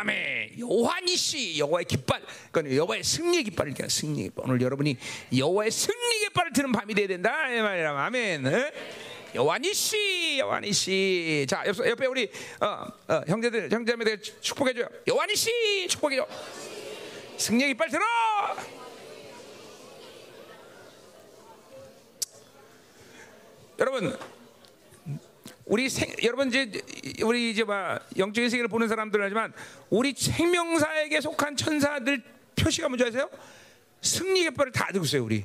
아멘. 니시 여호와의 깃발. 그러니까 여호와의 승리의 깃발을 얘기하는 승리의 깃발. 오늘 여러분이 여호와의 승리의 깃발을 드는 밤이 돼야 된다. 이 말이라. 아멘. 어? 여호와 니시 여호와 니시. 자, 옆, 옆에 우리 어, 어, 형제들 형제들 축복해 줘요. 여호와 니시 축복해 줘. 승리의 깃발 들어. 여러분 우리 생, 여러분 이제 우리 이제 막 영적인 세계를 보는 사람들은 하지만 우리 생명사에게 속한 천사들 표시가 뭔지 아세요? 승리 깃발을 다 들고 있어요 우리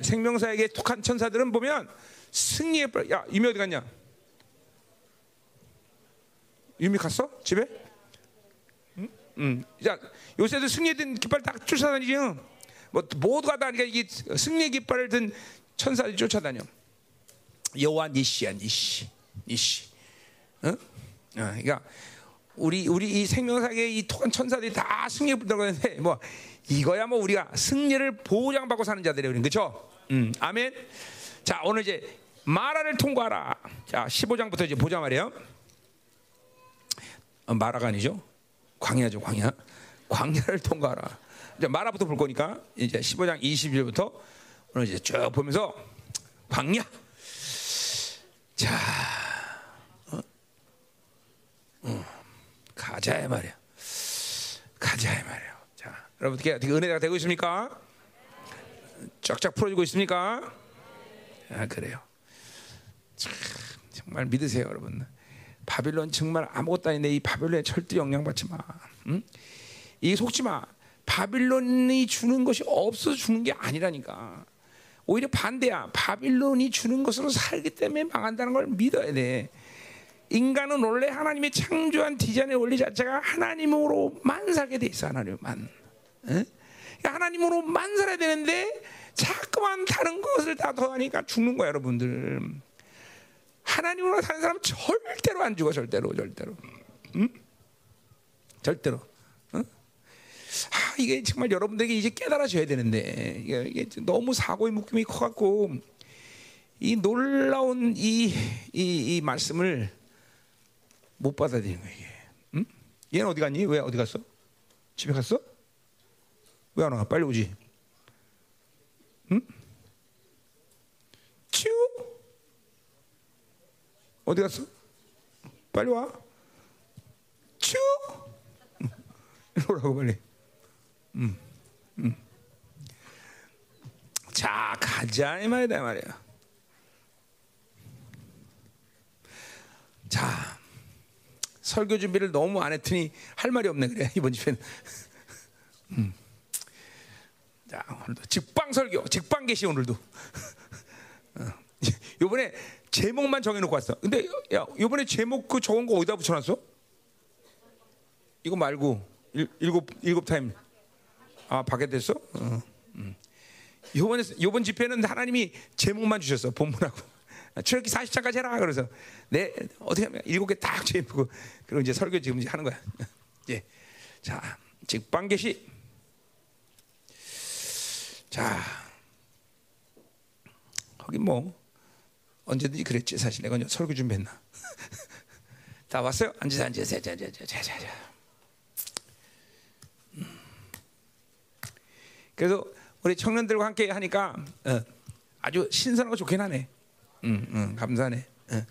생명사에게 속한 천사들은 보면 승리 깃발 야 유미 어디 갔냐? 유미 갔어 집에? 응? 응. 자 요새도 승리된 깃발 다 쫓아다니지. 뭐 모두가 다 그러니까 이게 승리 깃발을 든 천사들이 쫓아다녀. 여호와 니시야 니시 니시. 어? 어, 그러니까 우리 우리 이 생명사계 이 토한 천사들이 다 승리에 들어가는데 뭐 이거야 뭐 우리가 승리를 보장받고 사는 자들이 우리 그렇죠? 음, 아멘. 자 오늘 이제 마라를 통과하라. 자 15장부터 이제 보자 말이에요. 어, 마라가 아니죠? 광야죠 광야. 광야를 통과하라. 이제 마라부터 볼 거니까 이제 15장 20절부터 오늘 이제 쭉 보면서 광야. 자, 어? 어, 가자 이 말이야. 가자 이 말이야. 자, 여러분 어떻게, 어떻게 은혜가 되고 있습니까? 쫙쫙 풀어주고 있습니까? 아 그래요. 참, 정말 믿으세요, 여러분. 바빌론 정말 아무것도 아닌데 이 바빌론에 절대 영향받지 마. 응? 이 속지 마. 바빌론이 주는 것이 없어서 주는 게 아니라니까. 오히려 반대야. 바빌론이 주는 것으로 살기 때문에 망한다는 걸 믿어야 돼. 인간은 원래 하나님의 창조한 디자인의 원리 자체가 하나님으로만 살게 돼 있어. 하나님만. 에? 하나님으로만 살아야 되는데 자꾸만 다른 것을 다 더하니까 죽는 거야, 여러분들. 하나님으로 사는 사람 절대로 안 죽어, 절대로, 절대로. 응? 절대로. 응? 아, 이게 정말 여러분들에게 이제 깨달아져야 되는데 이게, 이게 너무 사고의 묶임이 커갖고 이 놀라운 이, 이, 이 말씀을 못 받아들이는 거예요. 이게. 응? 얘는 어디 갔니? 왜 어디 갔어? 집에 갔어? 왜 안 와? 빨리 오지. 응? 츄? 어디 갔어? 빨리 와. 츄? 이리 오라고 빨리. 음, 음. 자, 가자 이 말이다 이 말이야. 자, 설교 준비를 너무 안 했더니 할 말이 없네 그래 이번 집에는. 음. 자, 오늘도 직방 설교, 직방 계시 오늘도. 어. 요번에 제목만 정해놓고 왔어. 근데 야, 요번에 제목 그 적은 거 어디다 붙여놨어? 이거 말고 일, 일곱 일곱 타임. 아 밖에 됐어? 어, 음. 요번에 요번 집회는 하나님이 제목만 주셨어 본문하고 출애기 40장까지 해라 그래서 내 어떻게 하면 일곱 개딱 제목고 그리고 이제 설교 지금 이제 하는 거야. 예. 자 직방 계시. 자 거기 뭐 언제든지 그랬지 사실 내가 설교 준비했나. 다 왔어요? 앉으세요 앉으세요 자자자자자. 그래서 우리 청년들과 함께 하니까 어, 아주 신선하고 좋긴 하네. 음, 음, 감사하네. 어.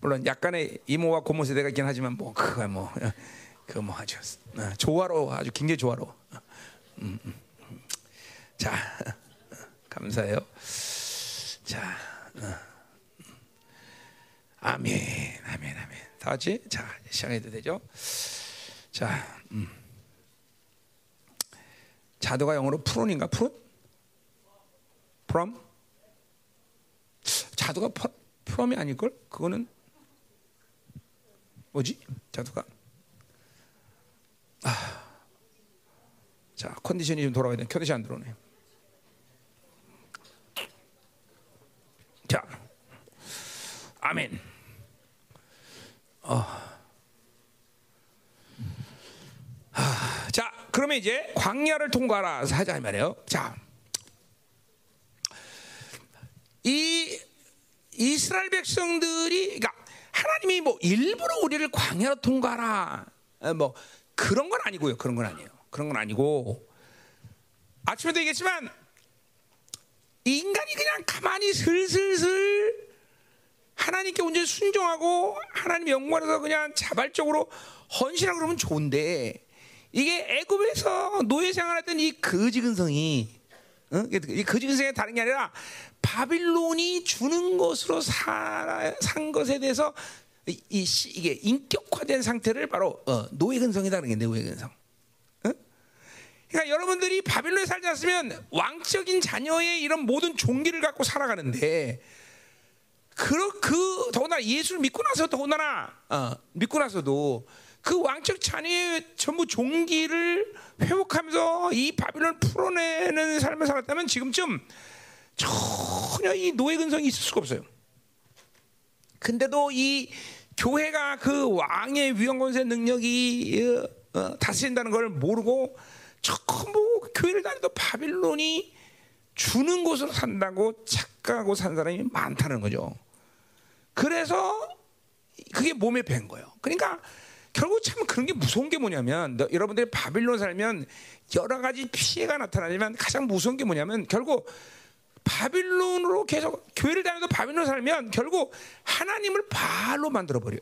물론 약간의 이모와 고모 세대가 있긴 하지만 뭐 그거 뭐 어, 그거 뭐 아주 어, 조화로 아주 굉장히 조화로. 음, 음, 음. 자 감사해요. 자 아멘 아멘 아멘. 다 같이 자 시작해도 되죠? 자. 음. 자도가 영어로 프론인가 프론? 프롬? 자도가 프, 프롬이 아닐걸? 그거는 뭐지? 자도가 아, 자 컨디션이 좀 돌아와야 돼. 켜듯이 안 들어오네. 자, 아멘. 어. 아, 자, 그러면 이제 광야를 통과하라 하자 이 말이에요. 자, 이 이스라엘 백성들이 그러니까 하나님이 뭐 일부러 우리를 광야로 통과하라 뭐 그런 건 아니고요. 그런 건 아니에요. 그런 건 아니고 아침에도 얘기했지만 인간이 그냥 가만히 슬슬슬 하나님께 온전히 순종하고 하나님 영광에서 그냥 자발적으로 헌신하고 그러면 좋은데 이게 애굽에서 노예 생활했던 이 거지 근성이 어? 이 거지 근성이 다른 게 아니라 바빌론이 주는 것으로 사, 산 것에 대해서 이, 이, 이게 인격화된 상태를 바로 어, 노예 근성이다 그런 게 노예 근성. 그러니까 여러분들이 바빌론에 살지 않으면 왕적인 자녀의 이런 모든 종기를 갖고 살아가는데 그, 그 더구나 예수를 믿고 나서 더구나 어, 믿고 나서도 그 왕적 자녀의 전부 종기를 회복하면서 이 바빌론 풀어내는 삶을 살았다면 지금쯤 전혀 이 노예 근성이 있을 수가 없어요. 근데도 이 교회가 그 왕의 위험 권세 능력이 어, 어, 다스린다는 걸 모르고 전부 교회를 다니도 바빌론이 주는 곳으로 산다고 착각하고 산 사람이 많다는 거죠. 그래서 그게 몸에 밴 거예요. 그러니까 결국 참 그런 게 무서운 게 뭐냐면 여러분들이 바빌론 살면 여러 가지 피해가 나타나지만 가장 무서운 게 뭐냐면 결국 바빌론으로 계속 교회를 다녀도 바빌론 살면 결국 하나님을 발로 만들어 버려.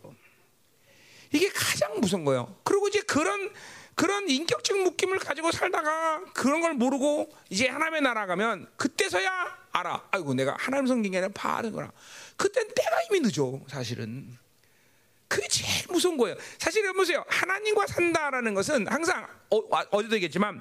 이게 가장 무서운 거예요. 그리고 이제 그런 그런 인격적 묶임을 가지고 살다가 그런 걸 모르고 이제 하나님의 나라 가면 그때서야 알아. 아이고 내가 하나님 아니라 바르구나. 그땐 때가 이미 늦어 사실은. 그게 제일 무서운 거예요. 사실 여 보세요. 하나님과 산다라는 것은 항상 어, 어제도 얘기했지만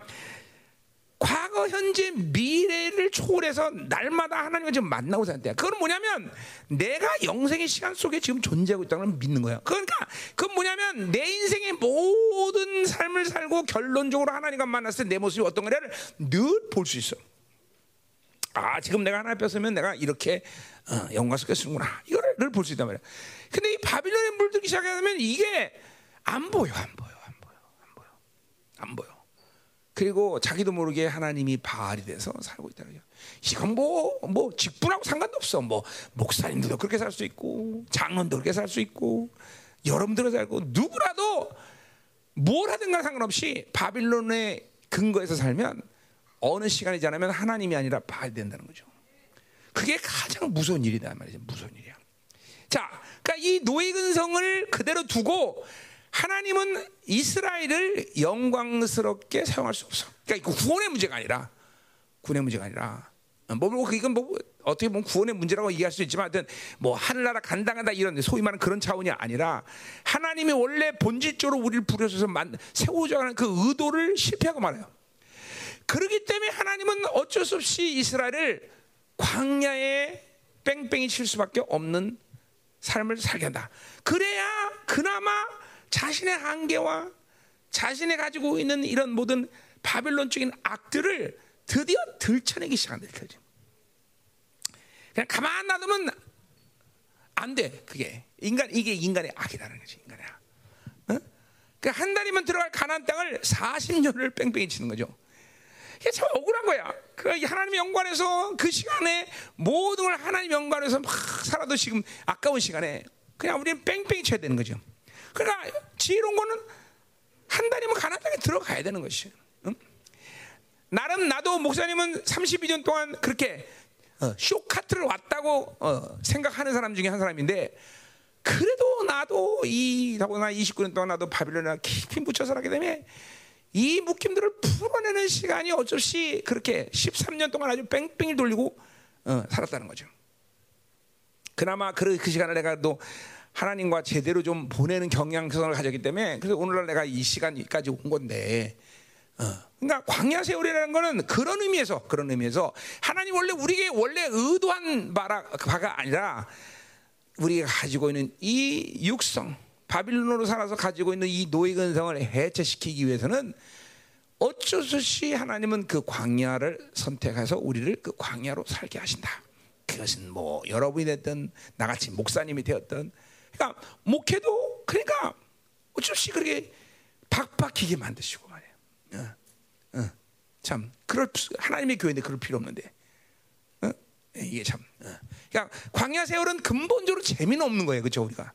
과거, 현재, 미래를 초월해서 날마다 하나님과 지금 만나고 사는 때야. 그건 뭐냐면 내가 영생의 시간 속에 지금 존재하고 있다는 걸 믿는 거야. 그러니까 그건 뭐냐면 내 인생의 모든 삶을 살고 결론적으로 하나님과 만났을 때 내 모습이 어떤 거냐를 늘 볼 수 있어. 아, 지금 내가 하나 뺐으면 내가 이렇게 어, 영광 속에 쓰는구나. 이거를 늘볼수 있단 말이야. 근데 이 바빌론에 물들기 시작하면 이게 안 보여, 안 보여, 안 보여, 안 보여, 안 보여. 그리고 자기도 모르게 하나님이 바알이 돼서 살고 있다는 거죠. 이건 뭐, 뭐, 직분하고 상관도 없어. 뭐, 목사님들도 그렇게 살 수 있고, 장로도 그렇게 살 수 있고, 여러분들도 살고, 누구라도 뭘 하든 간 상관없이 바빌론의 근거에서 살면 어느 시간이 지나면 하나님이 아니라 바알이 된다는 거죠. 그게 가장 무서운 일이다 말이죠. 무서운 일이야. 자, 그러니까 이 노예 근성을 그대로 두고 하나님은 이스라엘을 영광스럽게 사용할 수 없어. 그러니까 이거 구원의 문제가 아니라 구원의 문제가 아니라 뭐, 뭐 이건 뭐 어떻게 보면 구원의 문제라고 얘기할 수 있지만 하여튼 뭐 하늘나라 간당하다 이런 소위 말하는 그런 차원이 아니라 하나님이 원래 본질적으로 우리를 부르셔서 만, 세우자 하는 그 의도를 실패하고 말아요. 그렇기 때문에 하나님은 어쩔 수 없이 이스라엘을 광야에 뺑뺑이 칠 수밖에 없는 삶을 살게 한다. 그래야 그나마 자신의 한계와 자신이 가지고 있는 이런 모든 바빌론적인 악들을 드디어 들춰내기 시작한다. 그냥 가만 놔두면 안 돼. 그게 인간 이게 인간의 악이라는 거지. 인간의 악. 어? 그러니까 한 달이면 들어갈 가나안 땅을 40년을 뺑뺑이 치는 거죠. 이게 참 억울한 거야. 그 하나님 영광에서 그 시간에 모든 걸 하나님 영광에서 막 살아도 지금 아까운 시간에 그냥 우리는 뺑뺑이 쳐야 되는 거죠. 그러니까 지혜로운 거는 한 달이면 가나안 땅에 들어가야 되는 것이. 응? 나름 나도 목사님은 32년 동안 그렇게 어, 쇼카트를 왔다고 어, 생각하는 사람 중에 한 사람인데 그래도 나도 이 더구나 29년 동안 나도 바빌론에 깊이 묻혀 살았기 때문에 이 묶임들을 풀어내는 시간이 어쩔 수 그렇게 13년 동안 아주 뺑뺑이 돌리고 어, 살았다는 거죠. 그나마 그, 그 시간을 내가 또 하나님과 제대로 좀 보내는 경향성을 가졌기 때문에 그래서 오늘날 내가 이 시간까지 온 건데 어. 그러니까 광야 세월이라는 거는 그런 의미에서 그런 의미에서 하나님 원래 우리에게 원래 의도한 바라, 바가 아니라 우리가 가지고 있는 이 육성 바빌론으로 살아서 가지고 있는 이 노예 근성을 해체시키기 위해서는 어쩔 수 없이 하나님은 그 광야를 선택해서 우리를 그 광야로 살게 하신다. 그것은 뭐 여러분이 됐든 나같이 목사님이 되었든 그러니까 목회도 그러니까 어쩔 수 그렇게 박박히게 만드시고 말이에요. 어, 어, 참 그럴 하나님의 교회인데 그럴 필요 없는데 어? 이게 참. 어. 그러니까 광야 세월은 근본적으로 재미는 없는 거예요, 그렇죠 우리가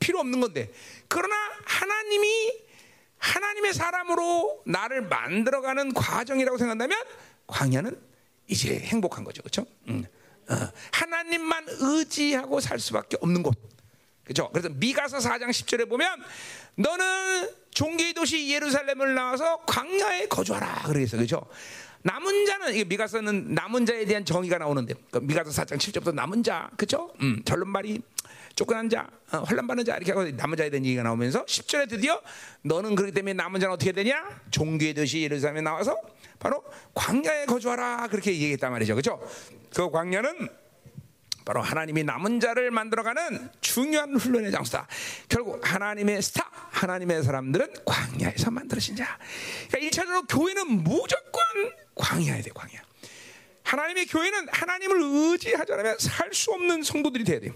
필요 없는 건데 그러나 하나님이 하나님의 사람으로 나를 만들어가는 과정이라고 생각한다면 광야는 이제 행복한 거죠, 그렇죠? 음. 어, 하나님만 의지하고 살 수밖에 없는 곳. 그죠? 그래서 미가서 4장 10절에 보면 너는 종교의 도시 예루살렘을 나와서 광야에 거주하라. 그러겠어. 그죠? 남은 자는 이게 미가서는 남은 자에 대한 정의가 나오는데 그 미가서 4장 7절부터 남은 자. 그죠? 음, 결론말이 쫓겨난 자, 어, 환란 받는 자 이렇게 하고 남은 자에 대한 얘기가 나오면서 10절에 드디어 너는 그렇기 때문에 남은 자는 어떻게 되냐? 종교의 도시 예루살렘에 나와서 바로 광야에 거주하라. 그렇게 얘기했단 말이죠. 그죠? 그 광야는 바로 하나님이 남은 자를 만들어가는 중요한 훈련의 장소다. 결국 하나님의 스타, 하나님의 사람들은 광야에서 만들어진 자. 그러니까 1차적으로 교회는 무조건 광야에 돼, 광야. 하나님의 교회는 하나님을 의지하지 않으면 살 수 없는 성도들이 돼야 돼.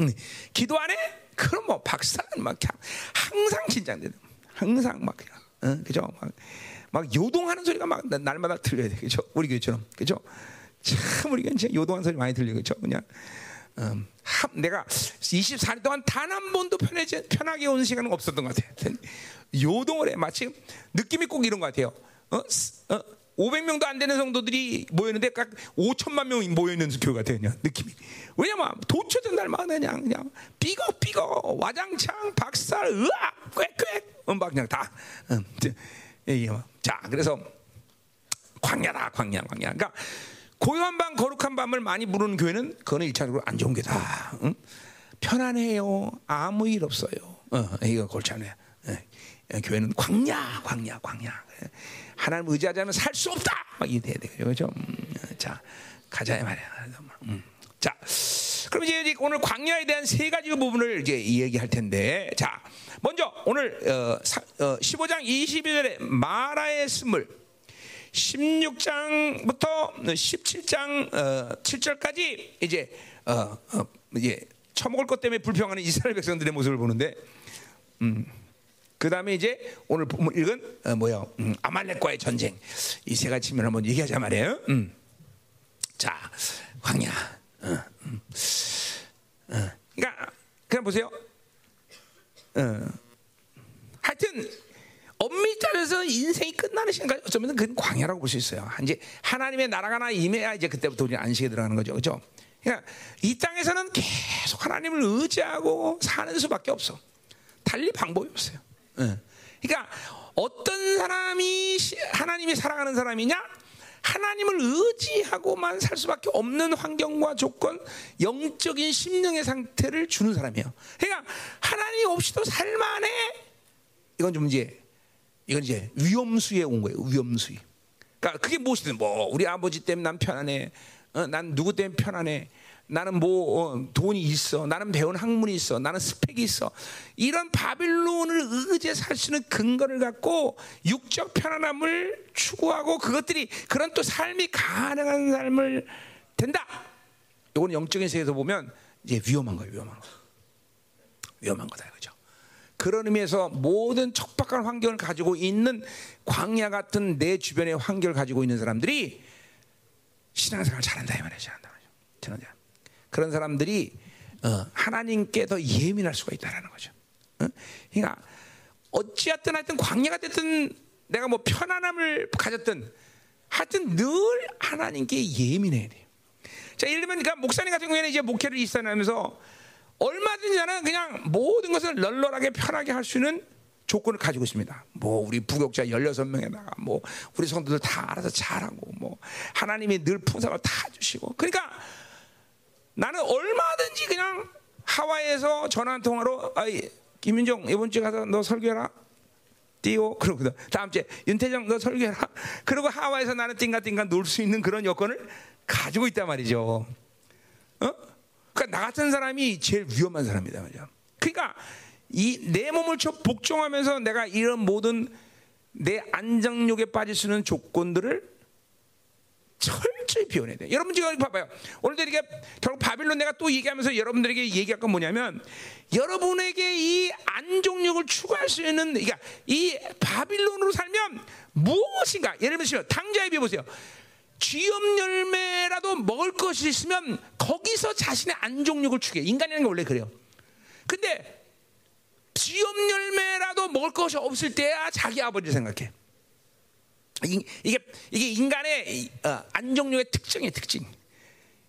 응. 기도 안 해? 그럼 뭐 박사는 막 항상 긴장돼. 항상 막, 어, 그죠? 막, 막 요동하는 소리가 막 날마다 들려야 돼, 그죠? 우리 교회처럼, 그죠? 참 우리가 이제 요동한 소리 많이 들리고 그죠 그냥 음, 내가 24년 동안 단 한 번도 편하게, 편하게 온 시간은 없었던 것 같아요. 요동을 해. 마치 느낌이 꼭 이런 것 같아요. 어? 어? 500명도 안 되는 성도들이 모였는데 각 5천만 명이 모여있는 교회 같아요. 그냥 느낌이. 왜냐면 도처든 날마다 그냥, 그냥 삐걱삐걱, 와장창, 박살, 으악, 꽥꽥, 음, 막 그냥 다. 음, 자, 그래서 광야다, 광야, 광야. 그러니까 고요한 밤, 거룩한 밤을 많이 부르는 교회는 그거는 일차적으로 안 좋은 게다. 응? 편안해요. 아무 일 없어요. 어, 이거 골치 않아요. 예. 교회는 광야, 광야, 광야. 하나님 의지하지 않으면 살 수 없다. 막 이래 돼요. 그렇죠? 음, 자, 가자 말이야. 음. 자, 그럼 이제 오늘 광야에 대한 세 가지 부분을 이제 얘기할 텐데, 자, 먼저 오늘 어, 어, 15장 22절에 마라의 스물 16장부터 17장 어, 7절까지 이제 어, 어, 이제 처먹을 것 때문에 불평하는 이스라엘 백성들의 모습을 보는데 음, 그 다음에 이제 오늘 읽은 어, 뭐야 음, 아말렉과의 전쟁 이 세 가지 측면 한번 얘기하자 말이에요. 음. 자 광야. 어, 음. 어. 그러니까 그냥 보세요. 어. 하여튼 엄밀히 따져서 인생이 끝나는 시간까지 어쩌면 그건 광야라고 볼 수 있어요. 이제 하나님의 나라가 나 임해야 이제 그때부터 우리 안식에 들어가는 거죠. 그죠? 그러니까 이 땅에서는 계속 하나님을 의지하고 사는 수밖에 없어. 달리 방법이 없어요. 그러니까 어떤 사람이 하나님이 사랑하는 사람이냐? 하나님을 의지하고만 살 수밖에 없는 환경과 조건, 영적인 심령의 상태를 주는 사람이에요. 그러니까 하나님 없이도 살만해. 이건 좀 이제 이건 이제 위험수에 온 거예요. 위험수위. 그러니까 그게 무엇이든 뭐 우리 아버지 때문에 난 편안해. 어, 난 누구 때문에 편안해. 나는 뭐 어, 돈이 있어. 나는 배운 학문이 있어. 나는 스펙이 있어. 이런 바빌론을 의지해 살 수 있는 근거를 갖고 육적 편안함을 추구하고 그것들이 그런 또 삶이 가능한 삶을 된다. 이거는 영적인 세계에서 보면 이제 위험한 거예요. 위험한 거. 위험한 거다. 그죠? 그런 의미에서 모든 척박한 환경을 가지고 있는 광야 같은 내 주변의 환경을 가지고 있는 사람들이 신앙생활 잘한다 이 말이죠. 잘한다. 그런 사람들이 어, 하나님께 더 예민할 수가 있다라는 거죠. 어? 그러니까 어찌하든 하여튼 광야가 됐든 내가 뭐 편안함을 가졌든 하여튼 늘 하나님께 예민해야 돼요. 자, 예를 들면 그러니까 목사님 같은 경우에는 이제 목회를 일산하면서 얼마든지 나는 그냥 모든 것을 널널하게 편하게 할 수 있는 조건을 가지고 있습니다. 뭐 우리 부격자 16명에다가 뭐 우리 성도들 다 알아서 잘하고 뭐 하나님이 늘 풍성을 다 주시고 그러니까 나는 얼마든지 그냥 하와이에서 전화 한 통화로 아이 김윤정 이번 주에 가서 너 설교해라 띄워 그러고 다음 주에 윤태정 너 설교해라 그리고 하와이에서 나는 띵가띵가 놀 수 있는 그런 여건을 가지고 있단 말이죠. 어? 그러니까 나 같은 사람이 제일 위험한 사람이다 말이야. 그러니까 이 내 몸을 쳐 복종하면서 내가 이런 모든 내 안정욕에 빠질 수 있는 조건들을 철저히 비워내야 돼. 여러분 지금 봐봐요. 오늘도 이게 결국 바빌론 내가 또 얘기하면서 여러분들에게 얘기할 건 뭐냐면 여러분에게 이 안정욕을 추구할 수 있는 그러니까 이 바빌론으로 살면 무엇인가 예를 들면 당자에 비해 보세요. 쥐염 열매라도 먹을 것이 있으면 거기서 자신의 안종력을 추게. 인간이라는 게 원래 그래요. 근데 지업 열매라도 먹을 것이 없을 때야 자기 아버지 생각해. 이, 게 이게 인간의 어, 안정력의 특징의 특징.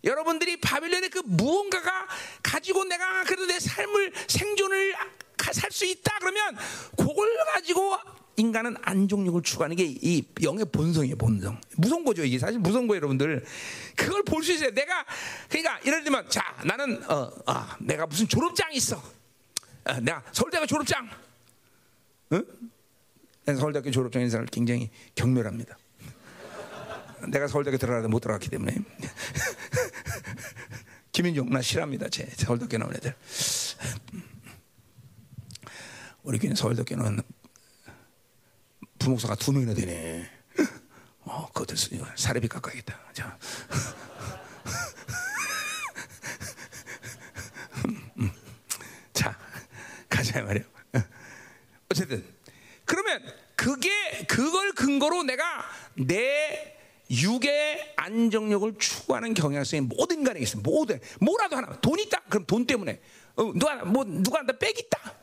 여러분들이 바빌론의 그 무언가가 가지고 내가 그래도 내 삶을 생존을 살 수 있다 그러면 그걸 가지고 인간은 안정력을 추구하는 게 이 영의 본성이에요, 본성. 무서운 거죠, 이게 사실 무서운 거예요, 여러분들. 그걸 볼 수 있어요. 내가 그러니까 예를 들면 자, 나는 어, 아, 내가 무슨 졸업장이 있어. 아, 내가 서울대가 졸업장. 응? 서울대학교 졸업장 인사를 굉장히 경멸합니다. 내가 서울대학교 들어가도 못 들어갔기 때문에. 김인종 나 싫어합니다. 제 서울대학교 나온 애들. 우리 교회 서울대학교는 부목사가 두 명이나 되네. 어, 그것들 사례비 깎아야겠다. 자. 자, 가자 말이야. 어쨌든 그게 그걸 근거로 내가 내 육의 안정력을 추구하는 경향성이 모든 인간에게 있어. 모든 뭐라도 하나 돈 있다. 그럼 돈 때문에 어, 누가 뭐 누가 한다 빽 있다.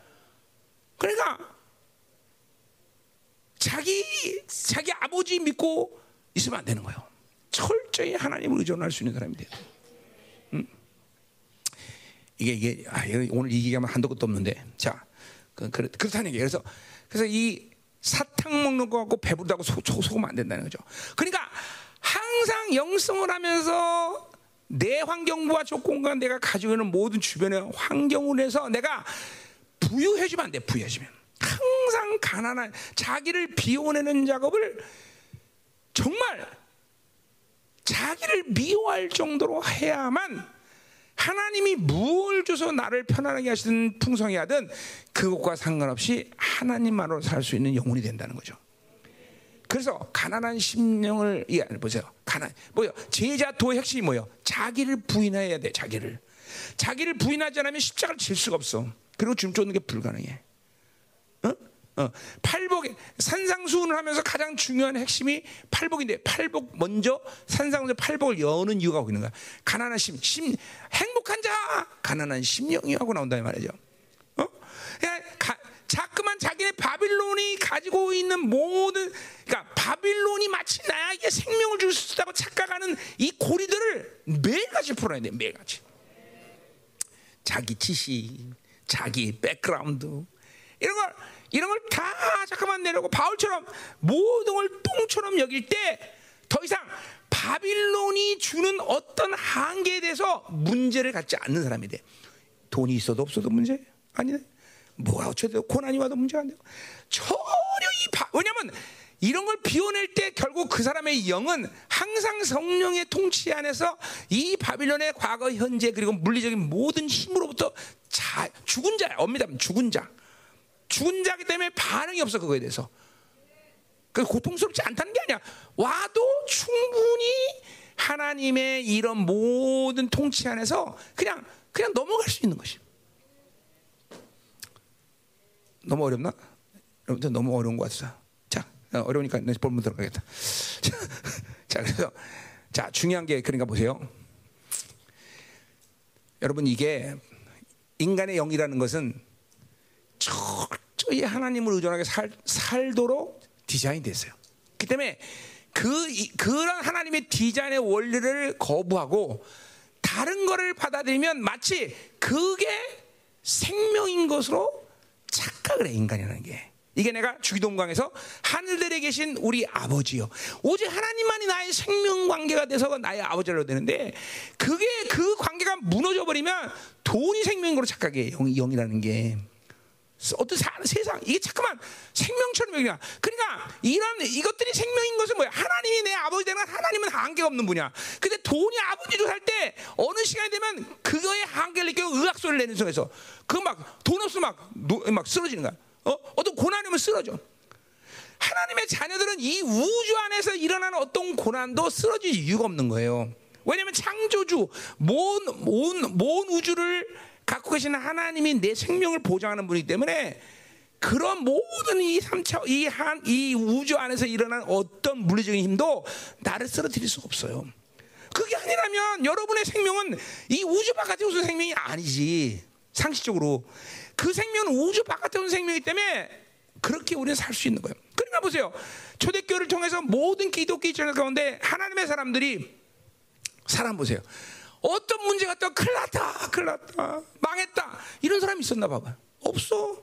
그러니까 자기 자기 아버지 믿고 있으면 안 되는 거예요. 철저히 하나님을 의존할 수 있는 사람이 돼. 음? 이게 이게 아, 오늘 이 얘기하면 한도 끝도 없는데 자 그, 그, 그렇다는 얘기예요. 그래서 그래서 이 사탕 먹는 거 갖고 배부르다고 소, 속으면 안 된다는 거죠. 그러니까 항상 영성을 하면서 내 환경부와 조건과 내가 가지고 있는 모든 주변의 환경을 해서 내가 부유해지면 안 돼. 부유해지면 항상 가난한 자기를 비워내는 작업을 정말 자기를 미워할 정도로 해야만 하나님이 무엇을 줘서 나를 편안하게 하시든 풍성히 하든 그것과 상관없이 하나님만으로 살 수 있는 영혼이 된다는 거죠. 그래서 가난한 심령을 예, 보세요. 가난 뭐요? 제자도의 핵심이 뭐요? 자기를 부인해야 돼. 자기를 자기를 부인하지 않으면 십자가를 질 수가 없어. 그리고 줌 쫓는 게 불가능해. 어? 어. 팔복에 산상수훈을 하면서 가장 중요한 핵심이 팔복인데 팔복 먼저 산상수 팔복을 여는 이유가 있는 거야. 가난한 심, 심 행복한 자, 가난한 심령이 하고 나온다 이 말이죠. 어? 그냥 가, 자꾸만 자기네 바빌론이 가지고 있는 모든 그러니까 바빌론이 마치 나에게 생명을 줄 수 있다고 착각하는 이 고리들을 매일같이 풀어야 돼 매일같이 자기 지식 자기 백그라운드 이런 걸 이런 걸 다 잠깐만 내려놓고 바울처럼 모든 걸 똥처럼 여길 때 더 이상 바빌론이 주는 어떤 한계에 대해서 문제를 갖지 않는 사람이 돼. 돈이 있어도 없어도 문제 아니네. 뭐가 어쩌도 고난이 와도 문제가 안 되고 전혀 이 바, 왜냐면 이런 걸 비워낼 때 결국 그 사람의 영은 항상 성령의 통치 안에서 이 바빌론의 과거, 현재 그리고 물리적인 모든 힘으로부터 자, 죽은 자야. 엄밀히 하면 죽은 자. 죽은 자기 때문에 반응이 없어 그거에 대해서. 그 고통스럽지 않다는 게 아니야. 와도 충분히 하나님의 이런 모든 통치 안에서 그냥 그냥 넘어갈 수 있는 것이. 너무 어렵나? 여러분들 너무 어려운 것 같아서. 자, 어려우니까 내 본문 들어가겠다. 자, 그래서 자 중요한 게 그러니까 보세요. 여러분 이게 인간의 영이라는 것은 철저히 하나님을 의존하게 살, 살도록 디자인됐어요. 그 때문에 그 그런 하나님의 디자인의 원리를 거부하고 다른 거를 받아들이면 마치 그게 생명인 것으로 착각을 해 인간이라는 게. 이게 내가 주기동강에서 하늘들에 계신 우리 아버지요. 오직 하나님만이 나의 생명 관계가 돼서 나의 아버지로 되는데 그게 그 관계가 무너져 버리면 돈이 생명인 걸로 착각해 영, 영이라는 게. 어떤 사, 세상 이게 자꾸만 생명처럼 여기냐. 그러니까 이런 이것들이 생명인 것은 뭐야? 하나님이 내 아버지 되는 하나님은 한계가 없는 분이야. 근데 돈이 아버지로 살 때 어느 시간이 되면 그거의 한계를 느끼고 의학 소리를 내는 속에서 그 막 돈 없으면 막, 막 쓰러지는 거야. 어? 어떤 고난이 면 쓰러져. 하나님의 자녀들은 이 우주 안에서 일어나는 어떤 고난도 쓰러질 이유가 없는 거예요. 왜냐하면 창조주, 모든, 모든, 모든 우주를 갖고 계시는 하나님이 내 생명을 보장하는 분이기 때문에 그런 모든 이 삼차 이한이 우주 안에서 일어난 어떤 물리적인 힘도 나를 쓰러뜨릴 수 없어요. 그게 아니라면 여러분의 생명은 이 우주 바깥에 우주 생명이 아니지 상식적으로 그 생명은 우주 바깥에 온 생명이기 때문에 그렇게 우리는 살 수 있는 거예요. 그러니까 보세요. 초대교회를 통해서 모든 기독교 입장 가운데 하나님의 사람들이 사람 보세요. 어떤 문제가 또 큰일 났다, 큰일 났다, 망했다 이런 사람이 있었나 봐봐. 없어.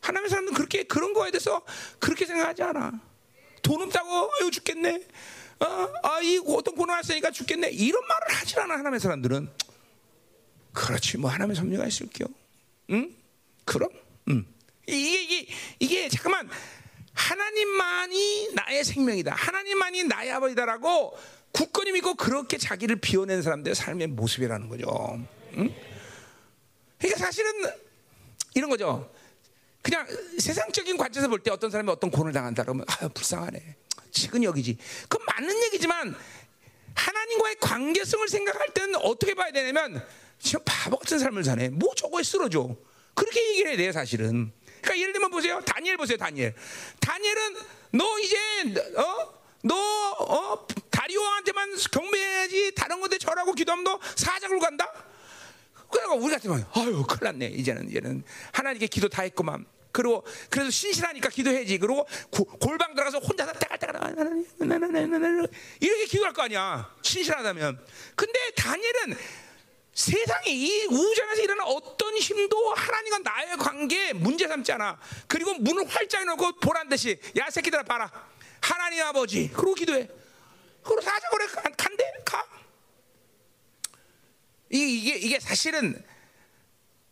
하나님의 사람들은 그렇게 그런 거에 대해서 그렇게 생각하지 않아. 돈 없다고 아유 죽겠네. 어, 아이 어떤 고난 왔으니까 죽겠네. 이런 말을 하지 않아 하나님의 사람들은. 그렇지 뭐 하나님의 섭리가 있을게요. 응? 그럼? 응. 이게 이게 이게 잠깐만 하나님만이 나의 생명이다. 하나님만이 나의 아버지다라고 굳건히 믿고 그렇게 자기를 비워낸 사람들의 삶의 모습이라는 거죠. 응? 그러니까 사실은 이런 거죠. 그냥 세상적인 관점에서 볼 때 어떤 사람이 어떤 고난을 당한다 그러면 아유 불쌍하네. 지금 여기지. 그건 맞는 얘기지만 하나님과의 관계성을 생각할 때는 어떻게 봐야 되냐면 지금 바보 같은 삶을 사네. 뭐 저거에 쓰러져. 그렇게 얘기를 해야 돼요, 사실은. 그러니까 예를 들면 보세요. 다니엘 보세요, 다니엘. 다니엘은 너 이제 어? 너 어? 다리오한테만 경배해야지 다른 건데 절하고 기도하면 너 사자굴 간다? 그래가 우리 같으면 아유 큰일 났네. 이제는 이제는. 하나님께 기도 다 했구만. 그리고 그래서 신실하니까 기도해야지. 그리고 고, 골방 들어가서 혼자서 따갈따갈 이렇게 기도할 거 아니야. 신실하다면. 근데 다니엘은 세상에 이 우주에서 일어난 어떤 힘도 하나님과 나의 관계에 문제 삼지 않아. 그리고 문을 활짝 열고 보란 듯이 야 새끼들아 봐라 하나님 아버지 그러고 기도해 그리고 사자굴에 간대 가 이게, 이게 사실은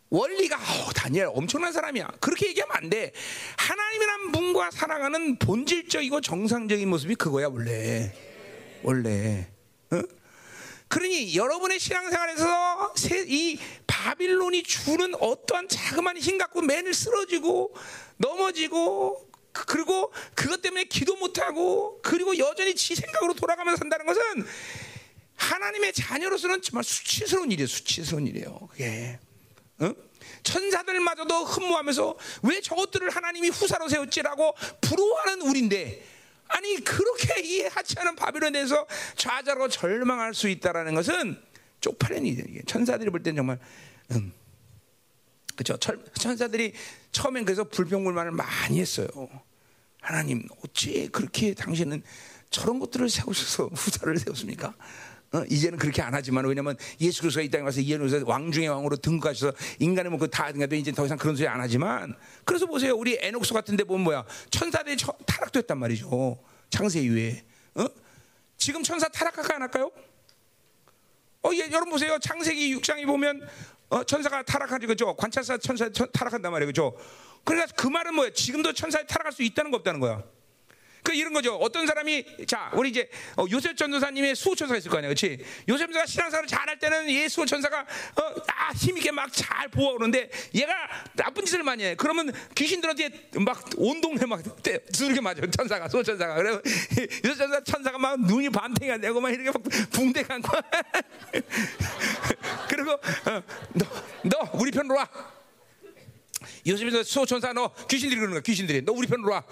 원리가 어, 다니엘 엄청난 사람이야. 그렇게 얘기하면 안 돼. 하나님이란 분과 살아가는 본질적이고 정상적인 모습이 그거야 원래. 원래. 어? 그러니 여러분의 신앙생활에서 이 바빌론이 주는 어떠한 자그마한 힘 갖고 맨을 쓰러지고 넘어지고 그리고 그것 때문에 기도 못하고 그리고 여전히 지 생각으로 돌아가면서 산다는 것은 하나님의 자녀로서는 정말 수치스러운 일이에요. 수치스러운 일이에요. 그게. 어? 천사들마저도 흠모하면서 왜 저것들을 하나님이 후사로 세웠지라고 부러워하는 우리인데 아니 그렇게 이 하찮은 바빌론에 대해서 좌절하고 절망할 수 있다라는 것은 쪽팔린 일이에요. 천사들이 볼 때는 정말 음. 그렇죠. 천사들이 처음엔 그래서 불평불만을 많이 했어요. 하나님 어찌 그렇게 당신은 저런 것들을 세우셔서 후사를 세웠습니까? 어, 이제는 그렇게 안 하지만 왜냐면 예수 그리스도가 이 땅에 와서 이해노서 왕 중의 왕으로 등극하셔서 인간의 뭐그 다 등가도 이제 더 이상 그런 소리 안 하지만 그래서 보세요 우리 에녹스 같은데 보면 뭐야 천사들이 타락됐단 말이죠 창세 이후에 어? 지금 천사 타락할까 안 할까요? 어, 예, 여러분 보세요 창세기 6장에 보면 어, 천사가 타락하지 그죠? 관찰사 천사 타락한단 말이에요 그죠? 그러니까 그 말은 뭐예요? 지금도 천사에 타락할 수 있다는 거 없다는 거야 그 이런 거죠. 어떤 사람이 자 우리 이제 어, 요셉 전도사님의 수호 천사가 있을 거 아니야, 그렇지? 요셉 전도사 신앙생활을 잘할 때는 예 수호 천사가 어, 아, 힘있게 막 잘 보호하는데 얘가 나쁜 짓을 많이 해. 그러면 귀신들한테 막 온 동네 막 두들겨 맞아 천사가 수호 천사가. 그래 요셉 전도사 천사가 막 눈이 반탱이가 되고 막 이렇게 막 붕대 감고 그리고 어, 너, 너 우리 편으로 와. 전도사 수호 천사 너 귀신들이 그러는 거야. 귀신들이 너 우리 편으로 와.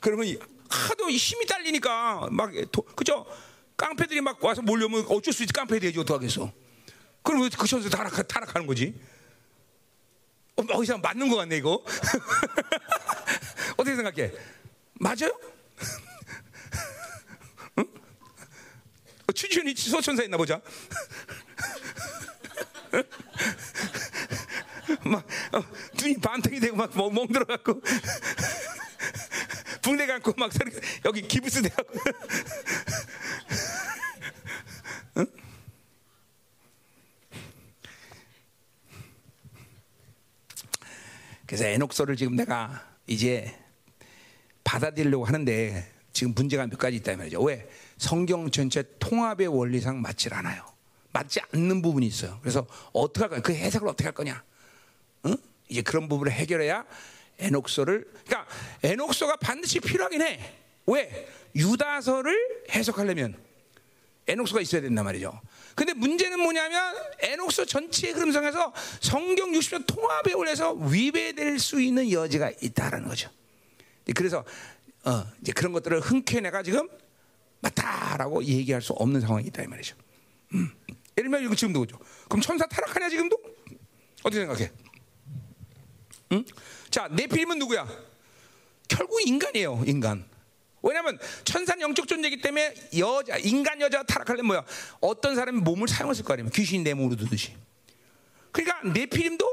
그러면 하도 힘이 딸리니까 막 도, 그죠? 깡패들이 막 와서 몰려오면 어쩔 수 있지 깡패 되지 어떡하겠어? 그럼 그 천사 타락 타락하는 거지? 어, 어 이상 맞는 거 같네 이거. 어떻게 생각해? 맞아요? 응? 어, 추지현이 소천사 있나 보자. 막 어, 눈이 반탱이 되고 막멍 들어갖고 붕대 감고 막 여기 기부스 대갖고 응? 그래서 에녹서를 지금 내가 이제 받아들이려고 하는데 지금 문제가 몇 가지 있다 말이죠. 왜? 성경 전체 통합의 원리상 맞질 않아요. 맞지 않는 부분이 있어요. 그래서 어떻게 할 거냐? 그 해석을 어떻게 할 거냐? 응? 이제 그런 부분을 해결해야 에녹서를 그러니까 에녹서가 반드시 필요하긴 해. 왜? 유다서를 해석하려면 에녹서가 있어야 된단 말이죠. 근데 문제는 뭐냐면 에녹서 전체의 흐름상에서 성경 60년 통합에 올려서 위배될 수 있는 여지가 있다라는 거죠. 그래서 어, 이제 그런 것들을 흔쾌히 내가 지금 맞다라고 얘기할 수 없는 상황이 있다 이 말이죠. 음. 예를 들면 이거 지금도 그죠. 그럼 천사 타락하냐 지금도? 어떻게 생각해? 응? 자, 네피림은 누구야? 결국 인간이에요, 인간. 왜냐하면 천사는 영적 존재이기 때문에 여자, 인간 여자가 타락하려면 뭐야? 어떤 사람이 몸을 사용했을 거 아니에요. 귀신이 내 몸으로 두듯이. 그러니까 네피림도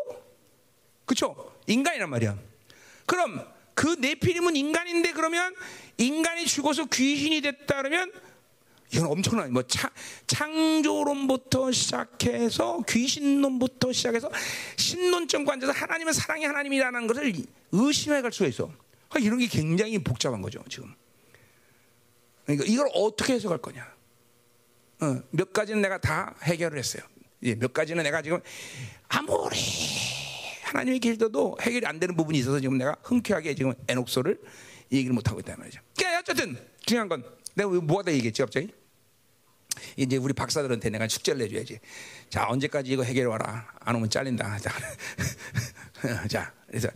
그쵸? 인간이란 말이야. 그럼 그 네피림은 인간인데 그러면 인간이 죽어서 귀신이 됐다 그러면 이건 엄청난 뭐 차, 창조론부터 시작해서 귀신론부터 시작해서 신론적 관점에서 하나님은 사랑의 하나님이라는 것을 의심해 갈 수가 있어. 그러니까 이런 게 굉장히 복잡한 거죠 지금. 그러니까 이걸 어떻게 해석할 거냐? 어, 몇 가지는 내가 다 해결을 했어요. 예, 몇 가지는 내가 지금 아무리 하나님의 길도도 해결이 안 되는 부분이 있어서 지금 내가 흔쾌하게 지금 에녹소를 얘기를 못 하고 있다는 말이죠. 그러니까 어쨌든 중요한 건 내가 뭐하다 얘기했지 갑자기? 이제 우리 박사들한테 내가 숙제를 내줘야지. 자 언제까지 이거 해결해 와라. 안 오면 잘린다. 자, 자 그래서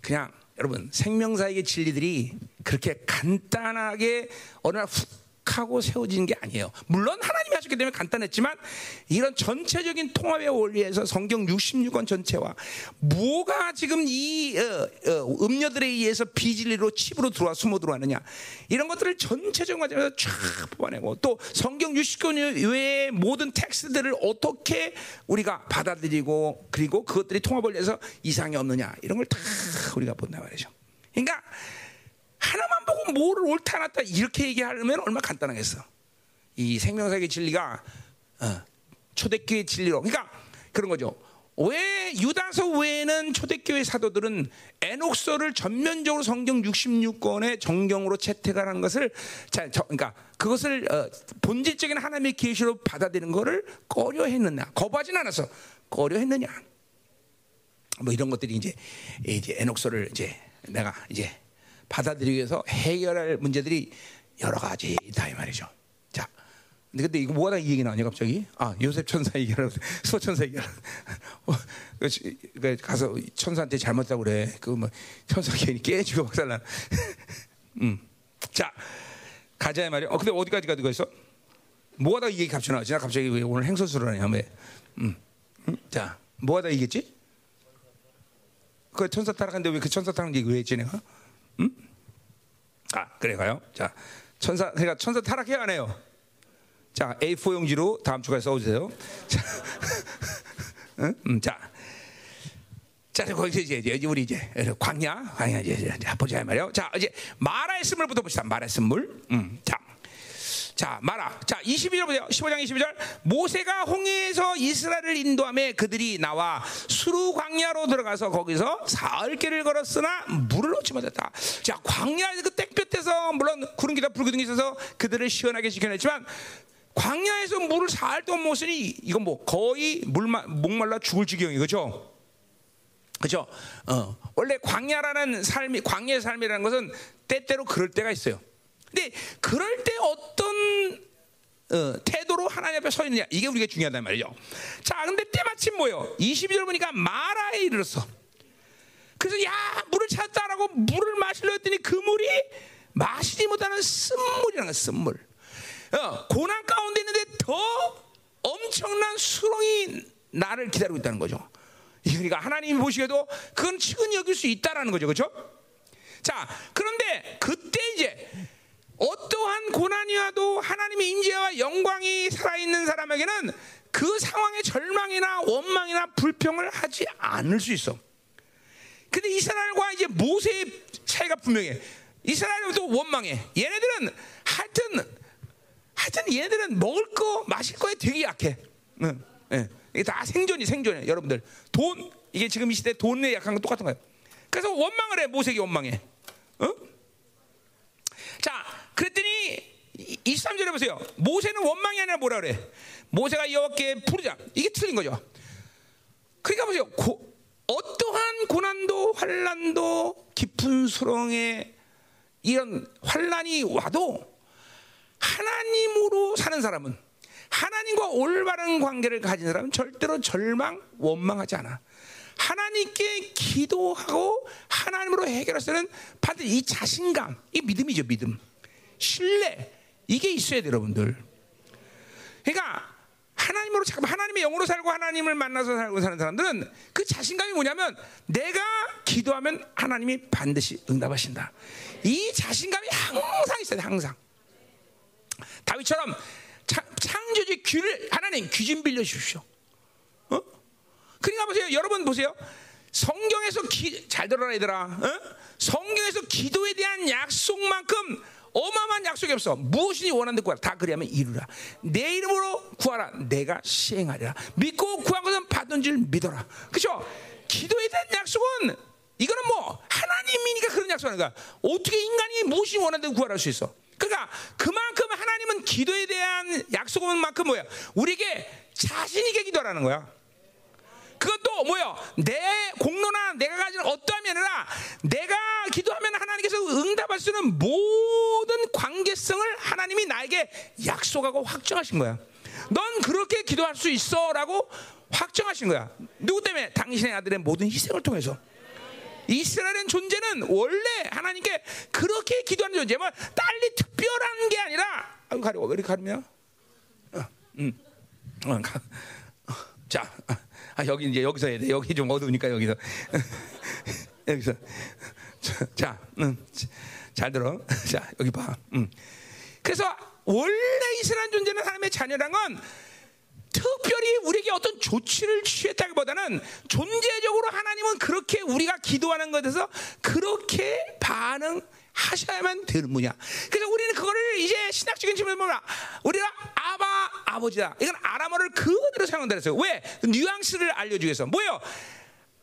그냥 여러분 생명사역의 진리들이 그렇게 간단하게 어느 날 훅 하고 세워진 게 아니에요. 물론 하나님이 하셨기 때문에 간단했지만 이런 전체적인 통합의 원리에서 성경 66권 전체와 뭐가 지금 이 어, 어, 음녀들에 의해서 비진리로 칩으로 들어와 숨어 들어왔느냐 이런 것들을 전체적인 과정에서 쫙 뽑아내고 또 성경 60권 외의 모든 텍스트들을 어떻게 우리가 받아들이고 그리고 그것들이 통합을 해서 이상이 없느냐 이런 걸 다 우리가 본다 말이죠. 그러니까 하나만 보고 뭐를 옳다 놨다 이렇게 얘기하려면 얼마나 간단하겠어. 이 생명사의 진리가 어, 초대교회 진리로. 그러니까 그런 거죠. 왜 유다서 외에는 초대교회 사도들은 에녹서를 전면적으로 성경 66권의 정경으로 채택하는 것을 자, 저, 그러니까 그것을 어, 본질적인 하나님의 계시로 받아들이는 것을 꺼려했느냐 거부하진 않았어 꺼려했느냐 뭐 이런 것들이 이제 이제 에녹서를 이제 내가 이제 받아들이기 위해서 해결할 문제들이 여러 가지 있다 이 말이죠. 자, 근데 이거 뭐가 다이 얘기 나오냐 갑자기? 아 요셉 천사 얘기하라 수호 천사 얘기하라. 어, 그 가서 천사한테 잘못했다고 그래. 그뭐 천사 괜히 깨지고 박살나. 음, 자 가자 말이야. 어 근데 어디까지 가지고 있어? 뭐가 다이 얘기 갑자기 나오지? 나 갑자기 왜 오늘 행소수를 하냐 왜? 음, 음, 자 뭐가 다 이겠지? 그 천사 타락한데 왜 그 천사 타락 얘기 왜 했지 내가? 음? 아, 그래 가요. 자, 천사 그러니까 천사 타락해야 안 해요. 자, A4 용지로 다음 주까지 써 주세요. 자, 응? 음, 자, 자, 거기서 이제, 이제 우리 이제 광야, 광야 이제, 이제 보자 말이요. 자, 이제 마라의 쓴물부터 봅시다. 마라의 쓴물. 음, 자. 자, 말아. 자, 22절 보세요. 15장 22절. 모세가 홍해에서 이스라엘을 인도함에 그들이 나와 수루 광야로 들어가서 거기서 사흘길을 걸었으나 물을 얻지 못했다. 자, 광야에서 그 땡볕에서 물론 구름 기다 불기둥이 있어서 그들을 시원하게 지켜냈지만 광야에서 물을 사흘 동안 못으니 이건 뭐 거의 물마, 목말라 죽을 지경이 그죠? 그죠? 어, 원래 광야라는 삶이 광야의 삶이라는 것은 때때로 그럴 때가 있어요. 근데 그럴 때 어떤 어, 태도로 하나님 앞에 서 있느냐 이게 우리가 중요하단 말이죠. 자, 근데 때마침 뭐요? 22절 보니까 마라에 이르렀어. 그래서 야 물을 찾았다라고 물을 마시려 했더니 그 물이 마시지 못하는 쓴물이라는 거야, 쓴물. 어, 고난 가운데 있는데 더 엄청난 수렁이 나를 기다리고 있다는 거죠. 그러니까 하나님이 보시기에도 그건 측은 여길 수 있다라는 거죠, 그렇죠? 자, 그런데 그때 이제 어떠한 고난이 와도 하나님의 임재와 영광이 살아있는 사람에게는 그 상황의 절망이나 원망이나 불평을 하지 않을 수 있어. 근데 이스라엘과 이제 모세의 차이가 분명해. 이스라엘도 원망해. 얘네들은 하여튼 하여튼 얘네들은 먹을 거 마실 거에 되게 약해. 응, 응. 이게 다 생존이 생존이야. 여러분들 돈 이게 지금 이 시대 돈에 약한 건 똑같은 거예요. 그래서 원망을 해 모세기 원망해. 어? 자, 그랬더니 23절에 보세요. 모세는 원망이 아니라 뭐라 그래? 모세가 여호와께 부르자. 이게 틀린 거죠. 그러니까 보세요. 고, 어떠한 고난도 환란도 깊은 수렁에 이런 환란이 와도 하나님으로 사는 사람은 하나님과 올바른 관계를 가진 사람은 절대로 절망, 원망하지 않아. 하나님께 기도하고 하나님으로 해결할 때는 반드시 이 자신감, 이 믿음이죠, 믿음. 신뢰 이게 있어야 돼요, 여러분들. 그러니까 하나님으로 잠깐 하나님의 영으로 살고 하나님을 만나서 살고 사는 사람들은 그 자신감이 뭐냐면 내가 기도하면 하나님이 반드시 응답하신다. 이 자신감이 항상 있어요. 항상. 다윗처럼 창, 창조주 귀를 하나님 귀 좀 빌려 주십시오. 어? 그러니까 보세요. 여러분 보세요. 성경에서 기, 잘 들어라 얘들아. 어? 성경에서 기도에 대한 약속만큼 어마어마한 약속이 없어. 무엇이니 원하는 데 구하라. 다 그리하면 이루라. 내 이름으로 구하라. 내가 시행하리라. 믿고 구한 것은 받은 줄 믿어라. 그죠? 기도에 대한 약속은 이거는 뭐 하나님이니까 그런 약속하는 거야. 어떻게 인간이 무엇이 원하는 데 구하라 할수 있어? 그러니까 그만큼 하나님은 기도에 대한 약속은 만큼 뭐야? 우리에게 자신 있게 기도하라는 거야. 그것도 뭐요? 내 공로나 내가 가지는 어떠함이 아니라 내가 기도하면 하나님께서 응답할 수 있는 모든 관계성을 하나님이 나에게 약속하고 확정하신 거야. 넌 그렇게 기도할 수 있어라고 확정하신 거야. 누구 때문에? 당신의 아들의 모든 희생을 통해서. 이스라엘의 존재는 원래 하나님께 그렇게 기도하는 존재. 뭐 딸리 특별한 게 아니라 가려워 왜 이렇게 가르며? 어, 음, 어, 가, 어, 자. 아, 여기 이제 여기서 해야 돼. 여기 좀 어두우니까 여기서. 여기서. 자, 음, 잘 들어. 자, 여기 봐. 음. 그래서 원래 이스라엘 존재는 하나님의 자녀란 건 특별히 우리에게 어떤 조치를 취했다기보다는 존재적으로 하나님은 그렇게 우리가 기도하는 것에서 그렇게 반응 하셔야만 되는 분이야. 그래서 우리는 그거를 이제 신학적인 측면에서 보면 우리가 아바 아버지다. 이건 아람어를 그대로 사용한다 그랬어요. 왜? 뉘앙스를 알려주기 위해서. 뭐예요?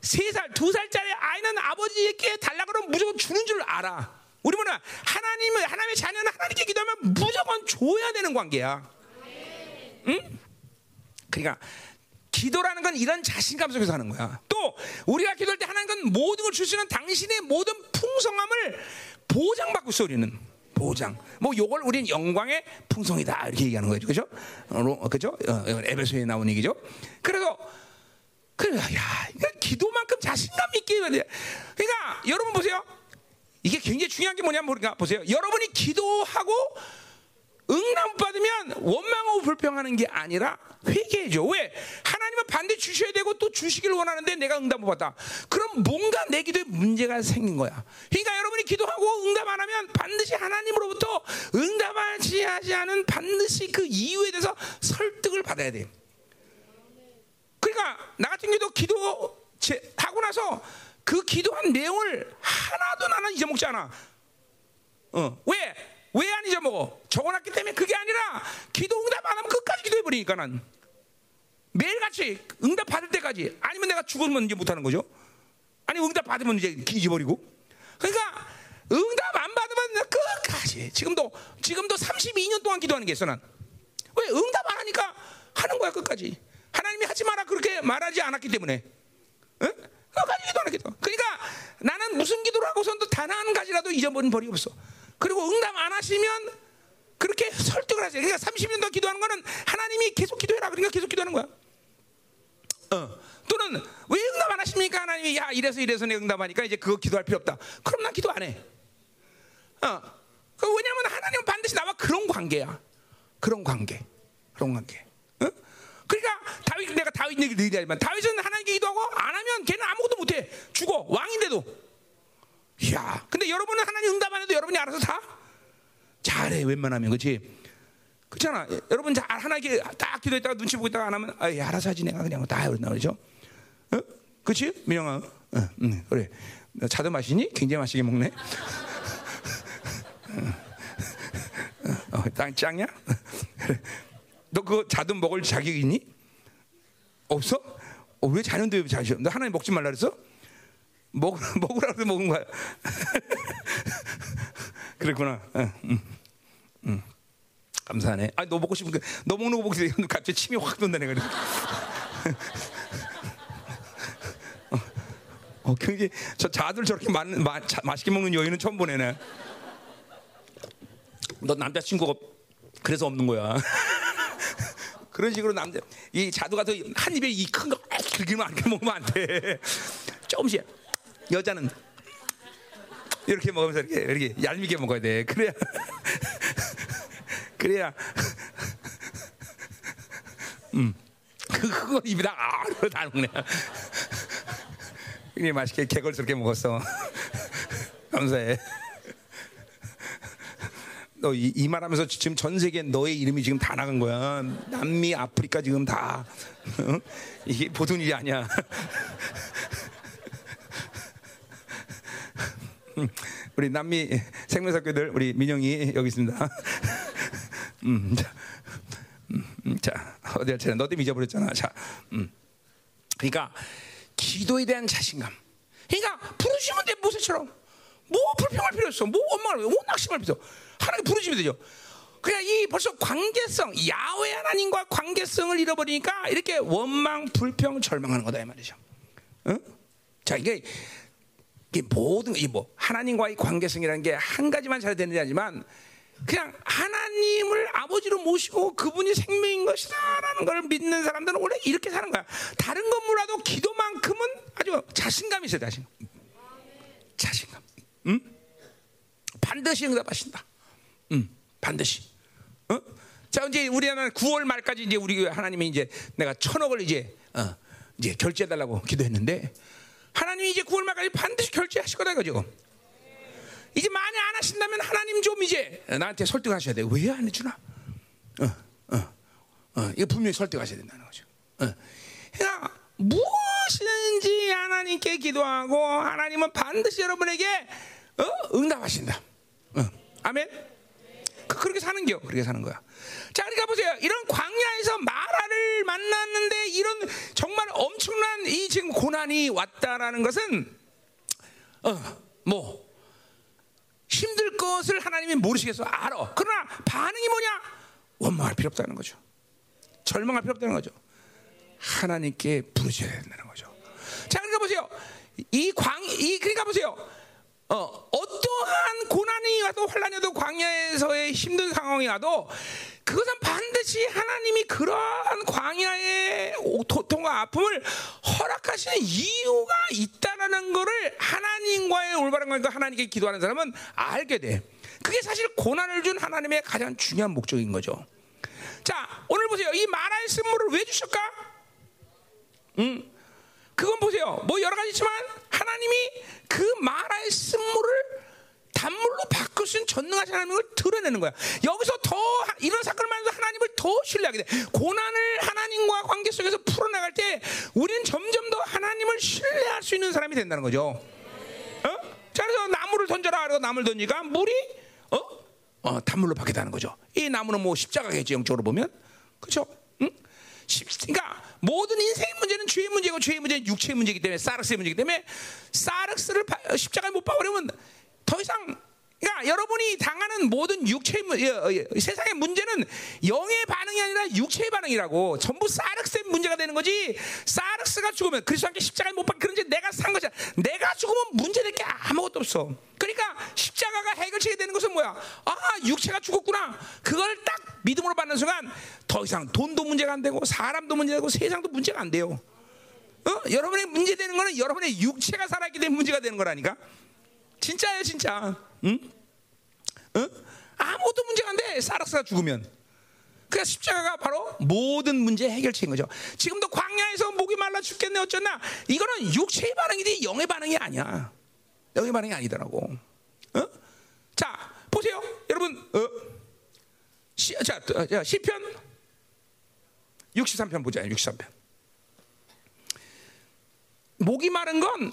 세 살, 두 살짜리 아이는 아버지에게 달라 그러면 무조건 주는 줄 알아. 우리 뭐냐? 하나님을 하나님의 자녀는 하나님께 기도하면 무조건 줘야 되는 관계야. 응? 그러니까 기도라는 건 이런 자신감 속에서 하는 거야. 또 우리가 기도할 때 하나님은 모든 걸 주시는 당신의 모든 풍성함을 보장받고 있어 우리는 보장. 뭐 요걸 우리는 영광의 풍성이다 이렇게 얘기하는 거죠, 그죠? 어, 그죠? 어, 에베소에 나온 얘기죠. 그래서 그래, 야, 기도만큼 자신감 있게 해야 돼. 그러니까 여러분 보세요. 이게 굉장히 중요한 게 뭐냐면 모르니까 보세요. 여러분이 기도하고 응답 받으면 원망하고 불평하는 게 아니라 회개죠. 왜? 하나님은 반대 주셔야 되고 또 주시길 원하는데 내가 응답 못 받다. 그럼 뭔가 내 기도에 문제가 생긴 거야. 그러니까 여러분이 기도하고 응답 안 하면 반드시 하나님으로부터 응답하지 하지 않은 반드시 그 이유에 대해서 설득을 받아야 돼. 그러니까 나 같은 경우도 기도 하고 나서 그 기도한 내용을 하나도 나는 잊어먹지 않아. 어, 왜? 왜 안 잊어먹어? 적어놨기 때문에 그게 아니라 기도 응답 안 하면 끝까지 기도해버리니까 난 매일같이 응답 받을 때까지. 아니면 내가 죽으면 이제 못하는 거죠. 아니 응답 받으면 이제 잊어버리고. 그러니까 응답 안 받으면 끝까지. 지금도 지금도 32년 동안 기도하는 게 있어 난. 왜 응답 안 하니까 하는 거야 끝까지. 하나님이 하지 마라 그렇게 말하지 않았기 때문에. 응? 끝까지 기도하는 기도. 그러니까 나는 무슨 기도를 하고선도 단 한 가지라도 잊어버린 벌이 없어 그리고 응답 안 하시면 그렇게 설득을 하세요. 그러니까 30년 동안 기도하는 거는 하나님이 계속 기도해라. 그러니까 계속 기도하는 거야. 어. 또는 왜 응답 안 하십니까? 하나님이 야 이래서 이래서 내 응답하니까 이제 그거 기도할 필요 없다. 그럼 난 기도 안 해. 어. 그 왜냐하면 하나님은 반드시 나와 그런 관계야. 그런 관계. 그런 관계. 어? 그러니까 다윗 내가 다윗 얘기를 얘기하지만 다윗은 하나님께 기도하고 안 하면 걔는 아무것도 못해. 죽어. 왕인데도. 야, 근데 여러분은 하나님 응답 안 해도 여러분이 알아서 다 잘해 웬만하면 그렇지? 그렇잖아. 여러분 잘 하나님께 딱 기도했다가 눈치 보고 있다가 안 하면 아, 알아서 하지 내가 그냥 다 그런다 그러죠? 어? 그렇지? 민영아, 어, 응, 그래. 너 차도 마시니? 굉장히 맛있게 먹네. 어, 땅 짱이야? 너 그거 자도 먹을 자격 있니? 없어? 어, 왜 자는데 왜 자셔? 너 하나님 먹지 말라 그랬어? 먹, 먹으라고 먹은 거야. 그랬구나. 응, 응, 응. 감사하네. 아, 너 먹고 싶은 거, 너 먹는 거 보고 갑자기 침이 확 돈다네. 그래. 어, 어, 그게 저 자들 저렇게 마, 마, 자, 맛있게 먹는 여인은 처음 보내네. 너 남자친구가 그래서 없는 거야. 그런 식으로 남자 이 자두 같은 한 입에 이 큰 거 그렇게만 안 먹으면 안 돼. 조금씩. 여자는 이렇게 먹으면서 이렇게 이렇게 얄밉게 먹어야 돼. 그래야 그래야 음. 그, 그걸 입에다 아, 그거 다 먹네. 굉장히 맛있게 개걸스럽게 먹었어. 감사해. 너이 말하면서 지금 전 세계 너의 이름이 지금 다 나간 거야. 남미, 아프리카 지금 다 어? 이게 보통 일이 아니야. 우리 남미 생명사교들 우리 민영이 여기 있습니다. 음, 자, 음, 음, 자 어디 할너 때문에 잊어버렸잖아. 자, 음. 그러니까 기도에 대한 자신감. 그러니까 부르시면 돼 모세처럼. 뭐 불평할 필요 없어. 뭐 원망할 뭐 낙심할 필요 없어. 하나님 부르시면 되죠. 그냥 이 벌써 관계성, 야외 하나님과 관계성을 잃어버리니까 이렇게 원망, 불평, 절망하는 거다 이 말이죠. 응? 자 이게 모든 이 뭐 하나님과의 관계성이라는 게 한 가지만 잘 되는 게 아니지만 그냥 하나님을 아버지로 모시고 그분이 생명인 것이다라는 걸 믿는 사람들은 원래 이렇게 사는 거야. 다른 건 몰라도 기도만큼은 아주 자신감이 있어요, 자신. 자신감. 응? 반드시 응답하신다. 응, 반드시. 어? 자, 이제 우리 하나 9월 말까지 이제 우리 하나님이 이제 내가 천억을 이제 어, 이제 결제해 달라고 기도했는데 하나님이 이제 9월 말까지 반드시 결제하실 거다 이거죠. 이제 많이 안 하신다면 하나님 좀 이제 나한테 설득하셔야 돼. 왜 안 해주나? 어, 어, 어, 이거 분명히 설득하셔야 된다는 거죠. 어. 그러니까 무엇이든지 하나님께 기도하고 하나님은 반드시 여러분에게 어? 응답하신다. 어. 아멘. 그, 그렇게 사는 겨. 그렇게 사는 거야. 자, 그러니까 보세요. 이런 광야에서 마라를 만났는데 이런 정말 엄청난 이 지금 고난이 왔다라는 것은 어, 뭐 힘들 것을 하나님이 모르시겠어 알아. 그러나 반응이 뭐냐? 원망할 필요 없다는 거죠. 절망할 필요 없다는 거죠. 하나님께 부르셔야 된다는 거죠. 자, 그러니까 보세요. 이 광, 이 그러니까 보세요. 어, 어떠한 고난이 와도 환란이 와도 광야에서의 힘든 상황이 와도 그것은 반드시 하나님이 그러한 광야의 고통과 아픔을 허락하시는 이유가 있다라는 것을 하나님과의 올바른 관계 하나님께 기도하는 사람은 알게 돼. 그게 사실 고난을 준 하나님의 가장 중요한 목적인 거죠. 자, 오늘 보세요. 이 마라의 쓴물을 왜 주실까? 음, 그건 보세요. 뭐 여러 가지 있지만 하나님이 그 마라의 쓴물을 단물로 바꿀 수 있는 전능하신 하나님을 드러내는 거야. 여기서 더 이런 사건을 만나서 하나님을 더 신뢰하게 돼. 고난을 하나님과 관계 속에서 풀어나갈 때 우리는 점점 더 하나님을 신뢰할 수 있는 사람이 된다는 거죠. 어? 자, 그래서 나무를 던져라. 그래서 나무를 던지니까 물이 어? 어, 단물로 바뀌다는 거죠. 이 나무는 뭐 십자가겠지 영적으로 보면, 그렇죠? 응? 그러니까 모든 인생의 문제는 죄의 문제고 죄의 문제는 육체의 문제이기 때문에 사르스의 문제이기 때문에 사르스를 십자가에 못 박으려면 더 이상 그러니까 여러분이 당하는 모든 육체의 어, 어, 세상의 문제는 영의 반응이 아니라 육체의 반응이라고. 전부 사르스의 문제가 되는 거지. 사르스가 죽으면 그리스도 함께 십자가에 못 박히 그런 지 내가 산 것이야 내가 죽으면 문제될 게 아무것도 없어. 그러니까 십자가가 해결책이 되는 것은 뭐야? 아 육체가 죽었구나. 그걸 딱 믿음으로 받는 순간 더 이상 돈도 문제가 안 되고 사람도 문제되고 세상도 문제가 안 돼요. 어? 여러분의 문제되는 거는 여러분의 육체가 살아있기 때문에 문제가 되는 거라니까. 진짜예요, 진짜. 응? 응? 아무것도 문제가 안 돼. 사락스가 죽으면. 그러니까 십자가가 바로 모든 문제 해결책인 거죠. 지금도 광야에서 목이 말라 죽겠네 어쩌나 이거는 육체의 반응이지 영의 반응이 아니야. 영의 반응이 아니더라고. 어? 자 보세요, 여러분. 어? 시, 자, 자 시편 63편 보자. 63편. 목이 마른 건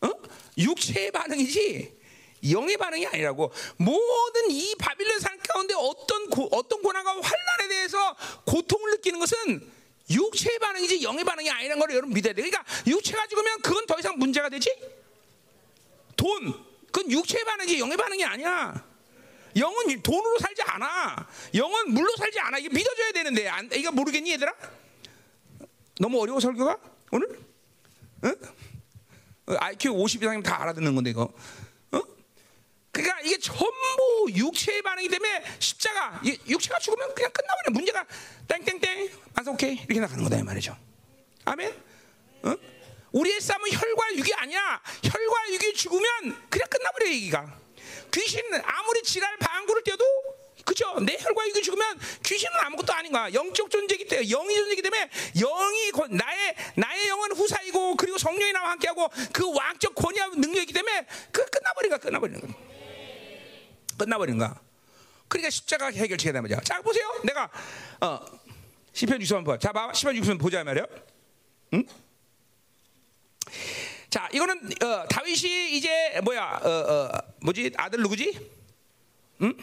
어? 육체의 반응이지 영의 반응이 아니라고 모든 이 바빌론 산 가운데 어떤 고, 어떤 고난과 환란에 대해서 고통을 느끼는 것은 육체의 반응이지 영의 반응이 아니라는 걸 여러분 믿어야 돼. 그러니까 육체가 죽으면 그건 더 이상 문제가 되지? 돈 그건 육체의 반응이지 영의 반응이 아니야. 영은 돈으로 살지 않아. 영은 물로 살지 않아. 이게 믿어줘야 되는데 안, 이거 모르겠니 얘들아? 너무 어려워 설교가 오늘? 응? IQ 50 이상이면 다 알아듣는 건데 이거. 어? 그러니까 이게 전부 육체의 반응이기 때문에 십자가 육체가 죽으면 그냥 끝나버려. 문제가 땡땡땡 오케이 이렇게 나가는 거다 이 말이죠. 아멘. 어? 우리의 싸움은 혈과 육이 아니야. 혈과 육이 죽으면 그냥 끝나버려 얘기가. 귀신 아무리 지랄 방구를 떼도 그죠? 내 혈과 육이 죽으면 귀신은 아무것도 아닌 거야. 영적 존재이기 때문에 영이 존재이기 때문에 영이 권- 나의 나의 영은 후사이고 그리고 성령이 나와 함께하고 그 왕적 권위와 능력이기 때문에 그 끝나버린 거야. 끝나버리는 거야. 끝나버리는 거야. 그러니까 십자가 해결책이 된 말이야. 자 보세요. 내가 어 시편 60편 봐. 자 봐. 시편 60편 보자 말이야. 응? 자 이거는 어, 다윗이 이제 뭐야 어, 어, 뭐지 아들 누구지? 응?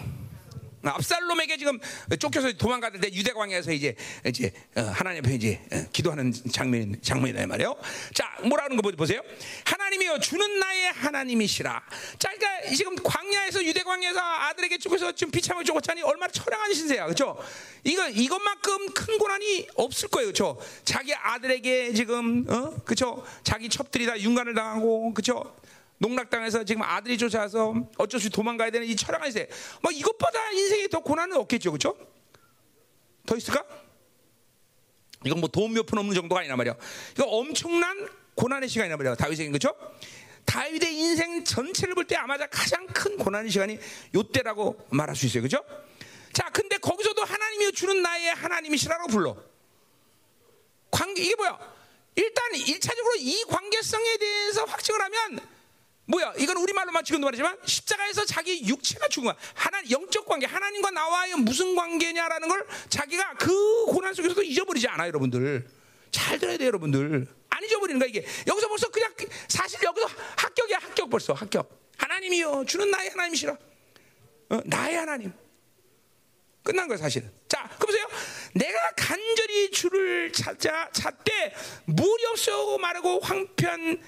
압살롬에게 지금 쫓겨서 도망가던 때 유대 광야에서 이제 이제 어, 하나님 앞에 이제 어, 기도하는 장면 장면이다 말이에요. 자, 뭐라는 거 보세요. 하나님이여 주는 나의 하나님이시라. 자, 그러니까 지금 광야에서 유대 광야에서 아들에게 쫓겨서 지금 비참하게 쫓았자니 얼마나 처량한 신세야, 그렇죠? 이거 이것만큼 큰 고난이 없을 거예요, 그렇죠? 자기 아들에게 지금 어, 그렇죠? 자기 첩들이 다 윤관을 당하고, 그렇죠? 농락당해서 지금 아들이 쫓아와서 어쩔 수 없이 도망가야 되는 이 철학한 시대. 뭐 이것보다 인생에 더 고난은 없겠죠, 그렇죠? 더 있을까? 이건 뭐 도움 몇 푼 없는 정도가 아니란 말이야. 이거 엄청난 고난의 시간이란 말이야. 다윗에게 그렇죠? 다윗의 인생 전체를 볼 때 아마 가장 큰 고난의 시간이 요때라고 말할 수 있어요, 그렇죠? 자, 근데 거기서도 하나님이 주는 나의 하나님이시라고 불러. 관계 이게 뭐야? 일단 일차적으로 이 관계성에 대해서 확증을 하면 뭐야? 이건 우리 말로만 지금도 말하지만 십자가에서 자기 육체가 죽은 거야. 하나 영적 관계, 하나님과 나와의 무슨 관계냐라는 걸 자기가 그 고난 속에서도 잊어버리지 않아, 여러분들. 잘 들어야 돼요, 여러분들. 안 잊어버리는 거야 이게. 여기서 벌써 그냥 사실 여기서 합격이야, 합격 벌써 합격. 하나님이요, 주는 나의 하나님이시라. 어, 나의 하나님. 끝난 거야 사실은. 자, 그 보세요. 내가 간절히 주를 찾자 찾되 물이 없어 마르고 황폐한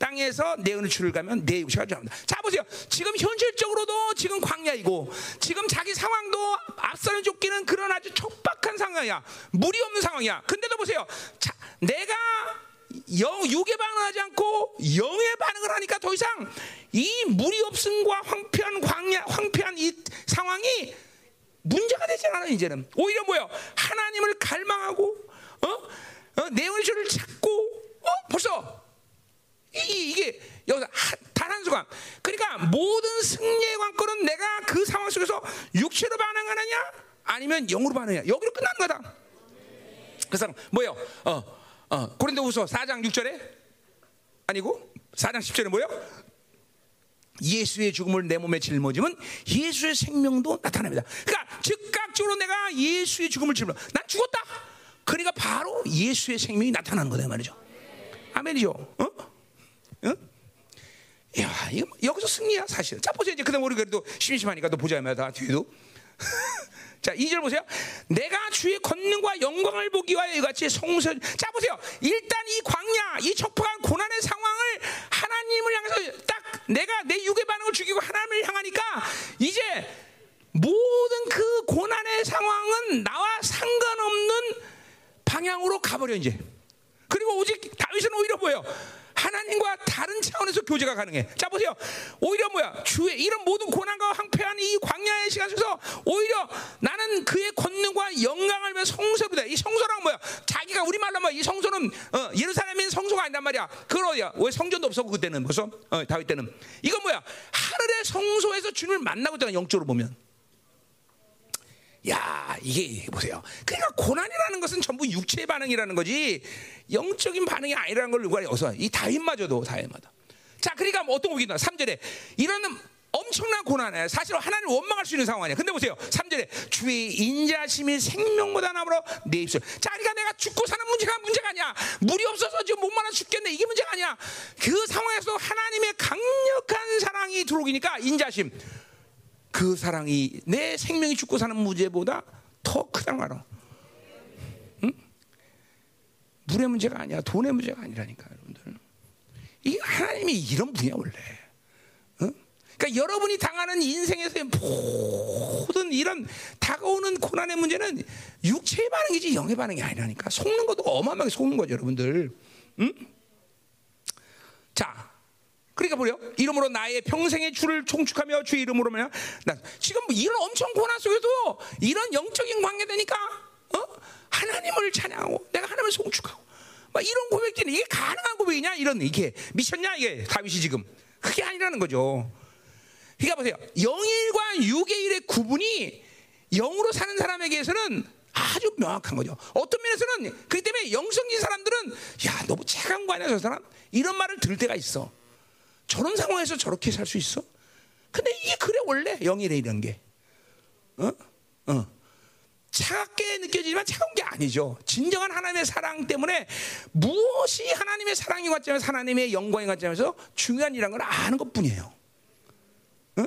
땅에서 내 은을 주를 가면 내 육체가 죄합니다. 자 보세요. 지금 현실적으로도 지금 광야이고 지금 자기 상황도 앞서는 쫓기는 그런 아주 촉박한 상황이야. 물이 없는 상황이야. 근데도 보세요. 자, 내가 영, 육의 반응을 하지 않고 영의 반응을 하니까 더 이상 이 물이 없음과 황폐한 광야, 황폐한 이 상황이 문제가 되지 않아 이제는 오히려 뭐요 하나님을 갈망하고 어? 어? 내 은혜를 찾고 어? 벌써 이, 이게 여기서 단한 수간 그러니까 모든 승리의 관건은 내가 그 상황 속에서 육체로 반응하느냐 아니면 영으로 반응하냐 여기로 끝나는 거다 그래서 뭐요 어, 어, 고린도후서 4장 6절에 아니고 4장 10절에 뭐요 예수의 죽음을 내 몸에 짊어지면 예수의 생명도 나타납니다. 그러니까 즉각적으로 내가 예수의 죽음을 짊어. 난 죽었다. 그러니까 바로 예수의 생명이 나타나는 거다 말이죠. 아멘이죠. 어? 어? 야, 이거 뭐 여기서 승리야 사실. 자 보세요 이제 그다음 우리 그래도 심심하니까 또 보자마자 뒤에도. 자, 2절 보세요. 내가 주의 권능과 영광을 보기 위하여 이같이 성서. 자, 보세요. 일단 이 광야, 이 척박한 고난의 상황을 하나님을 향해서 딱 내가 내 육의 반응을 죽이고 하나님을 향하니까 이제 모든 그 고난의 상황은 나와 상관없는 방향으로 가버려, 이제. 그리고 오직 다윗은 오히려 뭐예요? 하나님과 다른 차원에서 교제가 가능해. 자 보세요. 오히려 뭐야? 주의 이런 모든 고난과 황폐한 이 광야의 시간 속에서 오히려 나는 그의 권능과 영광을 위해 성소로다. 이 성소란 뭐야? 자기가 우리 말로 뭐이 성소는 어, 예루살렘인 성소가 아니란 말이야. 어디야? 왜 성전도 없었고 그때는 벌써 어, 다윗 때는 이건 뭐야? 하늘의 성소에서 주님을 만나고 있다는 영적으로 보면. 야, 이게 보세요. 그러니까 고난이라는 것은 전부 육체의 반응이라는 거지 영적인 반응이 아니라는 걸 누가 어서 이 다윗마저도 다윗마다. 자, 그러니까 뭐 어떤 거기나 3절에 이런 엄청난 고난에 사실 하나님을 원망할 수 있는 상황이야. 근데 보세요. 3절에 주의 인자심이 생명보다 나므로 내 입술. 자, 그러니까 내가 죽고 사는 문제가 문제가 아니야. 물이 없어서 지금 못 말아 죽겠네. 이게 문제가 아니야. 그 상황에서 하나님의 강력한 사랑이 들어오니까 인자심. 그 사랑이 내 생명이 죽고 사는 문제보다 더 크다는 알아. 응? 물의 문제가 아니야. 돈의 문제가 아니라니까, 여러분들. 이 하나님이 이런 분이야 원래. 응? 그러니까 여러분이 당하는 인생에서의 모든 이런 다가오는 고난의 문제는 육체의 반응이지 영의 반응이 아니라니까. 속는 것도 어마어마하게 속는 거죠, 여러분들. 응? 자, 그러니까 뭐요? 이름으로 나의 평생의 주를 총축하며 주의 이름으로 면나 지금 뭐 이런 엄청 고난 속에도 이런 영적인 관계 되니까 어? 하나님을 찬양하고 내가 하나님을 송축하고 막 이런 고백들이 이게 가능한 고백이냐 이런 이게 미쳤냐 이게 다윗이 지금 그게 아니라는 거죠. 그러니까 보세요. 영일과 육의 일의 구분이 영으로 사는 사람에게서는 아주 명확한 거죠. 어떤 면에서는 그렇기 때문에 영성진 사람들은 야 너무 차가운 거 아니야 저 사람 이런 말을 들을 때가 있어. 저런 상황에서 저렇게 살 수 있어? 근데 이게 그래 원래 영이래 이런 게. 어? 어. 차갑게 느껴지지만 차가운 게 아니죠. 진정한 하나님의 사랑 때문에 무엇이 하나님의 사랑이 같자면 하나님의 영광이 같자면서 중요한 일이라는 걸 아는 것 뿐이에요. 어?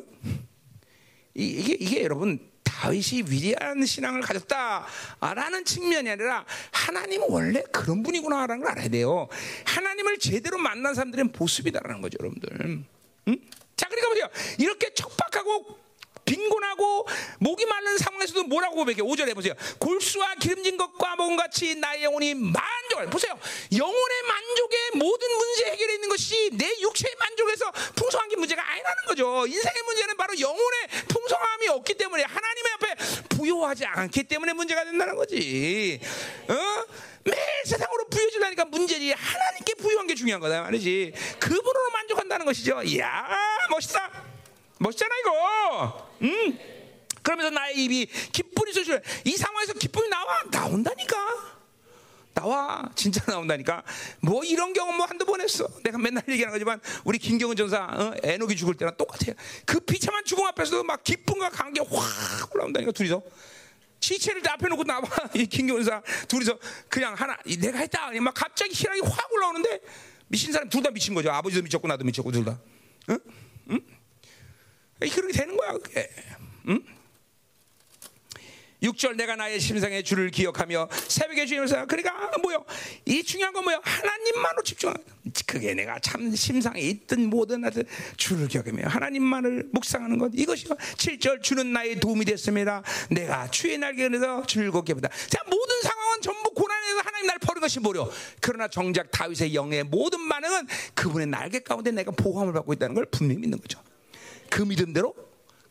이게, 이게 여러분 다윗이 위대한 신앙을 가졌다라는 측면이 아니라 하나님은 원래 그런 분이구나라는 걸 알아야 돼요. 하나님을 제대로 만난 사람들은 보습이다라는 거죠, 여러분들. 응? 자, 그러니까 보세요. 이렇게 척박하고 빈곤하고 목이 마른 상황에서도 뭐라고 고백해? 5절에 보세요. 골수와 기름진 것과 먹은 같이 나의 영혼이 만족을 보세요. 영혼의 만족의 모든 문제 해결해 있는 것이 내 육체의 만족에서 풍성한 게 문제가 아니라는 거죠. 인생의 문제는 바로 영혼의 풍성함이 없기 때문에 하나님의 앞에 부여하지 않기 때문에 문제가 된다는 거지. 어? 매일 세상으로 부여질라니까 문제지 하나님께 부여한 게 중요한 거다 말이지. 그분으로 만족한다는 것이죠. 이야 멋있다. 멋있잖아 이거. 음. 그러면서 나의 입이 기쁨이 소식을 이 상황에서 기쁨이 나와 나온다니까. 나와 진짜 나온다니까 뭐 이런 경험 뭐 한두 번 했어 내가 맨날 얘기하는 거지만 우리 김경은 전사 어? 에녹이 죽을 때랑 똑같아요 그 비참한 죽음 앞에서도 막 기쁨과 감개 확 올라온다니까 둘이서 시체를 앞에 놓고 나와 이 김경은 전사 둘이서 그냥 하나 내가 했다 막 갑자기 희락이 확 올라오는데 미친 사람 둘 다 미친 거죠 아버지도 미쳤고 나도 미쳤고 둘다 응? 응? 그렇게 되는 거야, 그게. 응? 6절 내가 나의 심상의 주를 기억하며 새벽에 주님을 그러니까 뭐요? 이 중요한 건 뭐요? 하나님만으로 집중하는 그게 내가 참 심상에 있든 뭐든 하든 주를 기억하며 하나님만을 묵상하는 것 이것이요. 7절 주는 나의 도움이 됐습니다. 내가 주의 날개 에서 즐겁게 보다. 자 모든 상황은 전부 고난에서 하나님 날 버린 것이 뭐려? 그러나 정작 다윗의 영의 모든 반응은 그분의 날개 가운데 내가 보호함을 받고 있다는 걸 분명히 믿는 거죠. 그 믿음대로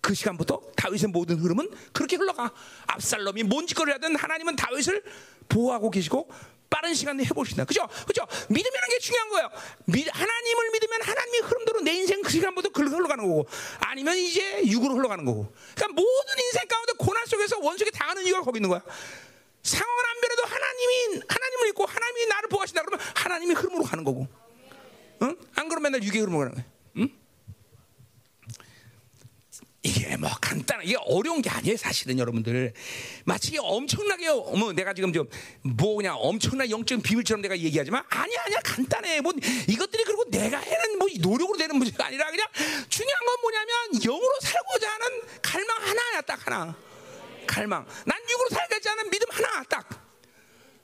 그 시간부터 다윗의 모든 흐름은 그렇게 흘러가. 압살롬이 뭔 짓거리를 하든 하나님은 다윗을 보호하고 계시고 빠른 시간에 해보신다. 그죠? 그죠? 믿음이라는 게 중요한 거예요. 하나님을 믿으면 하나님의 흐름대로 내 인생 그 시간부터 흘러가는 거고 아니면 이제 육으로 흘러가는 거고. 그러니까 모든 인생 가운데 고난 속에서 원수에게 당하는 이유가 거기 있는 거야. 상황은 안 변해도 하나님이 하나님을 믿고 하나님이 나를 보호하신다 그러면 하나님의 흐름으로 가는 거고. 응? 안 그러면 맨날 육의 흐름으로 가는 거야. 응? 이게 뭐 간단한 이게 어려운 게 아니에요 사실은 여러분들. 마치 엄청나게 뭐 내가 지금 좀 뭐 그냥 엄청난 영적 비밀처럼 내가 얘기하지만 아니야 아니야 간단해. 뭐 이것들이 그리고 내가 해는 뭐 노력으로 되는 문제가 아니라 그냥 중요한 건 뭐냐면 영으로 살고자 하는 갈망 하나야 딱 하나. 갈망. 난 육으로 살겠지 않은 믿음 하나 딱.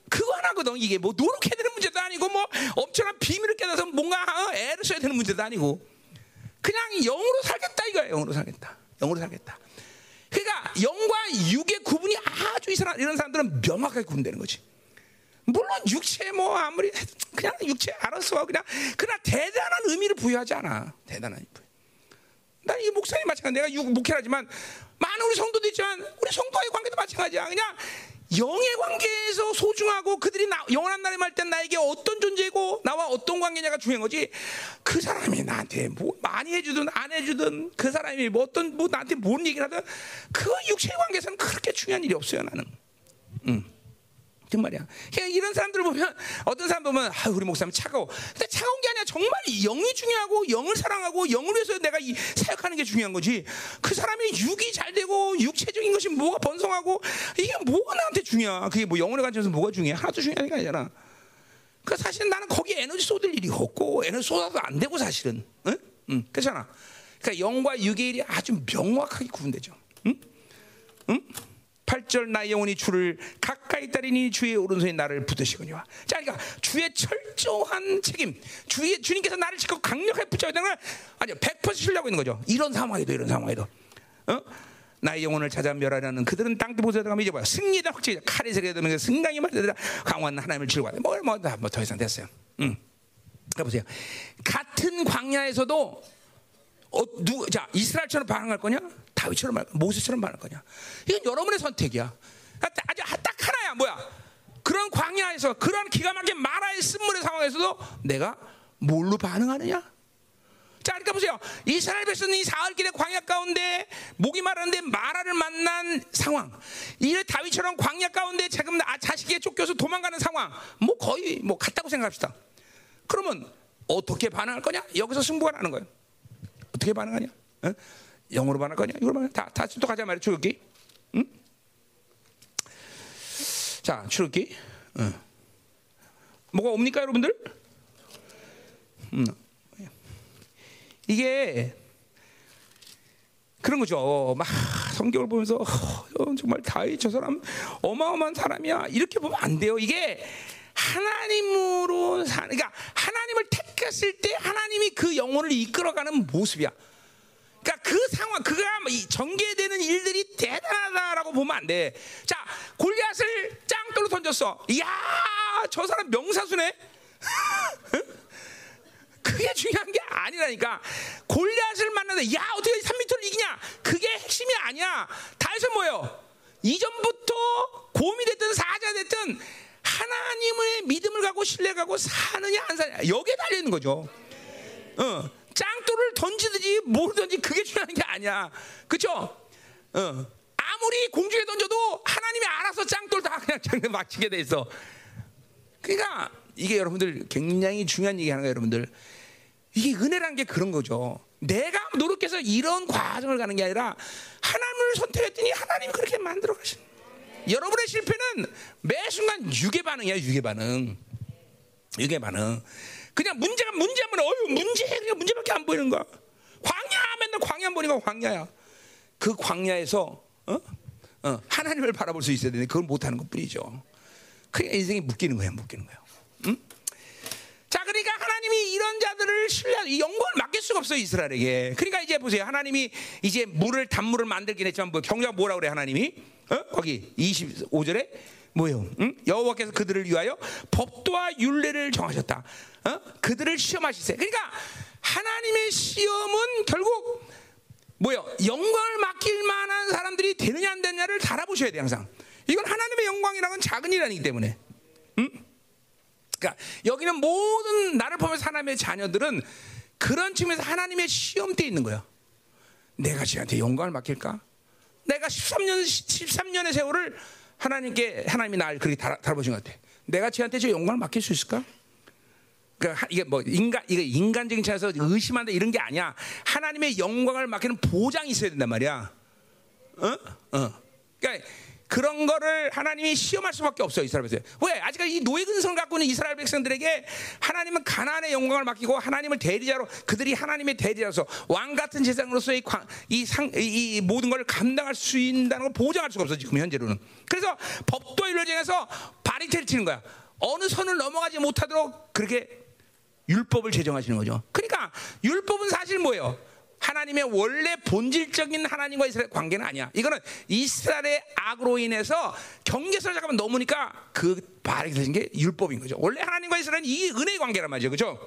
그거 하나거든 이게. 뭐 노력해야 되는 문제도 아니고 뭐 엄청난 비밀을 깨달아서 뭔가 어, 애를 써야 되는 문제도 아니고. 그냥 영으로 살겠다 이거야 영으로 살겠다 영으로 살겠다. 그러니까 영과 육의 구분이 아주 이 사람 이런 사람들은 명확하게 구분되는 거지. 물론 육체 뭐 아무리 그냥 육체 알았어 그냥 그러나 대단한 의미를 부여하지 않아 대단한 부여. 난이 목사님 마찬가지 내가 육 목회하지만 많은 우리 성도도 있지만 우리 성도와의 관계도 마찬가지야 그냥 영의 관계에서 소중하고 그들이 나, 영원한 날에 말때 나에게 어떤 존재고 나와 어떤 관계냐가 중요한 거지. 그 사람이 나한테 뭐 많이 해주든 안 해주든 그 사람이 뭐 어떤 뭐 나한테 뭔 얘기를 하든 그 육체의 관계에서는 그렇게 중요한 일이 없어요 나는. 응. 정말이야. 이런 사람들을 보면 어떤 사람 보면 아, 우리 목사님 차가워. 근데 차가운 게 아니라 정말 영이 중요하고 영을 사랑하고 영을 위해서 내가 이 사역하는 게 중요한 거지. 그 사람이 육이 잘 되고 육체적인 것이 뭐가 번성하고 이게 뭐가 나한테 중요해? 그게 뭐 영혼의 관점에서 뭐가 중요해? 하나도 중요한 게 아니잖아. 그 사실은 나는 거기에 에너지 쏟을 일이 없고 에너지 쏟아도 안 되고 사실은. 응? 응. 그렇잖아. 그러니까 영과 육의 일이 아주 명확하게 구분되죠. 응? 응? 8절 나의 영혼이 주를 가까이 따리니 주의 오른손이 나를 붙드시거니와. 자, 그러니까 주의 철저한 책임, 주의 주님께서 나를 지켜 강력하게 붙잡는 걸 아주 100% 신뢰하고 있는 거죠. 이런 상황에도 이런 상황에도. 어? 나의 영혼을 찾아 멸하려는 그들은 땅도 보세다가 잊어봐요. 승리다 확실히 칼이 세게 되면 승강이 말되더라 강한 하나님을 즐거워하네. 뭐뭐더 뭐, 이상 됐어요. 응. 가 보세요. 같은 광야에서도 어, 누, 자 이스라엘처럼 반응할 거냐? 다윗처럼 말, 모세처럼 말할 거냐? 이건 여러분의 선택이야. 아주 딱 하나야. 뭐야? 그런 광야에서 그런 기가 막힌 마라의 쓴물의 상황에서도 내가 뭘로 반응하느냐? 자, 그러니까 보세요. 이스라엘 백성이 사흘 길의 광야 가운데 목이 마르는데 마라를 만난 상황. 이 다윗처럼 광야 가운데 지금 아, 자식에 쫓겨서 도망가는 상황. 뭐 거의 뭐 같다고 생각합시다. 그러면 어떻게 반응할 거냐? 여기서 승부가 나는 거예요. 어떻게 반응하냐? 어? 영어로 반할 거냐? 이걸 반할 다, 다, 또 가자 말이야, 출기. 응? 자, 출기. 응. 뭐가 옵니까, 여러분들? 음. 이게 그런 거죠. 막 성경을 보면서 어, 정말 다윗 저 사람 어마어마한 사람이야. 이렇게 보면 안 돼요. 이게 하나님으로 사, 그러니까 하나님을 택했을 때 하나님이 그 영혼을 이끌어가는 모습이야. 그러니까 그 상황, 그가 전개되는 일들이 대단하다라고 보면 안 돼. 자, 골리앗을 짱돌로 던졌어. 이야, 저 사람 명사수네. 그게 중요한 게 아니라니까. 골리앗을 만나서 야 어떻게 3미터를 이기냐? 그게 핵심이 아니야. 다윗은 뭐요? 이전부터 곰이 됐든 사자 됐든 하나님의 믿음을 갖고 신뢰하고 사느냐 안 사느냐 여기에 달려 있는 거죠. 어, 던지든지 모르든지 그게 중요한 게 아니야. 그렇죠? 어, 아무리 공중에 던져도 하나님이 알아서 짱돌 다 그냥 장난 맞히게 돼 있어. 그러니까 이게 여러분들 굉장히 중요한 얘기 하는 거예요, 여러분들. 이게 은혜란 게 그런 거죠. 내가 노력해서 이런 과정을 가는 게 아니라 하나님을 선택했더니 하나님이 그렇게 만들어 가신. 여러분의 실패는 매 순간 유괴 반응이야, 유괴 반응. 유괴 반응. 그냥 문제가 문제면 어유 문제 그냥 문제밖에 안 보이는 거야. 광야 맨날 광야 보니까 광야야. 그 광야에서 어? 어, 하나님을 바라볼 수 있어야 되는데 그걸 못 하는 것뿐이죠. 그게 인생이 묶이는 거야, 묶이는 거야. 응? 자, 그러니까 하나님이 이런 자들을 신뢰, 영광을 맡길 수가 없어요 이스라엘에게. 그러니까 이제 보세요, 하나님이 이제 물을 단물을 만들긴 했지만 뭐 경작 뭐라 그래 하나님이? 어? 거기 25절에 뭐예요? 응? 여호와께서 그들을 위하여 법도와 율례를 정하셨다. 어? 그들을 시험하시세. 그러니까 하나님의 시험은 결국 뭐요? 영광을 맡길 만한 사람들이 되느냐 안 되느냐를 달아보셔야 돼 항상. 이건 하나님의 영광이라는 건 작은 일이기 때문에. 응? 그러니까 여기는 모든 나를 보면서 하나님의 자녀들은 그런 측면에서 하나님의 시험대에 있는 거야. 내가 쟤한테 영광을 맡길까? 내가 13년 13년의 세월을 하나님께 하나님이 날 그렇게 달아보신 것 같아. 내가 쟤한테 저 영광을 맡길 수 있을까? 그러니까 이게 뭐 인간 이게 인간적인 차에서 의심한다 이런 게 아니야. 하나님의 영광을 맡기는 보장이 있어야 된단 말이야. 어? 어. 그러니까 그런 거를 하나님이 시험할 수밖에 없어요 이스라엘 백성. 왜? 아직까지 이 노예 근성을 갖고 있는 이스라엘 백성들에게 하나님은 가나안의 영광을 맡기고 하나님을 대리자로 그들이 하나님의 대리자로서 왕 같은 제사장으로서의 이, 상, 이 모든 걸 감당할 수 있다는 걸 보장할 수가 없어 지금 현재로는. 그래서 법도 일로정해서 바리테를 치는 거야. 어느 선을 넘어가지 못하도록 그렇게 율법을 제정하시는 거죠. 그러니까 율법은 사실 뭐예요? 하나님의 원래 본질적인 하나님과 이스라엘 관계는 아니야. 이거는 이스라엘의 악으로 인해서 경계선을 잠깐만 넘으니까 그 발이 되신 게 율법인 거죠. 원래 하나님과 이스라엘은 이 은혜의 관계란 말이죠. 그죠?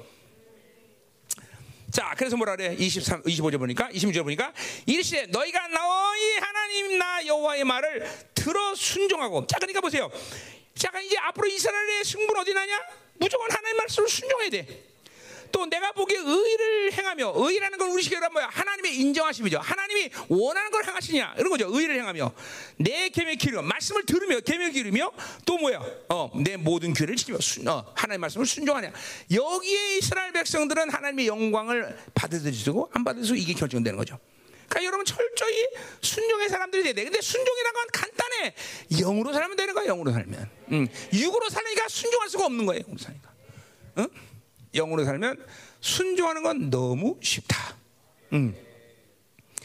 자, 그래서 뭐라 그래? 23, 25절 보니까, 26절 보니까, 이르시되 너희가 너희 하나님 나 여호와의 말을 들어 순종하고. 자, 그러니까 보세요. 자, 이제 앞으로 이스라엘의 승부는 어디 나냐? 무조건 하나님 말씀을 순종해야 돼. 또 내가 보기에 의를 행하며 의라는 건 우리 시계로 뭐야? 하나님의 인정하심이죠. 하나님이 원하는 걸 행하시냐 이런 거죠. 의를 행하며 내 계명 기르며 말씀을 들으며 계명 기르며 또 뭐야? 어, 내 모든 귀를 지키며 순, 어, 하나님의 말씀을 순종하냐. 여기에 이스라엘 백성들은 하나님의 영광을 받아들이고 안 받아들이고 이게 결정되는 거죠. 그러니까 여러분 철저히 순종의 사람들이 돼야 돼. 근데 순종이라는 건 간단해. 영으로 살면 되는 거야. 영으로 살면. 음, 육으로 살니까 순종할 수가 없는 거예요. 영으로 사니까. 응? 영으로 살면 순종하는 건 너무 쉽다. 음.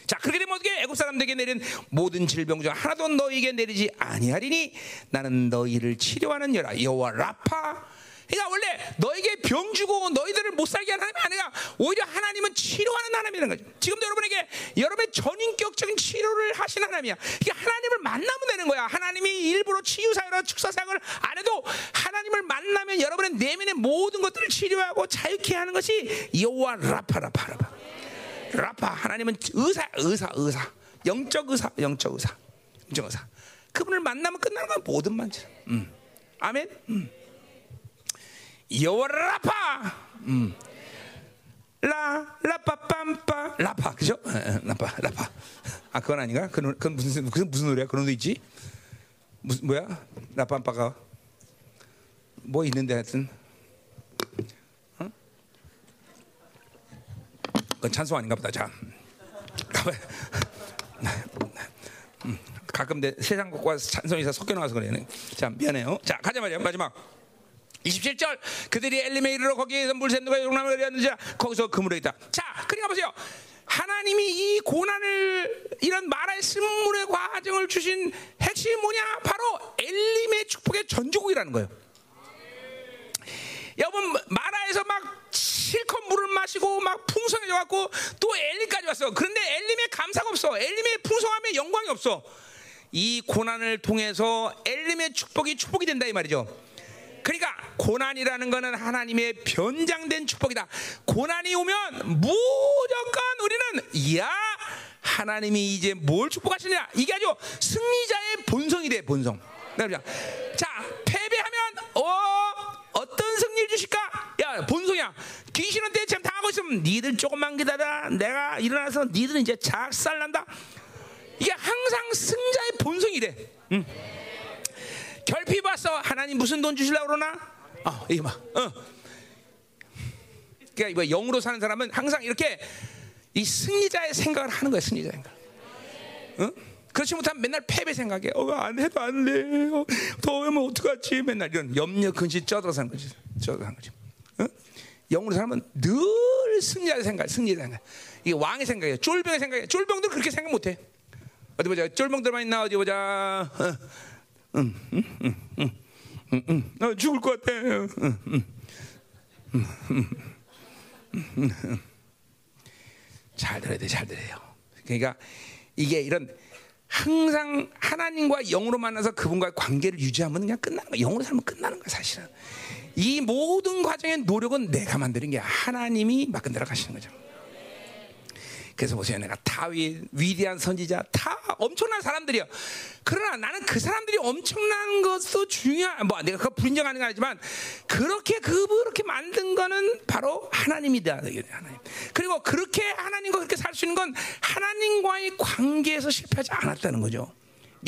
자, 그렇게 되면 어떻게 애굽 사람들에게 내린 모든 질병 중 하나도 너희에게 내리지 아니하리니 나는 너희를 치료하는 여라 여호와 라파 그러니까 원래 너에게 병 주고 너희들을 못 살게 하는 하나님이 아니라 오히려 하나님은 치료하는 하나님이라는 거죠. 지금도 여러분에게 여러분의 전인격적인 치료를 하신 하나님이야. 그러니까 하나님을 만나면 되는 거야. 하나님이 일부러 치유사회나 축사사역을 안 해도 하나님을 만나면 여러분의 내면의 모든 것들을 치료하고 자유케 하는 것이 여호와 라파라파 라파. 라파 하나님은 의사 의사 의사 영적 의사 영적 의사 영적 의사 그분을 만나면 끝나는 건 모든 만지. 음. 아멘. 음. 여호와 라파. 음. 라 라빠빰빠 라파 그죠? 에, 에, 라파 라파 아 그건 아닌가? 그건, 그건 무슨 그건 무슨 노래야? 그런 노래 있지? 무슨 뭐야? 라빰빠가 뭐 있는데 하여튼 어? 그건 찬송 아닌가 보다 자 음, 가끔 내 세상 것과 찬송이 섞여 나와서 그래 자 미안해요 자 가자 말이야 마지막 27절 그들이 엘림에 이르러 거기에서 물샘과 용남을 그리었는지 거기서 그물에 있다. 자, 그러니까 보세요. 하나님이 이 고난을 이런 마라의 쓴물의 과정을 주신 핵심이 뭐냐? 바로 엘림의 축복의 전주국이라는 거예요. 여러분 마라에서 막 실컷 물을 마시고 막 풍성해져 갖고 또 엘림까지 왔어. 그런데 엘림의 감사가 없어. 엘림의 풍성함에 영광이 없어. 이 고난을 통해서 엘림의 축복이 축복이 된다 이 말이죠. 그러니까 고난이라는 것은 하나님의 변장된 축복이다. 고난이 오면 무조건 우리는 야 하나님이 이제 뭘 축복하시냐 이게 아주 승리자의 본성이 돼 본성. 자 패배하면 어 어떤 승리를 주실까? 야 본성이야. 귀신한테 참 당하고 있으면 니들 조금만 기다려. 내가 일어나서 니들은 이제 작살난다. 이게 항상 승자의 본성이래. 응. 결핍 왔어. 하나님 무슨 돈 주실라고 그러나? 아, 이거 봐. 어. 그러니까 이거 영으로 사는 사람은 항상 이렇게 이 승리자의 생각을 하는 거야. 승리자 생각. 어? 그렇지 못하면 맨날 패배 생각해. 어, 안 해도 안 돼. 어, 더우면 어떡하지? 맨날 이런 염려, 근심 쪄들어 사는 거지. 쪄들어 사는 거지. 어? 영으로 살면 늘 승리자의 생각, 승리자 생각. 이게 왕의 생각이에요. 쫄병의 생각이에요. 쫄병들 그렇게 생각 못 해. 어디 보자. 쫄병들만 있나 어디 보자. 어. 응, 응, 응, 죽을 것 같아. 응, 응, 응, 응. 잘 들어야 돼, 잘 들어요. 그러니까 이게 이런 항상 하나님과 영으로 만나서 그분과의 관계를 유지하면 그냥 끝나는 거야. 영으로 살면 끝나는 거야, 사실은. 이 모든 과정의 노력은 내가 만드는 게 하나님이 막근들어 가시는 거죠. 그래서 보세요. 내가 다윗 위대한 선지자 다 엄청난 사람들이요. 그러나 나는 그 사람들이 엄청난 것도 중요한 뭐 내가 그거 불인정하는 건 아니지만 그렇게 그렇게 만든 거는 바로 하나님이다. 하나님. 그리고 그렇게 하나님과 그렇게 살 수 있는 건 하나님과의 관계에서 실패하지 않았다는 거죠.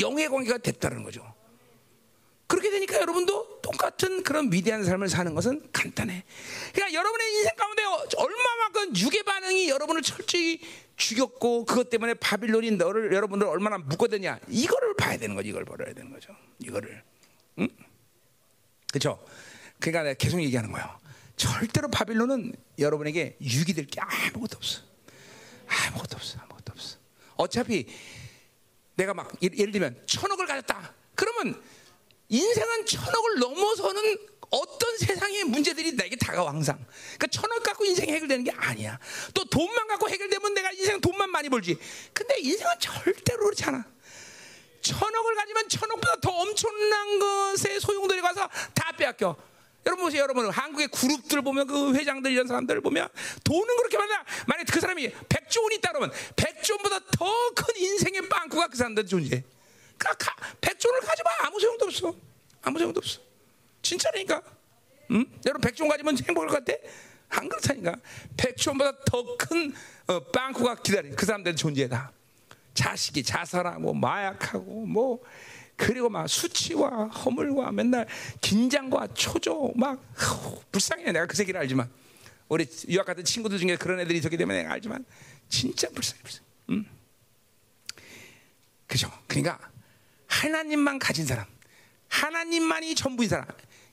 영의 관계가 됐다는 거죠. 그렇게 되니까 여러분도 똑같은 그런 위대한 삶을 사는 것은 간단해. 그러니까 여러분의 인생 가운데 얼마만큼 유괴 반응이 여러분을 철저히 죽였고 그것 때문에 바빌론이 너를 여러분들 얼마나 묶어대냐 이거를 봐야 되는 거죠. 이걸 벌어야 되는 거죠. 이거를. 응? 그렇죠? 그러니까 내가 계속 얘기하는 거예요. 절대로 바빌론은 여러분에게 유기될 게 아무것도 없어. 아무것도 없어. 아무것도 없어. 어차피 내가 막 예를 들면 천억을 가졌다. 그러면 인생은 천억을 넘어서는 어떤 세상의 문제들이 나에게 다가와 항상. 그러니까 천억 갖고 인생이 해결되는 게 아니야. 또 돈만 갖고 해결되면 내가 인생 돈만 많이 벌지. 근데 인생은 절대로 그렇지 않아. 천억을 가지면 천억보다 더 엄청난 것에 소용돌이 가서 다 빼앗겨. 여러분 보세요, 여러분 한국의 그룹들 보면 그 회장들 이런 사람들을 보면 돈은 그렇게 많아. 만약 그 사람이 백조 원이 있다 그러면 백조 원보다 더 큰 인생의 빵꾸가 그 사람들 존재. 그 러니까 백종을 가져봐 아무 소용도 없어. 아무 소용도 없어. 진짜라니까. 응? 여러분 백종 가지면 행복할 것 같아? 안 그렇다니까. 백종보다 더큰 어, 빵꾸가 기다려. 그 사람들 존재다. 자식이 자살하고 마약하고 뭐 그리고 막 수치와 허물과 맨날 긴장과 초조 막 후, 불쌍해. 내가 그 새끼를 알지만 우리 유학 같은 친구들 중에 그런 애들이 있었기 때문에 내가 알지만 진짜 불쌍해. 불쌍해. 응? 그죠? 그러니까 하나님만 가진 사람, 하나님만이 전부인 사람,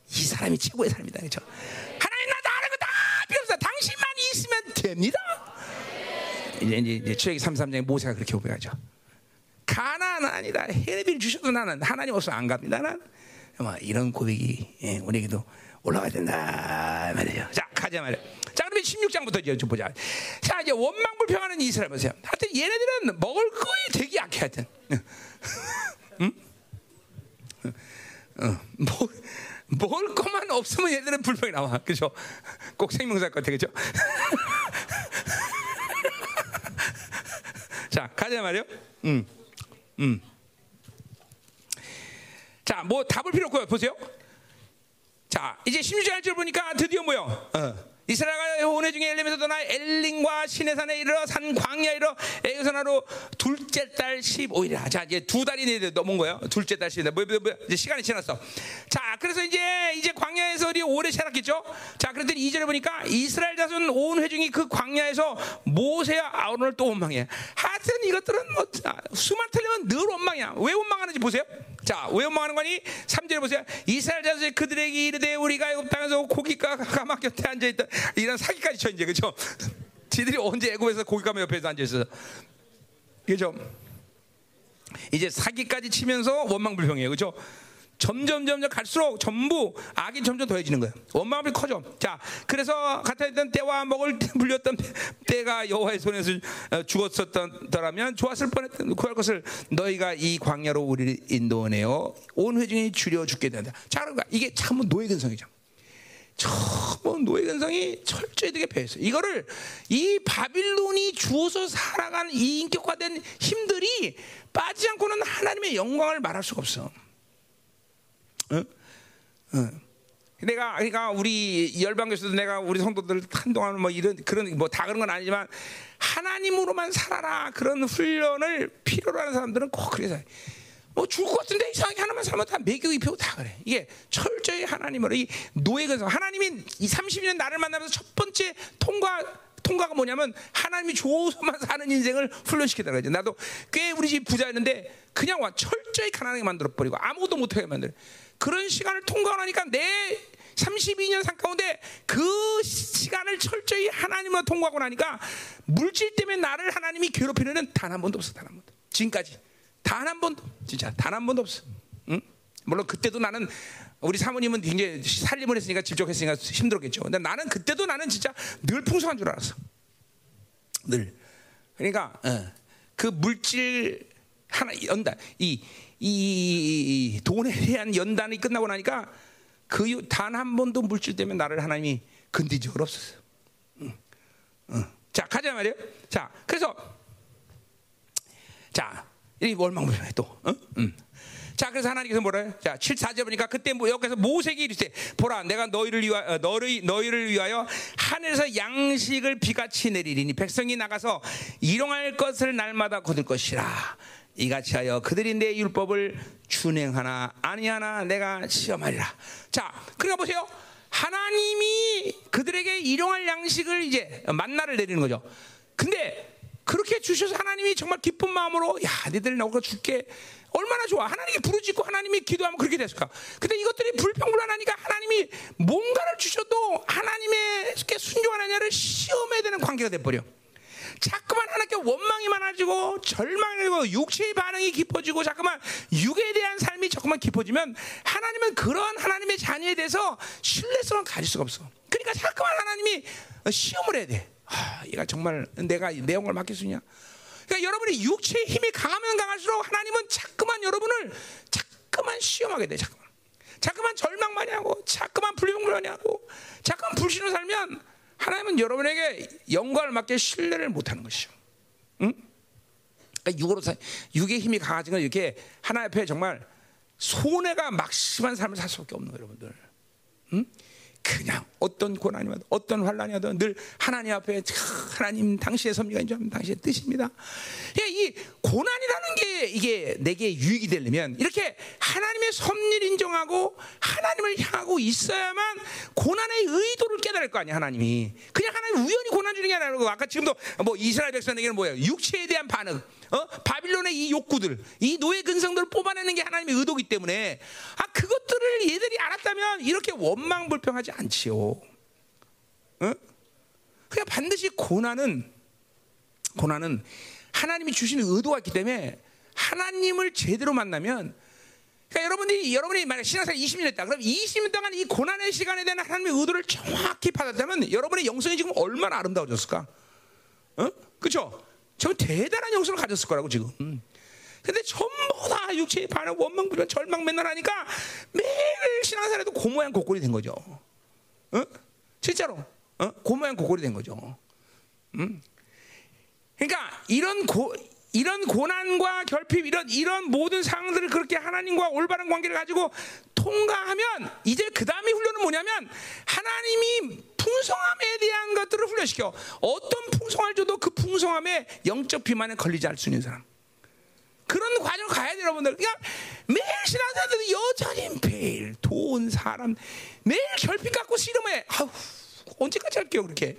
이 사람이 최고의 사람이다. 그렇죠? 하나님 나 다른 거다 필요 없어. 당신만 있으면 됩니다. 이제 이제 출애기 33장에 모세가 그렇게 고백하죠. 가나는 아니다. 헤레비를 주셔도 나는 하나님 없으면 안 갑니다. 뭐 이런 고백이 예, 우리에게도 올라가야 된다 말이죠. 자 가자 말이야. 자 그러면 16장부터 이제 좀 보자. 자 이제 원망 불평하는 이스라엘 보세요. 하여튼 얘네들은 먹을 거에 되게 약해 하여튼. 응? 어, 뭐, 먹을 것만 없으면 얘들은 불평이 나와. 그죠? 꼭 생명살 것 같아. 그죠? 자, 가자 말이요. 음, 음. 자, 뭐 답을 필요 없고요. 보세요. 자, 이제 16절 보니까 드디어 뭐요? 어, 이스라엘과 혼회 중에 엘림에서 떠나 엘링과 시내산에 이르러 산 광야에 이르러 에요선하로 둘째 달 15일이라. 자, 이제 두 달이 넘은 거예요. 둘째 달 15일. 뭐, 뭐, 뭐, 이제 시간이 지났어. 자, 그래서 이제, 이제 광야에서 우리 오래 살았겠죠? 자, 그랬더니 2절에 보니까 이스라엘 자손 온 회중이 그 광야에서 모세와 아론을 또 원망해. 하여튼 이것들은 뭐, 수만 틀리면 늘 원망이야. 왜 원망하는지 보세요. 자, 왜 원망하는 거니? 3절에 보세요. 이스라엘 자손이 그들에게 이르되 우리가 애굽 땅에서 고기가 가마 곁에 앉아 있다. 이런 사기까지 쳐 이제 그죠? 지들이 언제 애굽에서 고기가마 옆에서 앉아 있어? 그죠? 이제 사기까지 치면서 원망 불평이에요, 그죠? 점점 점점 갈수록 전부 악이 점점 더해지는 거예요. 원망이 커져. 자, 그래서 같아있던 때와 먹을 불렸던 때가 여호와의 손에서 죽었었더라면 좋았을 뻔했던 구할 것을 너희가 이 광야로 우리를 인도하네요. 온 회중이 줄여 죽게 된다. 자, 그러니까 이게 참 노예 근성이죠. 전부 노예 근성이 철저히 되게 배했어요. 이거를 이 바빌론이 주어서 살아가는 이 인격화된 힘들이 빠지지 않고는 하나님의 영광을 말할 수가 없어. 응? 응. 내가 그러니까 우리 열방교에서도 내가 우리 성도들 한동안 뭐 이런 그런 뭐 다 그런 건 아니지만 하나님으로만 살아라 그런 훈련을 필요로 하는 사람들은 꼭 그래서 뭐 죽을 것 같은데 이상하게 하나만 살면 다 매교 입히고 다 그래. 이게 철저히 하나님으로 이 노예 근성 하나님이 이 30년 나를 만나면서 첫 번째 통과 통과가 뭐냐면 하나님이 좋아서만 사는 인생을 훈련시키더라 고 나도 꽤 우리 집 부자였는데 그냥 와 철저히 가난하게 만들어 버리고 아무것도 못하게 만들어. 그런 시간을 통과하니까 내 32년 산 가운데 그 시간을 철저히 하나님으로 통과하고 나니까 물질 때문에 나를 하나님이 괴롭히는 단한 번도 없어, 단 한 번도. 지금까지. 단 한 번도. 진짜 단 한 번도 없어. 응? 물론 그때도 나는 우리 사모님은 굉장히 살림을 했으니까 집적했으니까 힘들었겠죠. 근데 나는 그때도 나는 진짜 늘 풍성한 줄 알았어. 늘. 그러니까 어, 그 물질 하나 연단 이, 이, 이 돈에 대한 연단이 끝나고 나니까 그 단 한 번도 물질 때문에 나를 하나님이 건드린 적은 없었어요. 응. 응. 자 가자 말이에요. 자 그래서 자이 월망불평해 또. 응? 응. 자, 그래서 하나님께서 뭐래요? 자, 7, 4절 보니까 그때 뭐 여기서 모세에게 이르되 보라, 내가 너희를 위하여, 너희, 너희를 위하여 하늘에서 양식을 비같이 내리리니 백성이 나가서 일용할 것을 날마다 거둘 것이라. 이같이 하여 그들이 내 율법을 준행하나 아니하나 내가 시험하리라. 자, 그러니까 보세요. 하나님이 그들에게 일용할 양식을 이제 만나를 내리는 거죠. 근데 그렇게 주셔서 하나님이 정말 기쁜 마음으로 야, 니들 나오고 줄게. 얼마나 좋아. 하나님이 부르짖고 하나님이 기도하면 그렇게 됐을까. 근데 이것들이 불평불안하니까 하나님이 뭔가를 주셔도 하나님에게 순종하느냐를 시험해야 되는 관계가 돼 버려. 자꾸만 하나님께 원망이 많아지고 절망이 되고 육체의 반응이 깊어지고 자꾸만 육에 대한 삶이 자꾸만 깊어지면 하나님은 그런 하나님의 자녀에 대해서 신뢰성을 가질 수가 없어. 그러니까 자꾸만 하나님이 시험을 해야 돼. 아, 얘가 정말 내가 내용을 맡길 수 있냐? 그러니까 여러분이 육체의 힘이 강하면 강할수록 하나님은 자꾸만 여러분을 자꾸만 시험하게 돼. 자꾸만. 자꾸만 절망 많이 하고, 자꾸만 불평 많이 하고, 자꾸만 불신을 살면 하나님은 여러분에게 영광을 맡게 신뢰를 못하는 것이죠. 응? 그러니까 육의 힘이 강해진 건 이렇게 하나 옆에 정말 손해가 막심한 삶을 살 수밖에 없는 거예요, 여러분들. 응? 그냥 어떤 고난이 와도 어떤 환란이 와도 늘 하나님 앞에 하나님 당신의 섭리가 인정하면 당신의 뜻입니다. 그러니까 이 고난이라는 게 이게 내게 유익이 되려면 이렇게 하나님의 섭리를 인정하고 하나님을 향하고 있어야만 고난의 의도를 깨달을 거 아니야 하나님이. 그냥 하나님 우연히 고난 주는 게 아니라 아까 지금도 뭐 이스라엘 백성에게는 뭐예요? 육체에 대한 반응. 어? 바빌론의 이 욕구들, 이 노예 근성들을 뽑아내는 게 하나님의 의도기 때문에 아 그것들을 얘들이 알았다면 이렇게 원망불평하지 않지요. 어? 그냥 반드시 고난은 고난은 하나님이 주시는 의도가 있기 때문에 하나님을 제대로 만나면 그러니까 여러분들이 여러분이 만약 신앙생활 20년 했다. 그럼 20년 동안 이 고난의 시간에 대한 하나님의 의도를 정확히 받았다면 여러분의 영성이 지금 얼마나 아름다워졌을까? 어? 그렇죠? 저 대단한 영성을 가졌을 거라고 지금. 음. 근데 전부 다 육체의 반응, 원망불변, 절망 맨날 하니까 매일 신앙생활에도 고모양 고꼴이 된 거죠. 어? 진짜로. 어? 고모양 고꼴이 된 거죠. 음? 그러니까 이런 고, 이런 고난과 결핍, 이런 이런 모든 상황들을 그렇게 하나님과 올바른 관계를 가지고 통과하면 이제 그 다음에 훈련은 뭐냐면 하나님이 풍성함에 대한 것들을 훈련시켜. 어떤 풍성함을 줘도 그 풍성함에 영적 비만에 걸리지 않을 수 있는 사람. 그런 과정을 가야 돼요, 여러분들. 그러니까 매일 신앙생활도 여전히 매일 돈, 사람, 매일 결핍 갖고 씨름해. 아우, 언제까지 할게요, 그렇게?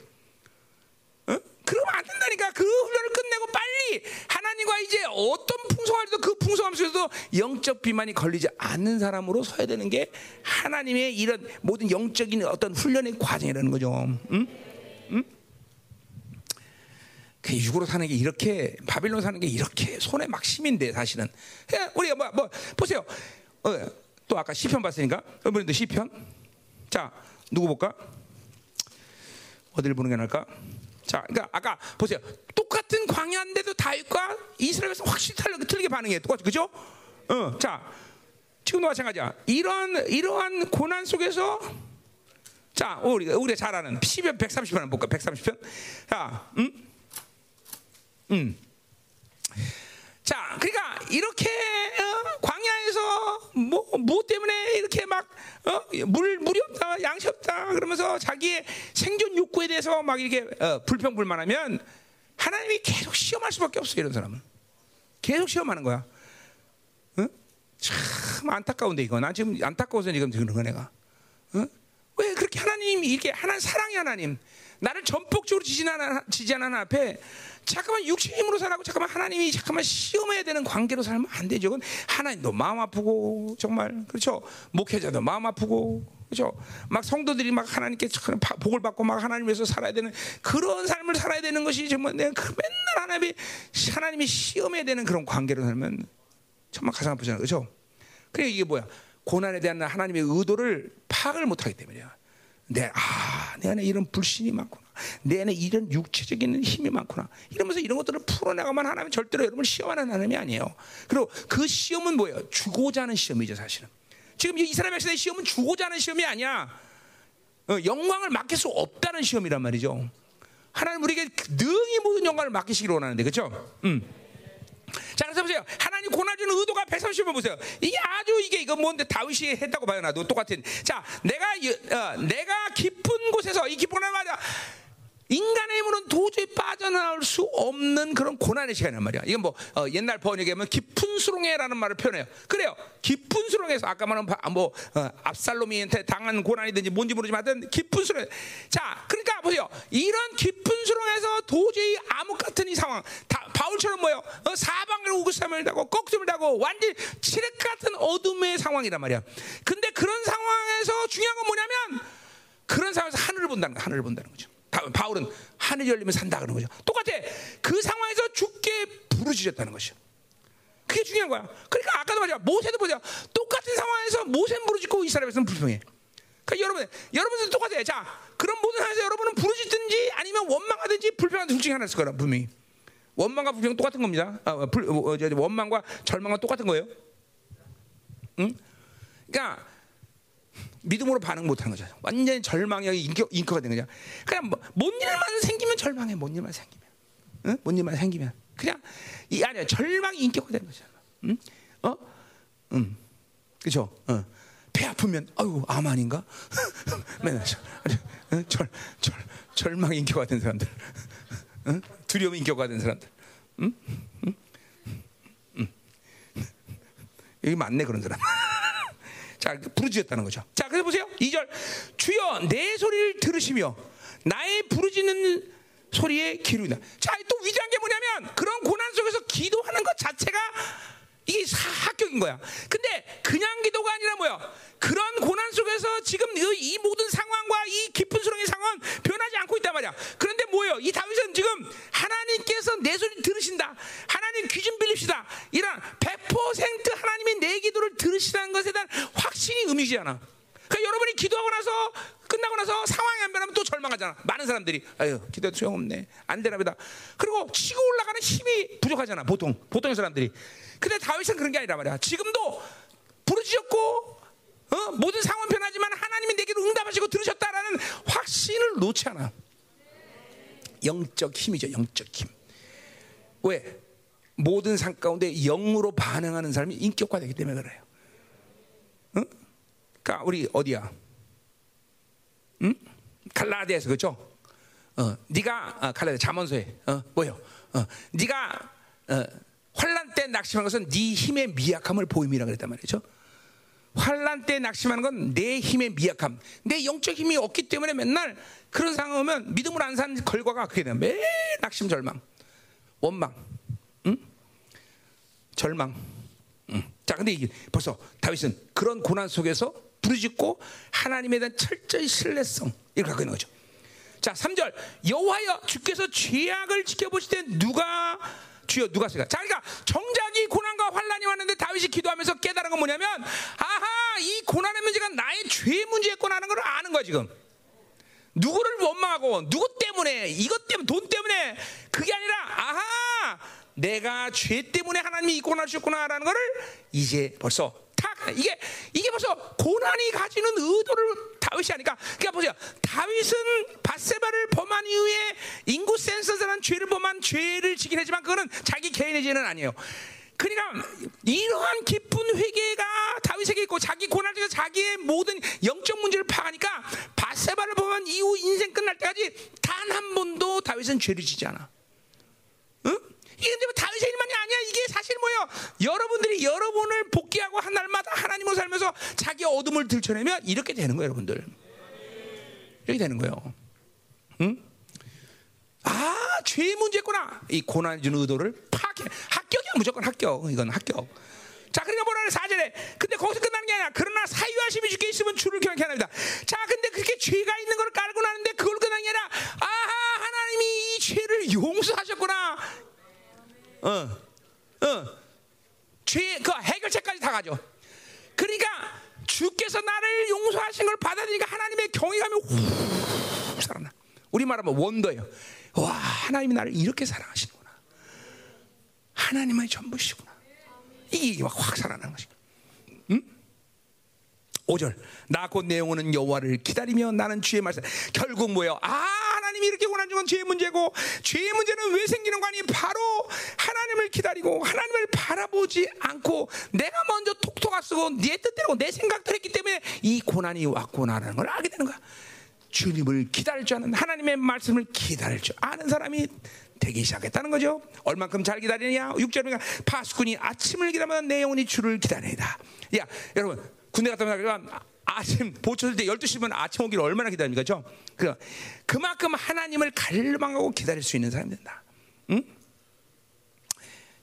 어? 그러면 안 된다니까. 그 훈련을 끝내고 빨리 하나님과 이제 어떤 풍성함도 그 풍성함 속에서도 영적 비만이 걸리지 않는 사람으로 서야 되는 게 하나님의 이런 모든 영적인 어떤 훈련의 과정이라는 거죠. 응? 응? 그 육으로 사는 게 이렇게 바빌론 사는 게 이렇게 손에 막 심인데 사실은 우리가 뭐, 뭐 보세요. 어, 또 아까 시편 봤으니까 이번에도 시편. 자 누구 볼까? 어디를 보는 게 나을까? 자, 그러니까 아까 보세요. 똑같은 광야인데도 다윗과 이스라엘에서 확실히 틀리게, 틀리게. 똑같이 그죠? 어, 자, 지금도 마찬가지야. 이런 이러한 고난 속에서 자, 우리가 우리가 잘 아는 10편 130편 한번 볼까? 130편. 자, 음. 음. 자, 그러니까 이렇게 어, 광야에서 뭐, 뭐 때문에 이렇게 막 어, 물, 물이 없다, 양식 없다 그러면서 자기의 생존 욕구에 대해서 막 이렇게 어, 불평불만하면 하나님이 계속 시험할 수밖에 없어 이런 사람은 계속 시험하는 거야. 어? 참 안타까운데 이거 난 지금 안타까워서 지금 그런 거 내가. 어? 왜 그렇게 하나님 이렇게 하나님 사랑의 하나님 나를 전폭적으로 지지하는 지지하는 앞에 잠깐만 육신 힘으로 살라고 잠깐만 하나님이 잠깐만 시험해야 되는 관계로 살면 안 되죠. 그건 하나님도 마음 아프고 정말 그렇죠. 목회자도 마음 아프고 그렇죠. 막 성도들이 막 하나님께 복을 받고 막 하나님 위해서 살아야 되는 그런 삶을 살아야 되는 것이 정말 내가 그 맨날 하나님이 하나님이 시험해야 되는 그런 관계로 살면 정말 가슴 아프잖아요. 그렇죠. 그래 이게 뭐야? 고난에 대한 하나님의 의도를 파악을 못 하기 때문이야. 내, 아, 내 안에 이런 불신이 많구나. 내 안에 이런 육체적인 힘이 많구나. 이러면서 이런 것들을 풀어내가만 하나님 절대로 여러분을 시험하는 하나님이 아니에요. 그리고 그 시험은 뭐예요? 주고자 하는 시험이죠, 사실은. 지금 이스라엘 백성의 시험은 주고자 하는 시험이 아니야. 어, 영광을 맡길 수 없다는 시험이란 말이죠. 하나님 우리에게 능히 모든 영광을 맡기시기를 원하는데, 그렇죠? 음. 자, 그래서 보세요. 하나님 고난 주는 의도가 130번 보세요. 이게 아주 이게 이거 뭔데 다윗이 했다고 봐요. 나도 똑같은. 자, 내가 어, 내가 깊은 곳에서 이 깊은 맞아. 인간의 힘으로는 도저히 빠져나올 수 없는 그런 고난의 시간이란 말이야. 이건 뭐 어, 옛날 번역에 하면 깊은 수렁에라는 말을 표현해요. 그래요. 깊은 수렁에서 아까 말한 뭐 어, 압살롬이한테 당한 고난이든지 뭔지 모르지만 깊은 수렁. 자, 그러니까 보세요. 이런 깊은 수렁에서 도저히 암흑 같은 이 상황, 다, 바울처럼 뭐요? 어, 사방을 우그쌈을 다고 꺽점을 다고 완전 칠흑 같은 어둠의 상황이란 말이야. 근데 그런 상황에서 중요한 건 뭐냐면 그런 상황에서 하늘을 본다는 거, 하늘을 본다는 거죠. 바울은 하늘이 열리면 산다 그런 거죠. 똑같아. 그 상황에서 죽게 부르짖었다는 것이죠. 그게 중요한 거야. 그러니까 아까도 말이야. 모세도 보자. 똑같은 상황에서 모세 부르짖고 이스라엘에서는 불평해. 그러니까 여러분, 여러분도 똑같아요. 자, 그런 모든 상황에서 여러분은 부르짖든지 아니면 원망하든지 불평하든지 둘 중에 하나 있을 거라 분명히. 원망과 불평 똑같은 겁니다. 아, 불, 어, 원망과 절망과 똑같은 거예요. 응? 그러니까 믿음으로 반응 못하는 거죠. 완전히 절망이 인격, 인격화 된 거죠. 그냥 뭐, 뭔 일만 생기면 절망해. 뭔 일만 생기면. 응? 뭔 일만 생기면. 그냥 이 아니야. 절망이 인격화 된 거죠. 응? 어? 응. 그죠? 어. 배 아프면 아유 암 아닌가? 맨날 절, 절, 절, 절망 인격화 된 사람들. 응? 두려움 인격화 된 사람들. 응? 응? 응? 여기 많네 그런 사람. 자, 부르짖었다는 거죠. 자, 그래서 보세요. 2절. 주여 내 소리를 들으시며 나의 부르짖는 소리에 기울이다. 자, 또 위대한 게 뭐냐면 그런 고난 속에서 기도하는 것 자체가 이게 합격인 거야. 근데 그냥 기도가 아니라 뭐야? 그런 고난 속에서 지금 이 모든 상황과 이 깊은 수렁의 상황은 변하지 않고 있단 말이야. 그런데 뭐예요? 이 다윗은 지금 하나님께서 내 소리 들으신다. 하나님 귀 좀 빌립시다. 이런 100% 하나님이 내 기도를 들으시다는 것에 대한 확신이 의미지 않아. 그러니까 여러분이 기도하고 나서 끝나고 나서 상황이 안 변하면 또 절망하잖아. 많은 사람들이 아유 기도도 소용없네. 안 되나 보다. 그리고 치고 올라가는 힘이 부족하잖아. 보통 보통의 사람들이. 근데 다윗은 그런 게 아니라 말이야. 지금도 부르짖었고 어? 모든 상황 변하지만 하나님이 내게로 응답하시고 들으셨다라는 확신을 놓지 않아. 영적 힘이죠. 영적 힘. 왜? 모든 상 가운데 영으로 반응하는 사람이 인격화되기 때문에 그래요. 응? 그러니까 우리 어디야? 응? 갈라디아서 그죠? 어, 네가 어, 갈라디아 잠언서에 어, 뭐요? 어, 네가 어, 환란 때 낙심한 것은 네 힘의 미약함을 보임이라 그랬단 말이죠. 환란 때 낙심하는 건 내 힘의 미약함, 내 영적 힘이 없기 때문에 맨날 그런 상황 오면 믿음을 안 사는 결과가 그게 돼. 매일 낙심, 절망, 원망, 응? 절망. 응. 자, 근데 이게 벌써 다윗은 그런 고난 속에서 부르짖고 하나님에 대한 철저히 신뢰성 이걸 갖고 있는 거죠. 자, 3절 여호와여 주께서 죄악을 지켜보실 때 누가 주여 누가 쓰가? 자, 그러니까 정작이 고난과 환란이 왔는데 다윗이 기도하면서 깨달은 건 뭐냐면 아하 이 고난의 문제가 나의 죄 문제였구나 하는 걸 아는 거야 지금. 누구를 원망하고 누구 때문에 이것 때문에 돈 때문에 그게 아니라 아하 내가 죄 때문에 하나님이 이 고난을 주셨구나라는 것을 이제 벌써 탁 이게 이게 벌써 고난이 가지는 의도를 다윗이 하니까 그러니까 보세요 다윗은 바세바를 범한 이후에 인구 센서스라는 죄를 범한 죄를 지긴 하지만 그거는 자기 개인의 죄는 아니에요. 그러니까 이러한 깊은 회개가 다윗에게 있고 자기 고난 중에 자기의 모든 영적 문제를 파하니까 바세바를 보면 이후 인생 끝날 때까지 단 한 번도 다윗은 죄를 지지 않아. 응? 이게 근데 뭐 다윗의 일만이 아니야. 이게 사실 뭐예요? 여러분들이 여러분을 복귀하고 한 날마다 하나님을 살면서 자기 어둠을 들춰내면 이렇게 되는 거예요, 여러분들. 이렇게 되는 거예요. 응? 아, 죄의 문제구나. 이 고난 주는 의도를 파괴. 합격이야, 무조건 합격. 이건 합격. 자, 그러니까 뭐라 그래, 4절에. 근데 거기서 끝나는 게 아니라, 그러나 사유하심이 주께 있으면 주를 경외케 합니다. 자, 근데 그렇게 죄가 있는 걸 깔고 나는데 그걸 끝나는 게 아니라, 아하, 하나님이 이 죄를 용서하셨구나. 어, 어. 죄, 그 해결책까지 다 가죠. 그러니까 주께서 나를 용서하신 걸 받아들이니까 하나님의 경외감이 훅 살아나. 우리 말하면 원더예요. 와, 하나님이 나를 이렇게 사랑하시는구나. 하나님의 전부시구나. 이게 막 확 살아나는 것이. 응? 5절. 나 곧 내용은 여호와를 기다리며 나는 주의 말씀. 결국 뭐예요? 아, 하나님이 이렇게 고난 중은 죄의 문제고 죄의 문제는 왜 생기는 거 아니? 바로 하나님을 기다리고 하나님을 바라보지 않고 내가 먼저 톡톡아 쓰고 내 뜻대로 내 생각대로 했기 때문에 이 고난이 왔구나라는 걸 알게 되는 거야. 주님을 기다릴 줄 아는 하나님의 말씀을 기다릴 줄 아는 사람이 되기 시작했다는 거죠. 얼만큼 잘 기다리느냐? 6절이니까 파수꾼이 아침을 기다리면 내 영혼이 주를 기다린다. 야, 여러분 군대 갔다 오면 아침 보초될 때 12시면 아침 오기를 얼마나 기다립니까? 죠? 그 그만큼 하나님을 갈망하고 기다릴 수 있는 사람이 된다. 응?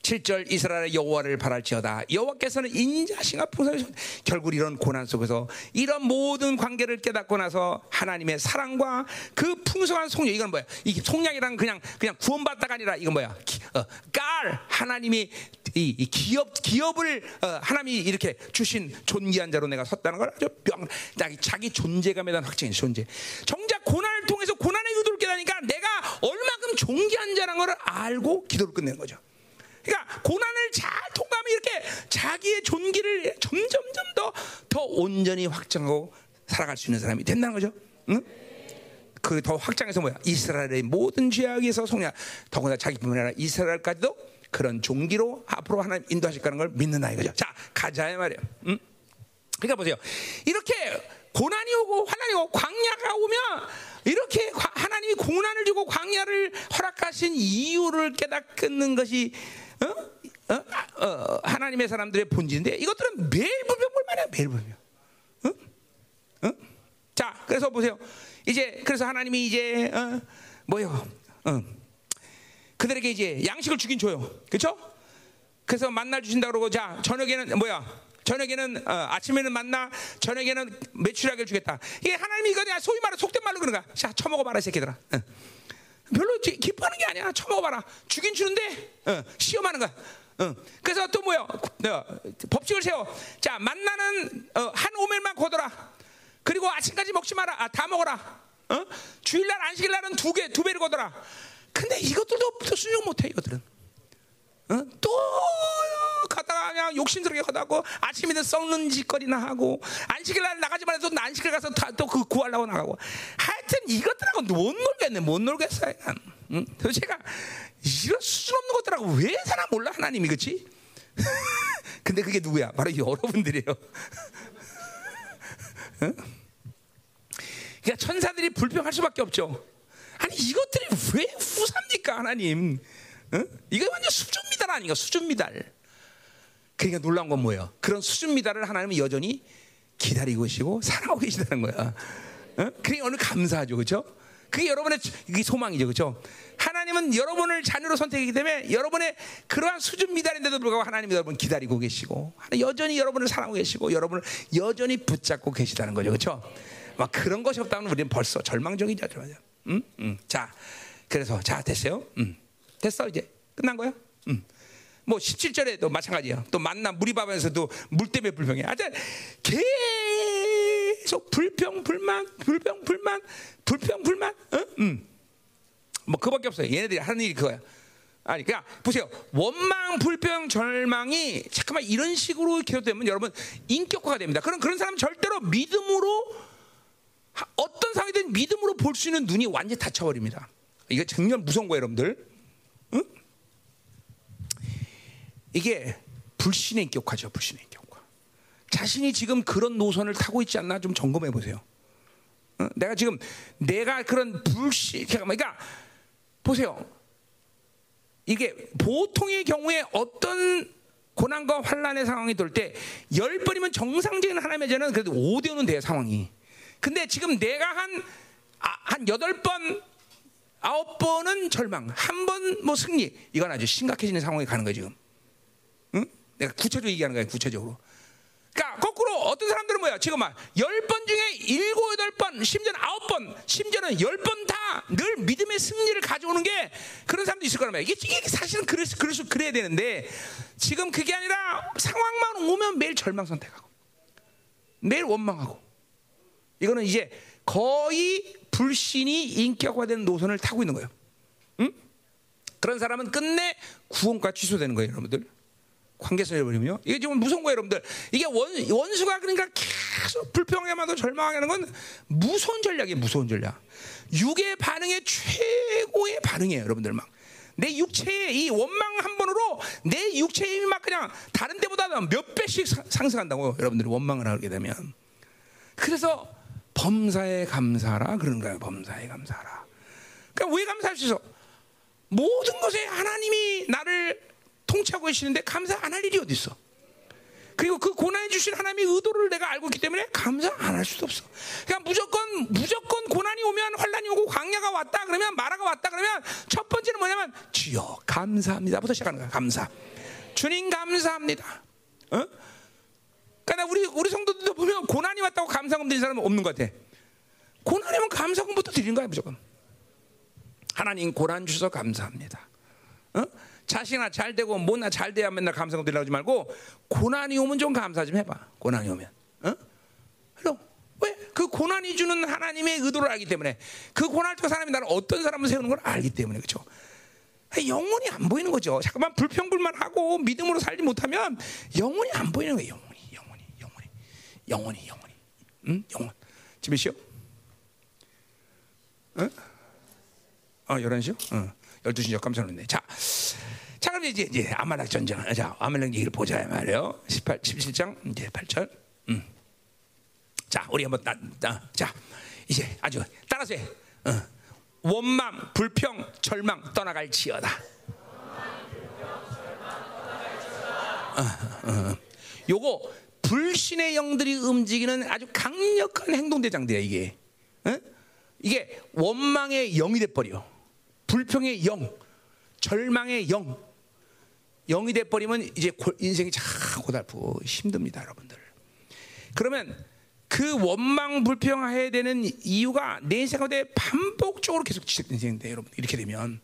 7절 이스라엘의 여호와를 바랄지어다. 여호와께서는 인자신가 풍성하셔 결국 이런 고난 속에서 이런 모든 관계를 깨닫고 나서 하나님의 사랑과 그 풍성한 속량 이건 뭐야? 이 속량이란 그냥 그냥 구원받다가 아니라 이건 뭐야? 기, 어, 깔. 하나님이 이, 이 기업 기업을 어, 하나님이 이렇게 주신 존귀한 자로 내가 섰다는 걸 아주 뿅. 자기 자기 존재감에 대한 확증이 존재. 정작 고난을 통해서 고난의 의도를 깨닫니까 내가 얼마큼 존귀한 자라는 걸 알고 기도를 끝내는 거죠. 그러니까 고난을 잘 통과하면 이렇게 자기의 존귀를 점점점 더, 더 온전히 확장하고 살아갈 수 있는 사람이 된다는 거죠. 응? 그 더 확장해서 뭐야? 이스라엘의 모든 죄악에서 속냐 더구나 자기뿐만 아니라 이스라엘까지도 그런 종기로 앞으로 하나님 인도하실 거라는 걸 믿는다 이거죠. 자, 가자 말이에요. 응? 그러니까 보세요. 이렇게 고난이 오고 환난이 오고 광야가 오면 이렇게 하나님이 고난을 주고 광야를 허락하신 이유를 깨닫는 것이 어? 어? 어, 하나님의 사람들의 본질인데 이것들은 매일 불평 볼만해 매일 불평. 어? 어? 자, 그래서 보세요. 이제 그래서 하나님이 이제 어, 뭐요? 어. 그들에게 이제 양식을 주긴 줘요. 그렇죠? 그래서 만날 주신다 그러고 자 저녁에는 뭐야? 저녁에는 어, 아침에는 만나 저녁에는 매출하게 주겠다. 이게 하나님이 이거 그냥 소위 말해 속된 말로 그런 거야. 자 처먹어 봐라 새끼들아. 어. 별로 기뻐하는 게 아니야. 처먹어봐라. 주긴 주는데 어, 시험하는 거야. 어. 그래서 또 뭐요? 어, 법칙을 세워. 자 만나는 어, 한 오멜만 거둬라. 그리고 아침까지 먹지 마라. 아, 다 먹어라. 어? 주일날 안식일날은 두 개, 두 배를 거둬라. 근데 이것들도 수용 못해 이것들은. 어? 또 가다가 그냥 욕심스럽게 가다고 아침에는 썩는 짓거리나 하고 안식일 날 나가지만 해도 안식일 가서 또 그 구하려고 나가고 하여튼 이것들하고 못 놀겠네 못 놀겠어요 응? 도대체가 이런 수준 없는 것들하고 왜 사나 몰라 하나님이 그치? 근데 그게 누구야? 바로 여러분들이에요 응? 그러니까 천사들이 불평할 수밖에 없죠. 아니 이것들이 왜 후사입니까 하나님? 응? 이거 완전 수준 미달 아닌가 수준 미달. 그러니까 놀라운 건 뭐예요? 그런 수준 미달을 하나님은 여전히 기다리고 계시고 사랑하고 계시다는 거야. 응? 그러니까 오늘 감사하죠, 그렇죠? 그게 여러분의 이게 소망이죠, 그렇죠? 하나님은 여러분을 자녀로 선택했기 때문에 여러분의 그러한 수준 미달인데도 불구하고 하나님이 여러분 기다리고 계시고 여전히 여러분을 사랑하고 계시고 여러분을 여전히 붙잡고 계시다는 거죠, 그렇죠? 막 그런 것이 없다면 우리는 벌써 절망적이죠, 절망적. 음, 음. 자, 그래서 자 됐어요. 음. 됐어 이제 끝난 거야. 음. 뭐 17절에도 마찬가지야. 또 만나 무리밥에서도 물 때문에 불평해. 하여튼 계속 불평 불만 불평 불만 불평 불만. 어? 음. 뭐 그밖에 없어요. 얘네들이 하는 일이 그거야. 아니, 그냥 보세요. 원망, 불평, 절망이 잠깐만 이런 식으로 계속되면 여러분 인격화가 됩니다. 그런 그런 사람 절대로 믿음으로 어떤 상황이든 믿음으로 볼 수 있는 눈이 완전히 닫혀버립니다. 이게 정말 무서운 거예요, 여러분들. 응? 이게 불신의 인격화죠, 불신의 인격화. 자신이 지금 그런 노선을 타고 있지 않나 좀 점검해 보세요. 응? 내가 지금 내가 그런 불신, 그러니까 보세요. 이게 보통의 경우에 어떤 고난과 환란의 상황이 돌 때 열 번이면 정상적인 하나님의 죄는 그래도 5대 5는 돼요 상황이. 근데 지금 내가 한, 아, 한 여덟 번, 아홉 번은 절망, 한 번 뭐 승리. 이건 아주 심각해지는 상황에 가는 거야, 지금. 응? 내가 구체적으로 얘기하는 거야, 구체적으로. 그러니까 거꾸로 어떤 사람들은 뭐야? 지금 막 열 번 중에 일곱 여덟 번, 심지어는 아홉 번, 심지어는 열 번 다 늘 믿음의 승리를 가져오는 게 그런 사람도 있을 거란 말이야. 이게, 이게 사실은 그럴 수, 그럴 수 그래야 되는데 지금 그게 아니라 상황만 오면 매일 절망 선택하고 매일 원망하고 이거는 이제 거의 불신이 인격화된 노선을 타고 있는 거예요. 응? 그런 사람은 끝내 구원과 취소되는 거예요, 여러분들. 관계성을 버리면요. 이게 지금 무서운 거예요, 여러분들. 이게 원, 원수가 그러니까 계속 불평하게만도 절망하게 하는 건 무서운 전략이에요, 무서운 전략. 육의 반응의 최고의 반응이에요, 여러분들 막. 내 육체의 이 원망 한 번으로 내 육체의 힘이 막 그냥 다른 데보다 몇 배씩 상승한다고 여러분들이 원망을 하게 되면. 그래서 범사에 감사라 그런 거예요. 범사에 감사라. 그러니까 왜 감사할 수 있어? 모든 것에 하나님이 나를 통치하고 계시는데 감사 안 할 일이 어디 있어? 그리고 그 고난해 주신 하나님의 의도를 내가 알고 있기 때문에 감사 안 할 수도 없어. 그러니까 무조건 무조건 고난이 오면 환란이 오고 광야가 왔다 그러면 마라가 왔다 그러면 첫 번째는 뭐냐면 주여 감사합니다부터 시작하는 거야. 감사. 주님 감사합니다. 어? 그러니까 우리 우리 성도들도 보면 고난이 왔다고 감사금 드린 사람은 없는 것 같아. 고난이면 감사금부터 드리는 거야 무조건. 하나님 고난 주셔서 감사합니다. 어? 자식이나 잘 되고 뭐나 잘 돼야 맨날 드리려고 하지 말고 고난이 오면 좀 감사 좀 해봐. 고난이 오면. 어? 왜? 그 고난이 주는 하나님의 의도를 알기 때문에 그 고난을 통해 사람이 나를 어떤 사람을 세우는 걸 알기 때문에 그렇죠. 영혼이 안 보이는 거죠. 잠깐만 불평불만 하고 믿음으로 살지 못하면 영혼이 안 보이는 거예요. 영혼이, 영혼이, 영혼이, 영혼이, 영혼이. 응? 영혼. 집에 쉬어? 응? 어, 11시요? 어. 12시죠. 깜짝 놀랐네. 자. 자, 그럼 이제, 이제 아말렉 전쟁. 자, 아말렉 얘기를 보자 말이에요. 18, 17장, 이제 8절. 음. 자, 우리 한번, 따, 따, 자, 이제 아주 따라서 해. 어. 원망, 불평, 절망 떠나갈지어다. 어, 어. 요거 불신의 영들이 움직이는 아주 강력한 행동 대장들이야 이게. 어? 이게 원망의 영이 돼 버려. 불평의 영, 절망의 영, 영이 돼 버리면 이제 인생이 참 고달프고 힘듭니다, 여러분들. 그러면 그 원망 불평해야 되는 이유가 내 가운데 반복적으로 계속 지속된 인생인데 여러분 이렇게 되면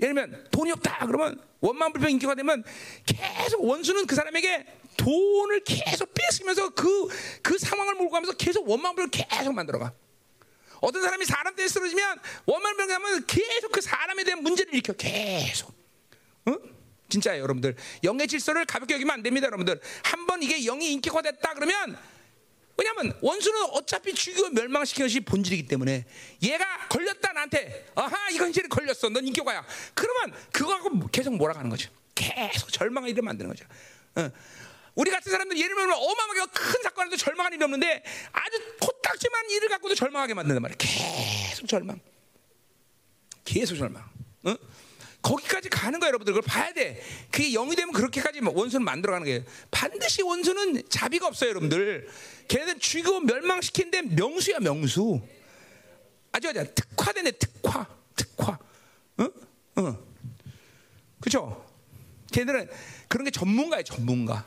예를 들면 돈이 없다 그러면 원망 불평 인기가 되면 계속 원수는 그 사람에게 돈을 계속 뺏으면서 그, 그 상황을 몰고 가면서 계속 원망 불평 계속 만들어가 어떤 사람이 사람 때문에 쓰러지면 원망 불평하면 계속 그 사람에 대한 문제를 일으켜 계속 어? 진짜 여러분들 영의 질서를 가볍게 여기면 안 됩니다 여러분들 한번 이게 영이 인격화됐다 그러면 왜냐하면 원수는 어차피 죽이고 멸망시키는 것이 본질이기 때문에 얘가 걸렸다 나한테 아하 이건 이제 걸렸어 넌 인격화야 그러면 그거하고 계속 몰아가는 거죠 계속 절망을 일을 만드는 거죠 어. 우리 같은 사람들 예를 들면 어마어마하게 큰 사건에도 절망하는 일이 없는데 아주 코딱지만 일을 갖고도 절망하게 만든단 말이야. 계속 절망. 계속 절망. 응? 거기까지 가는 거야, 여러분들. 그걸 봐야 돼. 그게 영이 되면 그렇게까지 원수를 만들어가는 거예요. 반드시 원수는 자비가 없어요, 여러분들. 걔네들 죽이고 멸망시키는데 명수야, 명수. 아주 아주 특화되네, 특화, 특화. 응? 응. 그죠? 걔네들은 그런 게 전문가예요, 전문가.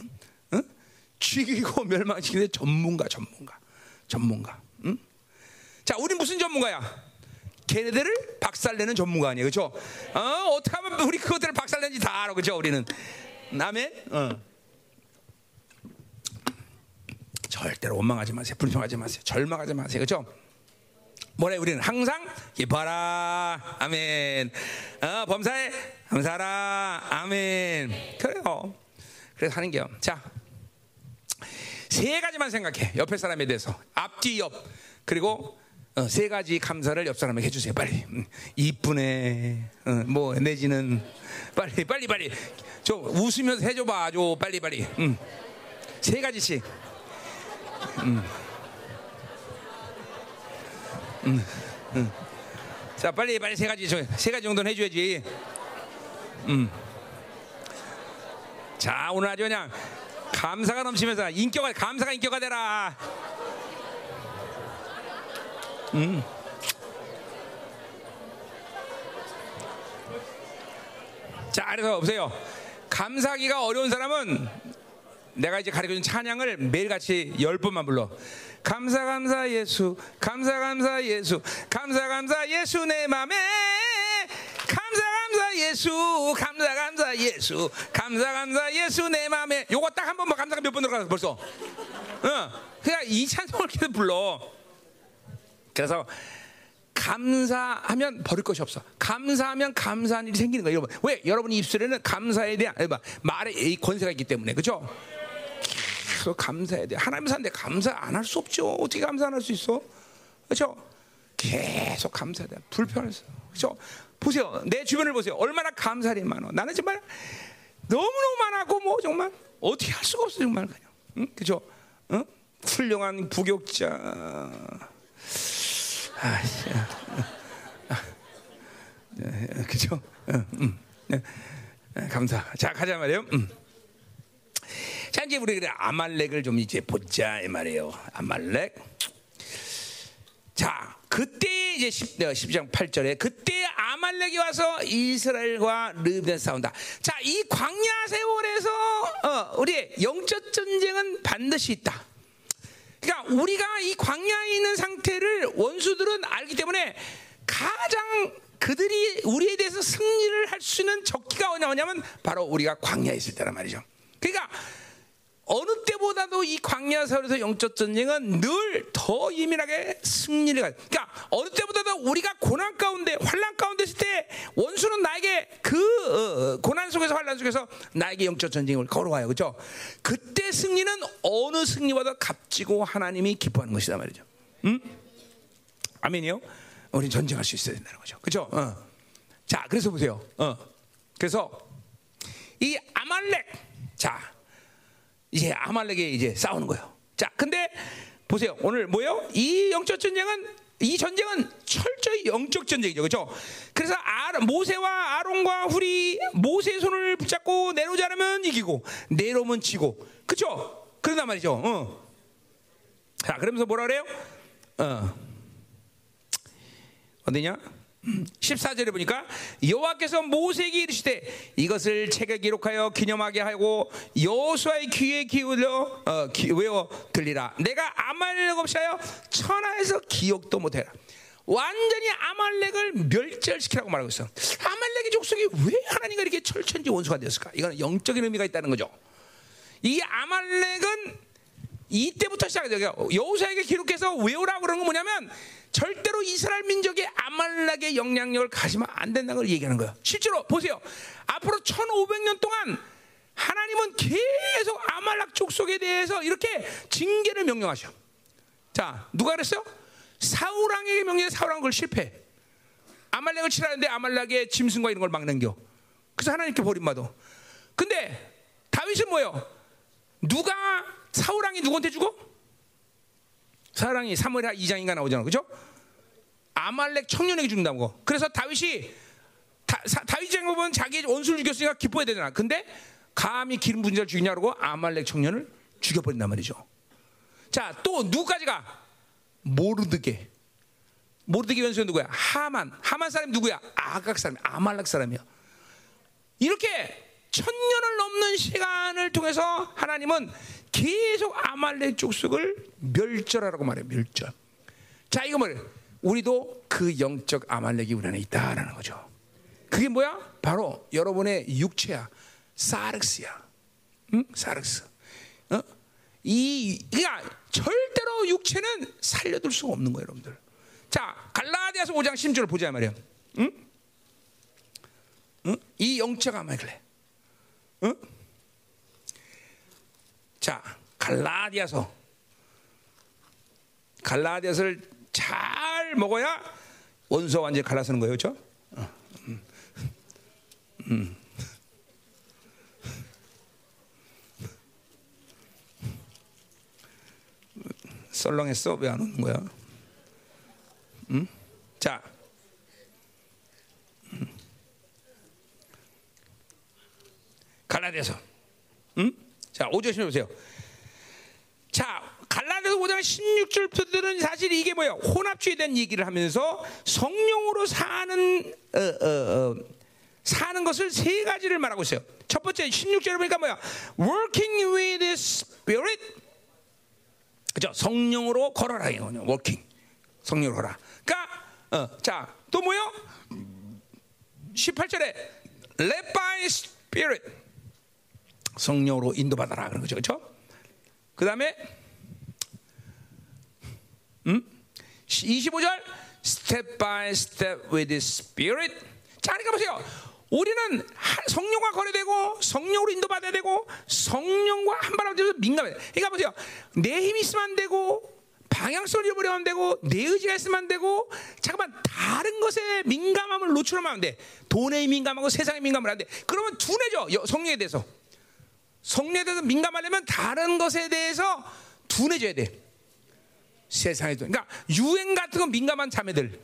응? 응? 죽이고 멸망시키는데 전문가, 전문가, 전문가. 응? 자, 우리 무슨 전문가야? 걔네들을 박살내는 전문가 아니에요, 그렇죠? 어, 어떻게 하면 우리 그것들을 박살내는지 다 알아, 그렇죠? 우리는 남의 어. 절대로 원망하지 마세요, 불평하지 마세요, 절망하지 마세요, 그렇죠? 뭐래 우리는 항상 기뻐라, 아멘. 어, 범사에 감사하라, 아멘. 그래요. 그래서 하는 게요. 자, 세 가지만 생각해. 옆에 사람에 대해서 앞뒤 옆 그리고 어, 세 가지 감사를 옆 사람에게 해주세요. 빨리. 음, 이쁘네. 어, 뭐 내지는 빨리 빨리 빨리. 저 웃으면서 해줘봐. 줘 빨리 빨리. 음. 세 가지씩. 음. 음. 음. 자 빨리 빨리 세 가지 세 가지 정도는 해줘야지. 음. 자 오늘 아주 그냥 감사가 넘치면서 인격화 감사가 인격화 되라. 음. 자, 그래서 보세요. 감사하기가 어려운 사람은 내가 이제 가르쳐준 찬양을 매일같이 열 번만 불러. 감사 감사 예수, 감사 감사 예수, 감사 감사 예수 내 맘에 감사 감사 예수, 감사 감사 예수, 감사 감사 예수 내 맘에 요거 딱 한 번만 감사가 몇 번 들어가서 벌써. 어, 그냥 이 찬송을 계속 불러. 그래서 감사하면 버릴 것이 없어. 감사하면 감사한 일이 생기는 거예요, 여러분. 왜? 여러분 입술에는 감사에 대한 말의 권세가 있기 때문에, 그렇죠? 계속 감사해야 돼. 하나님 사는데 감사 안 할 수 없죠. 어떻게 감사 안 할 수 있어? 그렇죠? 계속 감사해야 돼. 불편해서, 그렇죠? 보세요, 내 주변을 보세요. 얼마나 감사리 많어. 나는 정말 너무 너무 많았고 뭐 정말 어떻게 할 수가 없어 정말 그냥, 응? 그렇죠? 응? 훌륭한 부격자. 아, 아, 그죠? 음, 네. 감사. 자 가자 말이에요. 음. 자 이제 우리 그래 아말렉을 좀 이제 보자 이 말이에요. 아말렉. 자 그때 이제 10, 10장 8절에 그때 아말렉이 와서 이스라엘과 르벤 싸운다. 자 이 광야 세월에서 어, 우리의 영적 전쟁은 반드시 있다. 그러니까 우리가 이 광야에 있는 상태를 원수들은 알기 때문에 가장 그들이 우리에 대해서 승리를 할 수 있는 적기가 뭐냐면 바로 우리가 광야에 있을 때란 말이죠. 그러니까 어느 때보다도 이 광야설에서 영적 전쟁은 늘 더 예민하게 승리를 가. 그러니까 어느 때보다도 우리가 고난 가운데 환란 가운데 있을 때 원수는 나에게 그 어, 고난 속에서 환란 속에서 나에게 영적 전쟁을 걸어와요, 그렇죠? 그때 승리는 어느 승리보다 값지고 하나님이 기뻐하는 것이다 말이죠. 음? 아멘이요? 우리 전쟁할 수 있어야 된다는 거죠, 그렇죠? 어. 자, 그래서 보세요. 어. 그래서 이 아말렉, 자. 이제 아말렉에 이제 싸우는 거예요. 자, 근데 보세요. 오늘 뭐예요? 이 영적 전쟁은 이 전쟁은 철저히 영적 전쟁이죠. 그렇죠? 그래서 아, 모세와 아론과 훌이 모세의 손을 붙잡고 내려오지 않으면 이기고 내려오면 지고. 그렇죠? 그러단 말이죠. 어. 자, 그러면서 뭐라 그래요? 어. 어디냐? 14절에 보니까 여호와께서 모세에게 이르시되 이것을 책에 기록하여 기념하게 하고 여호수아의 귀에 기울여 어, 기, 외워 들리라. 내가 아말렉 없이 하여 천하에서 기억도 못해라. 완전히 아말렉을 멸절시키라고 말하고 있어. 아말렉의 족속이 왜 하나님과 이렇게 철천지 원수가 되었을까? 이거는 영적인 의미가 있다는 거죠. 이 아말렉은 이때부터 시작해요. 여호수아에게 기록해서 외우라고 그런 건 뭐냐면 절대로 이스라엘 민족의 아말렉의 영향력을 가지면 안 된다는 걸 얘기하는 거예요. 실제로 보세요. 앞으로 1500년 동안 하나님은 계속 아말렉 족속에 대해서 이렇게 징계를 명령하셔. 자, 누가 그랬어요? 사우랑에게 명령해 사우랑 그걸 실패. 아말렉을 치라는데 아말렉의 짐승과 이런 걸 막는겨. 그래서 하나님께 버림받아. 근데 다윗은 뭐예요? 누가 사울왕이 누구한테 주고? 사울왕이 사무엘하 2장인가 나오잖아, 그죠? 아말렉 청년에게 죽는다고. 그래서 다윗이 다, 윗장 보면 자기 원수를 죽였으니까 기뻐해야 되잖아. 근데 감히 기름 분자를 를 죽이냐고 아말렉 청년을 죽여버린단 말이죠. 자, 또 누구까지가? 모르드게. 모르드게 원수는 누구야? 하만. 하만 사람이 누구야? 아각 사람, 아말렉 사람이야. 이렇게 천년을 넘는 시간을 통해서 하나님은 계속 아말렉 족속을 멸절하라고 말해요. 멸절. 자, 이거 뭐예요? 우리도 그 영적 아말렉이 우리 안에 있다라는 거죠. 그게 뭐야? 바로 여러분의 육체야. 사르스야. 응? 사르스. 어? 이, 그러니까 절대로 육체는 살려둘 수가 없는 거예요, 여러분들. 자, 갈라디아서 5장 10절을 보자 말이에요. 응? 응? 이 영적 아말렉. 응? 자, 갈라디아서. 갈라디아서를 잘 먹어야 원수와 완전히 갈라서는 거예요. 음. 썰렁했어? 왜 안 오는 거야? 음? 자, 음. 갈라디아서. 음? 자, 5절 보세요. 자, 갈라디아서 5장 16절부터는 사실 이게 뭐예요? 혼합주의에 대한 얘기를 하면서 성령으로 사는 어, 어, 어, 사는 것을 세 가지를 말하고 있어요. 첫 번째 16절을 보니까 뭐야? Working with the Spirit. 그죠? 성령으로 걸어라 이거요. Working. 성령으로 걸어라. 그러니까 어, 자, 또 뭐요? 18절에 Led by Spirit. 성령으로 인도받아라 그런 거죠. 그렇죠? 그 다음에 음? 25절 Step by step with the Spirit. 자, 그러니까 보세요. 우리는 성령과 거래되고 성령으로 인도받아야 되고 성령과 한발 앞에서 민감해. 그러니까 보세요. 내 힘이 있으면 안 되고 방향성을 잃어버리면 안 되고 내 의지가 있으면 안 되고 잠깐만 다른 것에 민감함을 노출하면 안 돼. 돈에 민감하고 세상에 민감을 안 돼. 그러면 둔해져 성령에 대해서. 성령에 대해서 민감하려면 다른 것에 대해서 둔해져야 돼. 세상에도. 그러니까 유행 같은 건 민감한 자매들.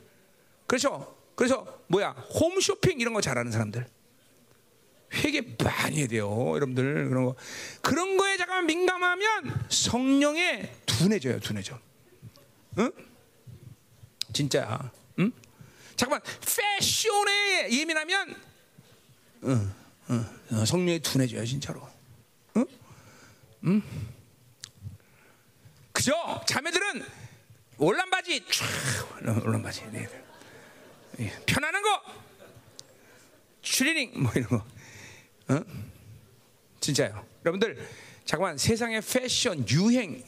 그렇죠? 그래서 뭐야 홈쇼핑 이런 거 잘하는 사람들 회개 많이 해야 돼요 여러분들 그런 거 그런 거에 잠깐만 민감하면 성령에 둔해져요 둔해져 응? 진짜야 응? 잠깐만 패션에 예민하면 응, 응, 응, 성령에 둔해져요 진짜로 응? 응? 그죠? 자매들은 올란 바지 촤 올란 바지 네. 예, 편안한 거, 추리닝 뭐 이런 거, 어? 진짜요. 여러분들 잠깐만 세상의 패션, 유행,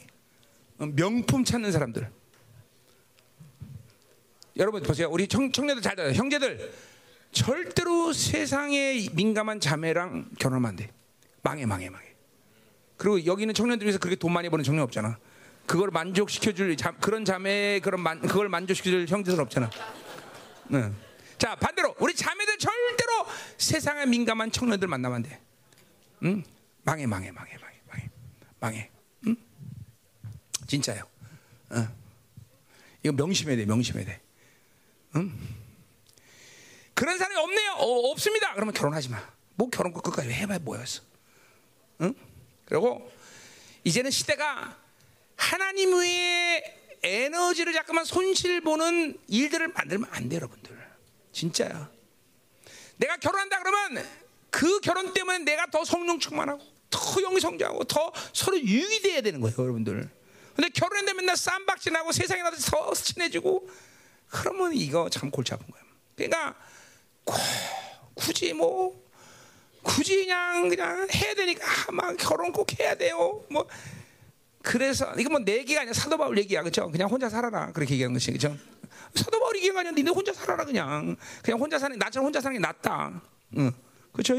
어, 명품 찾는 사람들. 여러분 보세요. 우리 청, 청년들 잘 들어요. 형제들 절대로 세상에 민감한 자매랑 결혼하면 안 돼. 망해, 망해, 망해. 그리고 여기는 청년들 중에서 그렇게 돈 많이 버는 청년 없잖아. 그걸 만족시켜줄 자, 그런 자매 그런 만, 그걸 만족시켜줄 형제들 없잖아. 네. 자 반대로 우리 자매들 절대로 세상에 민감한 청년들 만나면 안 돼. 응? 망해 망해 망해 망해 망해 망해. 응? 진짜요. 어. 이거 명심해야 돼 명심해야 돼. 응? 그런 사람이 없네요. 어, 없습니다. 그러면 결혼하지 마. 뭐 결혼 끝까지 해봐야 뭐였어. 응? 그리고 이제는 시대가 하나님 외에 에너지를 잠깐만 손실 보는 일들을 만들면 안 돼, 여러분들. 진짜야. 내가 결혼한다 그러면 그 결혼 때문에 내가 더 성령 충만하고 더 영이 성장하고 더 서로 유익이 돼야 되는 거예요, 여러분들. 근데 결혼했는데 맨날 쌈박질하고 세상에 나서 더 친해지고 그러면 이거 참 골치 아픈 거예요. 그러니까 굳이 뭐 굳이 그냥 그냥 해야 되니까 아, 막 결혼 꼭 해야 돼요. 뭐 그래서 이거 뭐내 얘기가 아니라 사도 바울 얘기야, 그렇죠? 그냥 혼자 살아라 그렇게 얘기하는 것이 그렇죠? 사도 바울 얘기가 아니라 니네 혼자 살아라 그냥 그냥 혼자 사는 나처럼 혼자 사는 게 낫다, 응, 그렇죠?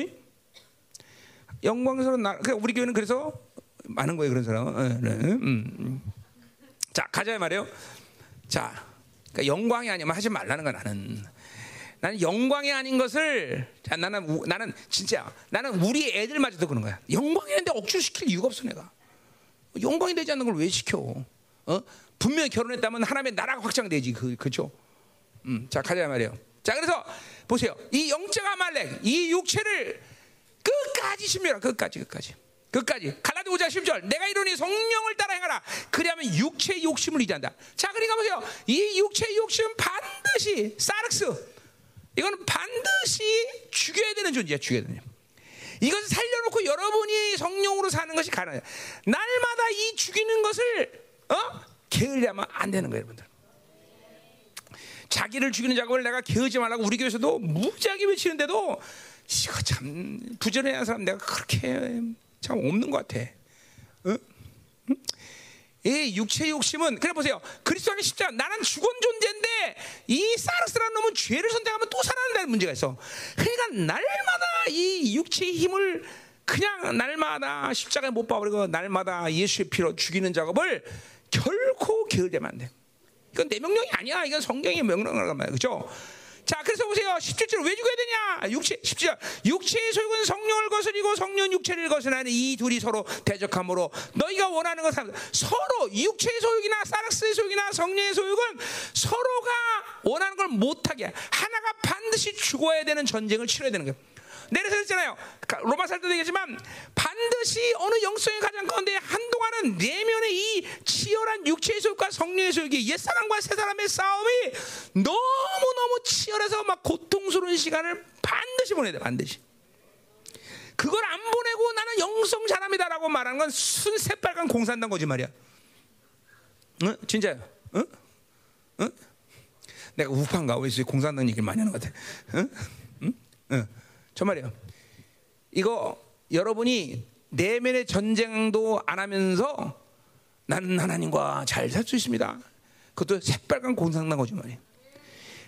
영광스러운 나, 그러니까 우리 교회는 그래서 많은 거예요 그런 사람. 응, 네, 음, 음. 자 가자 말이에요. 자, 그러니까 영광이 아니면 하지 말라는 거 나는. 나는 영광이 아닌 것을 자, 나는 나는 진짜 나는 우리 애들마저도 그런 거야. 영광이 아닌데 억지로 시킬 이유가 없어 내가. 영광이 되지 않는 걸 왜 시켜? 어? 분명히 결혼했다면 하나님의 나라가 확장되지. 그 그죠? 음, 자 가자 말이에요. 자 그래서 보세요. 이 영적 아말렉, 이 육체를 끝까지 심멸하. 끝까지 끝까지. 끝까지. 갈라디 5장 10절. 내가 이러니 성령을 따라 행하라. 그리하면 육체의 욕심을 이지한다. 자, 그러니까 보세요. 이 육체의 욕심은 반드시 사르스. 이거는 반드시 죽여야 되는 존재야. 죽여야 되는. 이것을 살려놓고 여러분이 성령으로 사는 것이 가능해요. 날마다 이 죽이는 것을 어? 게으르면 안 되는 거예요, 여러분들. 자기를 죽이는 작업을 내가 게으지 말라고 우리 교회에서도 무지하게 외치는데도 이거 참 부지런한 사람 내가 그렇게 참 없는 것 같아. 어? 이 육체 욕심은 그래 보세요. 그리스도 안에 십자 나는 죽은 존재인데 이 사르스라는 놈은 죄를 선택하면 또 살아난다는 문제가 있어. 그러니까 날마다 이 육체의 힘을 그냥 날마다 십자가에 못 박아버리고 날마다 예수의 피로 죽이는 작업을 결코 게을리면 안 돼. 이건 내 명령이 아니야. 이건 성경의 명령이란 말이야. 그죠? 자, 그래서 보세요. 17절 왜 죽어야 되냐? 육체, 17절. 육체의 소욕은 성령을 거스리고 성령 육체를 거스르는 이 둘이 서로 대적함으로 너희가 원하는 것은 서로 육체의 소욕이나 사락스의 소욕이나 성령의 소욕은 서로가 원하는 걸 못하게 하나가 반드시 죽어야 되는 전쟁을 치러야 되는 거예요. 내려서 했잖아요. 로마 살 때도 얘기했지만 반드시 어느 영성의 가장 가운데 한동안은 내면의 이 치열한 육체의 소욕과 성령의 소욕이 옛사람과 새사람의 싸움이 너무너무 치열해서 막 고통스러운 시간을 반드시 보내야 돼. 반드시. 그걸 안 보내고 나는 영성 사람이다라고 말하는 건 순 새빨간 공산당 거짓말이야. 응? 진짜요? 응? 응? 내가 우파인가? 왜 공산당 얘기를 많이 하는 것 같아? 응? 응? 응. 정말이에요. 이거 여러분이 내면의 전쟁도 안 하면서 나는 하나님과 잘 살 수 있습니다. 그것도 새빨간 공상난 거지 말이에요.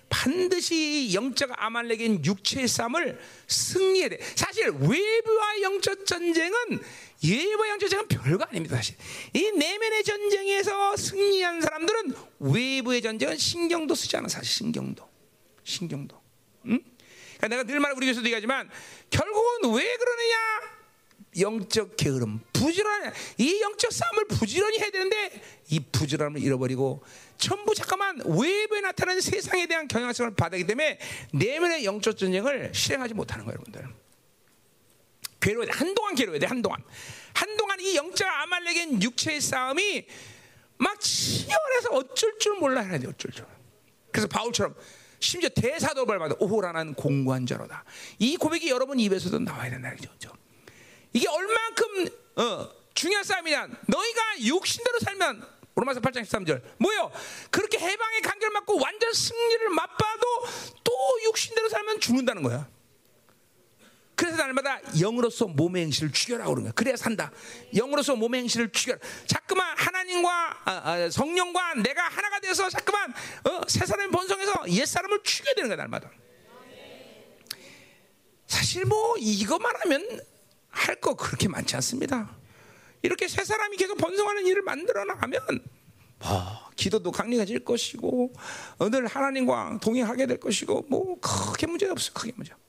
반드시 영적 아말렉인 육체의 싸움을 승리해야 돼. 사실 외부와 영적 전쟁은 예와 영적 전쟁은 별거 아닙니다. 사실 이 내면의 전쟁에서 승리한 사람들은 외부의 전쟁은 신경도 쓰지 않아. 사실 신경도, 신경도. 응? 그러니까 내가 늘말 우리 교수도 얘기하지만 결국은 왜 그러느냐? 영적 게으름, 부지런해. 이 영적 싸움을 부지런히 해야 되는데 이 부지런함을 잃어버리고 전부 잠깐만 외부에 나타나는 세상에 대한 경향성을 받기 때문에 내면의 영적 전쟁을 실행하지 못하는 거예요, 여러분들. 괴로워야 돼. 한동안 괴로워야 돼. 한동안. 한동안 이 영적 아말렉인 육체의 싸움이 막 치열해서 어쩔 줄 몰라 해야 돼. 어쩔 줄. 그래서 바울처럼 심지어 대사도를 받아 오호라는 공고한 자로다. 이 고백이 여러분 입에서도 나와야 된다 그죠? 이게 얼만큼 어, 중요한 싸움이냐? 너희가 육신대로 살면 로마서 8장 13절 뭐요? 그렇게 해방의 간결 맞고 완전 승리를 맛봐도 또 육신대로 살면 죽는다는 거야. 그래서 날마다 영으로서 몸의 행실을 죽여라 거야. 그래야 산다. 영으로서 몸의 행실을 죽여라. 자꾸만 하나님과 아, 아, 성령과 내가 하나가 되어서 자꾸만 어, 새 사람의 본성에서 옛 사람을 죽여야 되는 거야 날마다. 사실 뭐 이것만 하면 할 거 그렇게 많지 않습니다. 이렇게 새 사람이 계속 번성하는 일을 만들어 나가면 뭐 기도도 강력해질 것이고 늘 하나님과 동행하게 될 것이고 뭐 크게 문제 없어 크게 문제. 응? 어,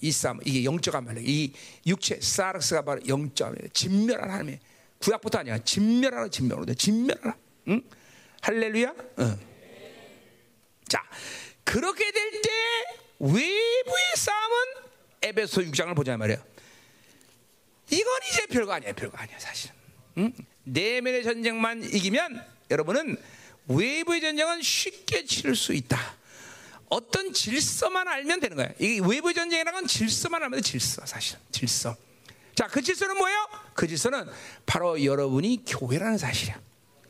이 싸움 이게 영적 아말렉 이 육체 사르스가 바로 영적 아말렉 진멸한 하나님의 구약부터 아니야. 진멸하라 진멸하라 진멸하라. 응? 할렐루야. 어. 자 그렇게 될 때 외부의 싸움은 에베소 6장을 보자 말이야. 이건 이제 별거 아니야. 별거 아니야 사실 응? 내면의 전쟁만 이기면 여러분은 외부의 전쟁은 쉽게 치를 수 있다 어떤 질서만 알면 되는 거예요. 이 외부 전쟁이라는 건 질서만 알면 돼, 질서 사실 질서. 자, 그 질서는 뭐예요? 그 질서는 바로 여러분이 교회라는 사실이야.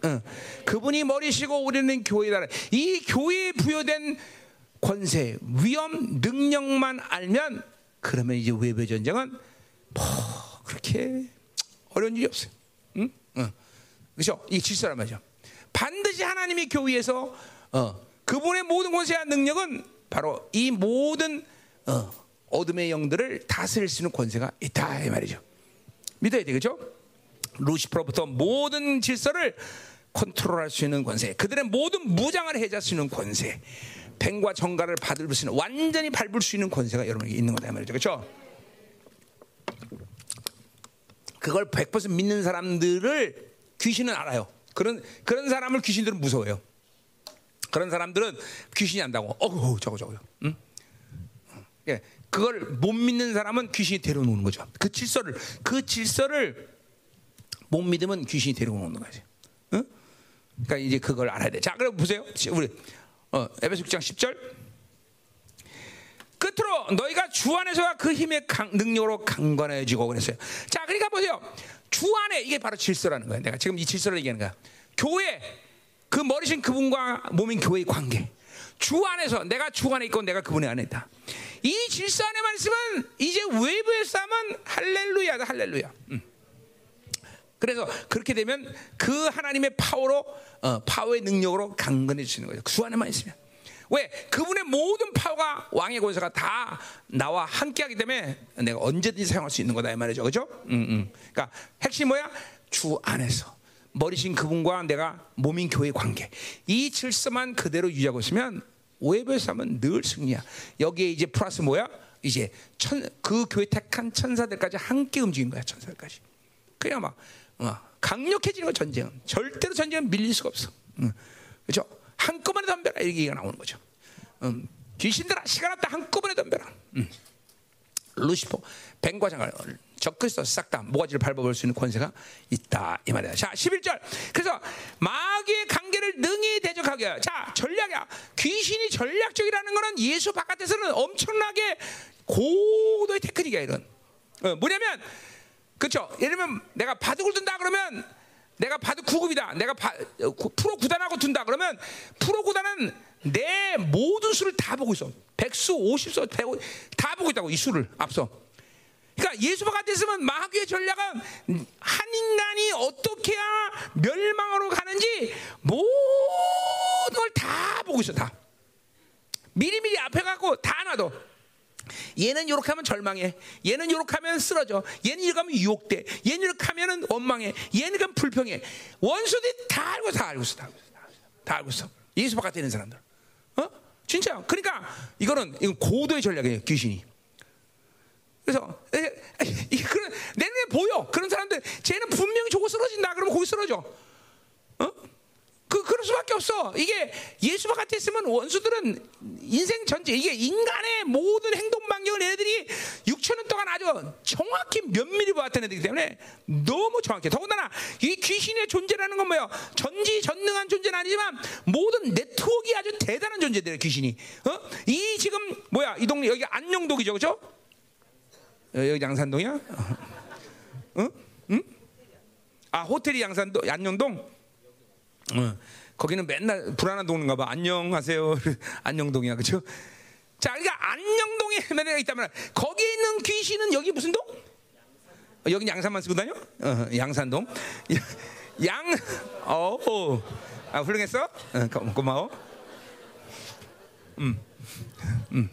응. 그분이 머리시고 우리는 교회다. 이 교회에 부여된 권세, 위험, 능력만 알면 그러면 이제 외부 전쟁은 뭐 그렇게 어려운 일이 없어요. 응? 응. 그렇죠? 이 질서란 말이죠. 반드시 하나님이 교회에서 어, 그분의 모든 권세와 능력은 바로 이 모든 어, 어둠의 영들을 다스릴 수 있는 권세가 있다 이 말이죠. 믿어야 되겠죠? 루시퍼로부터 모든 질서를 컨트롤할 수 있는 권세, 그들의 모든 무장을 해줄 수 있는 권세, 뱀과 정갈을 받을 수 있는 완전히 밟을 수 있는 권세가 여러분에게 있는 거다 말이죠, 그렇죠? 그걸 100% 믿는 사람들을 귀신은 알아요. 그런 그런 사람을 귀신들은 무서워요. 그런 사람들은 귀신이 안다고. 어우 저거 저거요. 응? 예, 그걸 못 믿는 사람은 귀신이 데려오는 거죠. 그 질서를 그 질서를 못 믿으면 귀신이 데려오는 거지. 응? 그러니까 이제 그걸 알아야 돼. 자, 그럼 보세요. 우리 어, 에베소 6장 10절. 끝으로 너희가 주 안에서와 그 힘의 강, 능력으로 강건해지고 그랬어요. 자, 그러니까 보세요. 주 안에 이게 바로 질서라는 거예요. 내가 지금 이 질서를 얘기하는 거야. 교회 그 머리신 그분과 몸인 교회의 관계. 주 안에서 내가 주 안에 있고 내가 그분의 안에 있다. 이 질서 안에만 있으면 이제 외부의 싸움은 할렐루야다 할렐루야. 음. 그래서 그렇게 되면 그 하나님의 파워로 어, 파워의 능력으로 강건해지는 거죠. 주 안에만 있으면. 왜? 그분의 모든 파워가 왕의 권세가 다 나와 함께하기 때문에 내가 언제든지 사용할 수 있는 거다 이 말이죠, 그렇죠? 음, 음. 그러니까 핵심 뭐야? 주 안에서 머리신 그분과 내가 몸인 교회 관계 이 질서만 그대로 유지하고 있으면 오해별 싸움은 늘 승리야. 여기에 이제 플러스 뭐야? 이제 천, 그 교회 택한 천사들까지 함께 움직인 거야, 천사들까지. 그냥 막 어, 강력해지는 거 전쟁은 절대로 전쟁은 밀릴 수가 없어. 응. 그렇죠? 한꺼번에 덤벼라 이렇게 얘기가 나오는 거죠. 음, 귀신들아 시간 없다 한꺼번에 덤벼라. 음. 루시퍼 뱅과장을 적그리스도 싹 다 모가지를 밟아볼 수 있는 권세가 있다 이 말이야. 자 11절. 그래서 마귀의 관계를 능히 대적하게. 자 전략이야. 귀신이 전략적이라는 거는 예수 바깥에서는 엄청나게 고도의 테크닉이야 이런. 어, 뭐냐면 그렇죠. 예를 들면 내가 바둑을 둔다 그러면 내가 바둑 9급이다. 내가 바, 프로 구단하고 둔다 그러면 프로 구단은 내 모든 수를 다 보고 있어. 백수, 오십수, 백오 다 보고 있다고 이 수를 앞서. 그러니까 예수가 같았으면 마귀의 전략은 한 인간이 어떻게 해야 멸망으로 가는지 모든 걸 다 보고 있어 다. 미리미리 앞에 갖고 다 놔둬. 얘는 이렇게 하면 절망해. 얘는 이렇게 하면 쓰러져. 얘는 이렇게 하면 유혹돼. 얘는 이렇게 하면 원망해. 얘는 그럼 불평해. 원수들이 다 알고 다 알고 있어. 다 알고 있어. 다 알고 있어. 예수 바깥에 있는 사람들. 어? 진짜. 그러니까 이거는 이건 고도의 전략이에요. 귀신이. 그래서 이 그런 내 눈에 보여. 그런 사람들 쟤는 분명히 저거 쓰러진다. 그러면 거기 쓰러져. 어? 그 그럴 수밖에 없어. 이게 예수와 같았으면 원수들은 인생 전체 이게 인간의 모든 행동 반경을 얘네들이 6천 년 동안 아주 정확히 면밀히 보았던 애들이기 때문에 너무 정확해. 더군다나 이 귀신의 존재라는 건 뭐예요? 전지전능한 존재는 아니지만 모든 네트워크가 아주 대단한 존재들이에요. 귀신이. 어? 이 지금 뭐야? 이 동네 여기 안녕동이죠, 그렇죠? 여기 양산동이야? 응? 응? 아 호텔이 양산동 안녕동? 어, 거기는 맨날 불안한 동네인가 봐. 안녕하세요. 안녕동이야. 그죠? 자, 그러니까 안녕동에 매매가 있다면 거기에 있는 귀신은 여기 무슨 동? 어, 여기 양산만 쓰고 다녀? 어, 양산동. 양, 어, 아, 훌륭했어? 어, 고마워. 음, 음,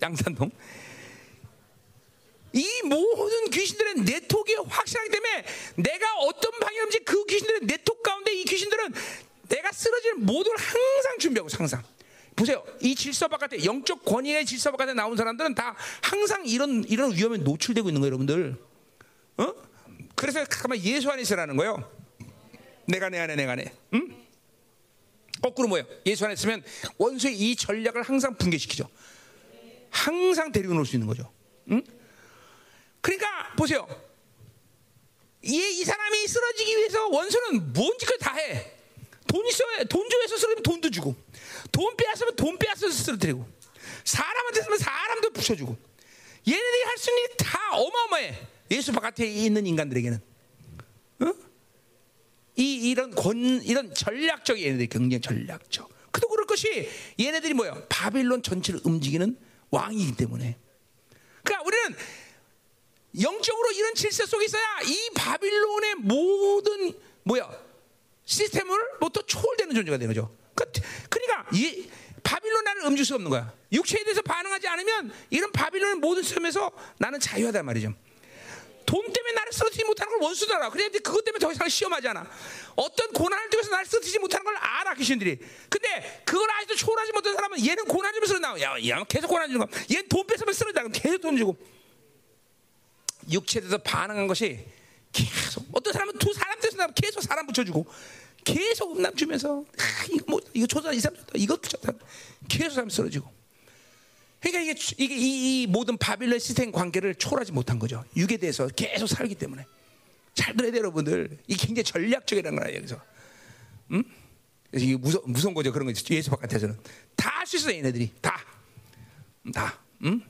양산동. 이 모든 귀신들의 네트워크가 확실하기 때문에 내가 어떤 방향인지 그 귀신들의 네트워크 가운데 이 귀신들은 내가 쓰러지는 모든 걸 항상 준비하고 항상. 보세요. 이 질서 바깥에 영적 권위의 질서 바깥에 나온 사람들은 다 항상 이런 이런 위험에 노출되고 있는 거예요 여러분들. 어? 그래서 가만 예수 안에 있으라는 거예요. 내가 내 안에 내가 내. 응? 거꾸로 뭐예요? 예수 안에 있으면 원수의 이 전략을 항상 붕괴시키죠. 항상 데리고 놓을 수 있는 거죠. 응? 그러니까 보세요. 이, 이 사람이 쓰러지기 위해서 원수는 뭔 짓을 다 해. 돈 있어야 돈 줘서 쓰러지면 돈도 주고 돈 빼앗으면 돈 빼앗아서 쓰러뜨리고 사람한테 쓰면 사람도 부셔주고 얘네들이 할 수 있는 일이 다 어마어마해. 예수 바깥에 있는 인간들에게는. 어? 이 이런 권 이런 전략적 얘네들이 굉장히 전략적. 그도 그럴 것이 얘네들이 뭐야? 바빌론 전체를 움직이는 왕이기 때문에. 그러니까 우리는 영적으로 이런 질서 속에 있어야 이 바빌론의 모든 뭐야 시스템을부터 초월되는 존재가 되는 거죠. 그러니까 이 바빌론 나를 음줄 수 없는 거야. 육체에 대해서 반응하지 않으면 이런 바빌론의 모든 시스템에서 나는 자유하단 말이죠. 돈 때문에 나를 쓰러뜨리지 못하는 걸 원수도 알아. 그런데 그것 때문에 더 이상 시험하지 않아. 어떤 고난을 통해서 나를 쓰러뜨리지 못하는 걸 알아, 귀신들이. 근데 그걸 아직도 초월하지 못한 사람은 얘는 고난 주면서 나와. 야, 야, 계속 고난 주는 거야. 얘는 돈 뺏으면 쓰러지다. 계속 돈 주고. 육체에서 반응한 것이 계속 어떤 사람은 두 사람 돼서 계속 사람 붙여주고 계속 음남 주면서 아, 이거 뭐 이거 초다 이 사람 좋다 이거 좋다 계속 사람 쓰러지고. 그러니까 이게 이게 이, 이 모든 바빌론 시스템 관계를 초월하지 못한 거죠. 육에 대해서 계속 살기 때문에. 잘 들어야 돼요 여러분들. 이게 굉장히 전략적이라는 거야 여기서. 음? 이게 무서, 무서운 거죠 그런 거 예수 바깥에서는. 다 할 수 있어 얘네들이. 다. 다. 음?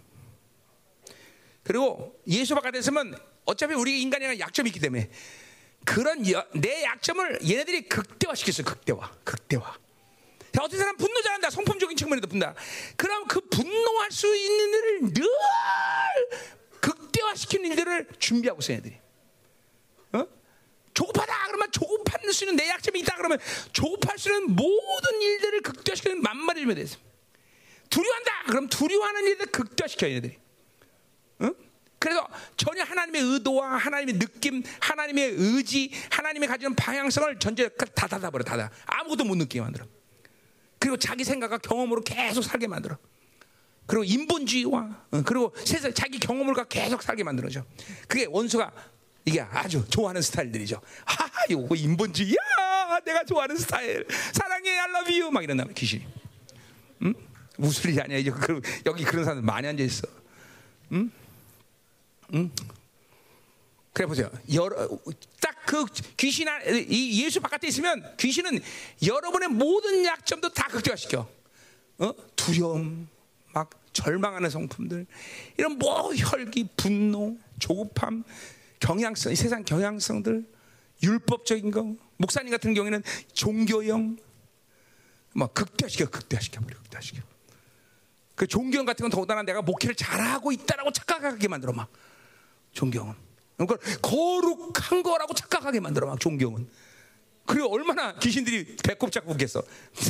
그리고 예수 바깥에서면 어차피 우리 인간이랑 약점이 있기 때문에 그런 여, 내 약점을 얘네들이 극대화시켰어요. 극대화, 극대화. 자, 어떤 사람 분노 잘한다. 성품적인 측면에도 분다. 그럼 그 분노할 수 있는 일을 늘 극대화시키는 일들을 준비하고 있어요, 애들이. 어? 조급하다 그러면 조급할 수 있는 내 약점이 있다 그러면 조급할 수 있는 모든 일들을 극대화시키는 주면 되어 두려워한다 그럼 두려워하는 일들 극대화시켜 얘네들이. 어? 그래서 전혀 하나님의 의도와 하나님의 느낌, 하나님의 의지, 하나님의 가지는 방향성을 전체 다 닫아버려, 닫아. 아무것도 못 느끼게 만들어. 그리고 자기 생각과 경험으로 계속 살게 만들어. 그리고 인본주의와 어, 그리고 세상 자기 경험을 가 계속 살게 만들어져. 그게 원수가 이게 아주 좋아하는 스타일들이죠. 아, 이거 인본주의야. 내가 좋아하는 스타일. 사랑해, I love you. 막 이런다 귀신이. 응? 무슨 일이 아니야. 여기 그런 사람들 많이 앉아 있어. 응? 응? 그래 보세요. 딱 그 귀신 이 예수 바깥에 있으면 귀신은 여러분의 모든 약점도 다 극대화시켜. 어? 두려움, 막 절망하는 성품들, 이런 뭐 혈기, 분노, 조급함, 경향성, 세상 경향성들, 율법적인 거. 목사님 같은 경우에는 종교형, 막 극대화시켜, 극대화시켜 극대화시켜. 그 종교형 같은 건 더군다나 내가 목회를 잘하고 있다라고 착각하게 만들어 막. 존경은. 그러니까 거룩한 거라고 착각하게 만들어 막 존경은. 그리고 얼마나 귀신들이 배꼽 잡고 웃겠어.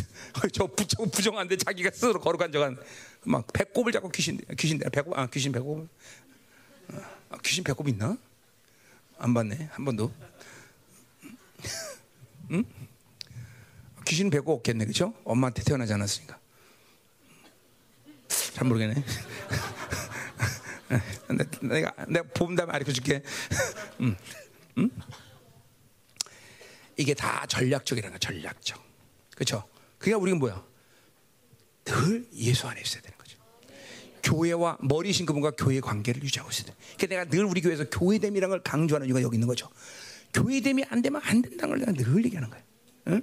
저 부정한데 자기가 스스로 거룩한 적은 막 배꼽을 잡고 귀신들 귀신들 배꼽 아 귀신 배꼽 아, 귀신 배꼽 있나? 안 봤네 한 번도. 응? 귀신 배꼽 없겠네 그죠? 엄마한테 태어나지 않았으니까. 잘 모르겠네. 내가 내가 본 다음에 가르쳐 줄게. 음, 음? 이게 다 전략적이라는 거야, 전략적. 그렇죠? 그러니까 우리가 뭐야? 늘 예수 안에 있어야 되는 거죠. 교회와 머리신 그분과 교회 관계를 유지하고 있어야 돼. 그러니까 내가 늘 우리 교회에서 교회됨이라는 걸 강조하는 이유가 여기 있는 거죠. 교회됨이 안 되면 안 된다는 걸 내가 늘 얘기하는 거야. 응?